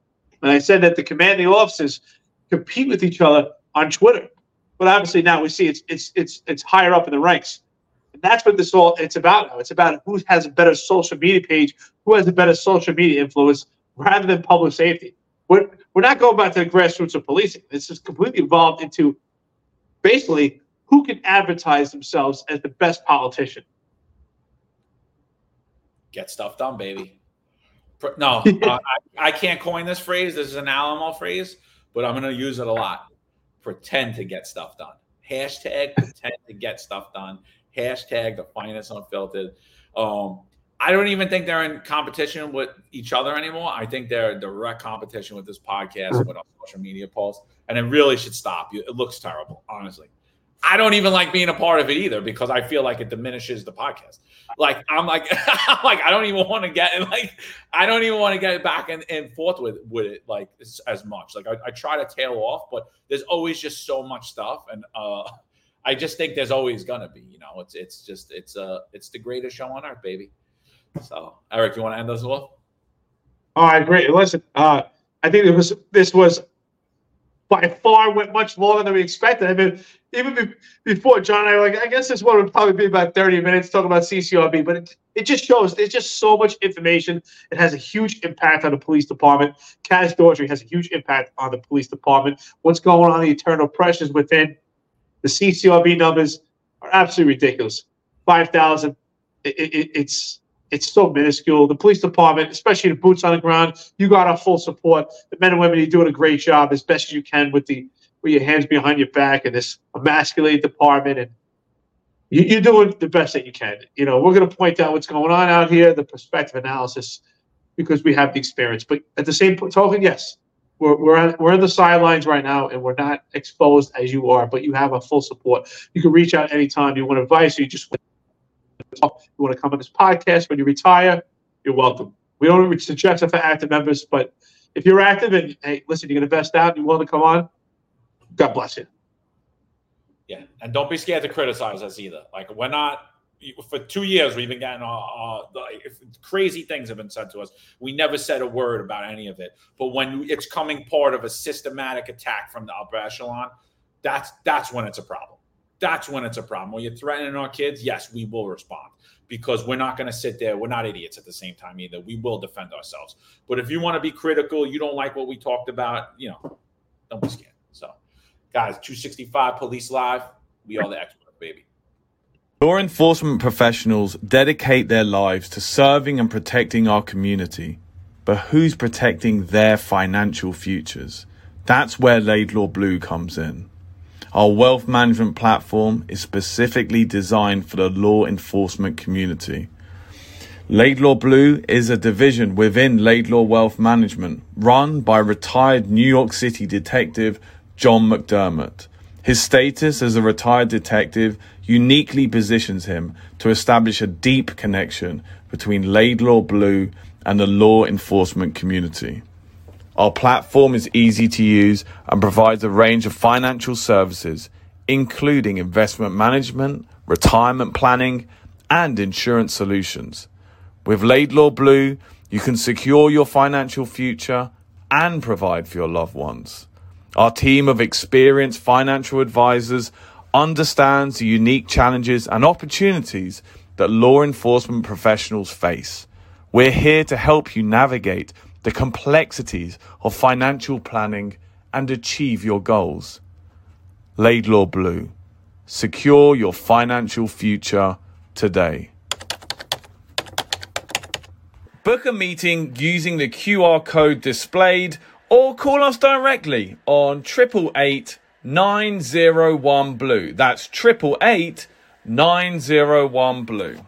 Speaker 2: and I said that the commanding officers compete with each other on Twitter. But obviously now we see it's it's it's it's higher up in the ranks. And that's what this all it's about now. It's about who has a better social media page, who has a better social media influence rather than public safety. We're, we're not going back to the grassroots of policing. This is completely evolved into basically who can advertise themselves as the best politician.
Speaker 3: Get stuff done, baby. No, uh, I, I, can't coin this phrase. This is an Alamo phrase, but I'm going to use it a lot. Pretend to get stuff done. Hashtag pretend to get stuff done. Hashtag the finest unfiltered. Um, I don't even think they're in competition with each other anymore. I think they're in direct competition with this podcast, with our social media posts, and it really should stop. You, it looks terrible, honestly. I don't even like being a part of it either because I feel like it diminishes the podcast. Like I'm like I'm like I don't even want to get like I don't even want to get back and, and forth with with it like as, as much. Like I, I, try to tail off, but there's always just so much stuff, and uh, I just think there's always gonna be. You know, it's it's just it's uh it's the greatest show on earth, baby. So Eric, you want to end us off?
Speaker 2: All right, great. Listen, uh, I think it was this was by far went much longer than we expected. I mean, even before John I like, I guess this one would probably be about 30 minutes talking about CCRB, but it, it just shows there's just so much information. It has a huge impact on the police department. Kaz Daughtry has a huge impact on the police department. What's going on, the internal pressures within the CCRB numbers are absolutely ridiculous. 5,000, it, it, it's it's so minuscule. The police department, especially the boots on the ground, you got our full support. The men and women, you're doing a great job as best as you can with the with your hands behind your back and this emasculated department and you, are doing the best that you can. You know, we're going to point out what's going on out here, the perspective analysis, because we have the experience. But at the same token, yes, we're we're on, we're in the sidelines right now, and we're not exposed as you are. But you have a full support. You can reach out anytime you want advice. Or you just you want to come on this podcast when you retire. You're welcome. We don't suggest it for active members, but if you're active and hey, listen, you're going to invest out, and you want to come on, God bless you.
Speaker 3: Yeah, and don't be scared to criticize us either. Like we're not for two years we've been getting all, crazy things have been said to us. We never said a word about any of it. But when it's coming part of a systematic attack from the upper echelon, that's that's when it's a problem. That's when it's a problem. When you're threatening our kids, yes, we will respond because we're not going to sit there. We're not idiots at the same time either. We will defend ourselves. But if you want to be critical, you don't like what we talked about, you know, don't be scared. So, guys, 265 Police Live, we are the experts, baby.
Speaker 4: Law enforcement professionals dedicate their lives to serving and protecting our community. But who's protecting their financial futures? That's where Laidlaw Blue comes in. Our wealth management platform is specifically designed for the law enforcement community. Laidlaw Blue is a division within Laidlaw Wealth Management run by retired New York City detective John McDermott. His status as a retired detective uniquely positions him to establish a deep connection between Laidlaw Blue and the law enforcement community. Our platform is easy to use and provides a range of financial services, including investment management, retirement planning, and insurance solutions. With Laidlaw Blue, you can secure your financial future and provide for your loved ones. Our team of experienced financial advisors understands the unique challenges and opportunities that law enforcement professionals face. We're here to help you navigate the complexities of financial planning and achieve your goals. Laidlaw Blue. Secure your financial future today. Book a meeting using the QR code displayed or call us directly on triple eight 901 blue. That's triple eight nine zero one blue.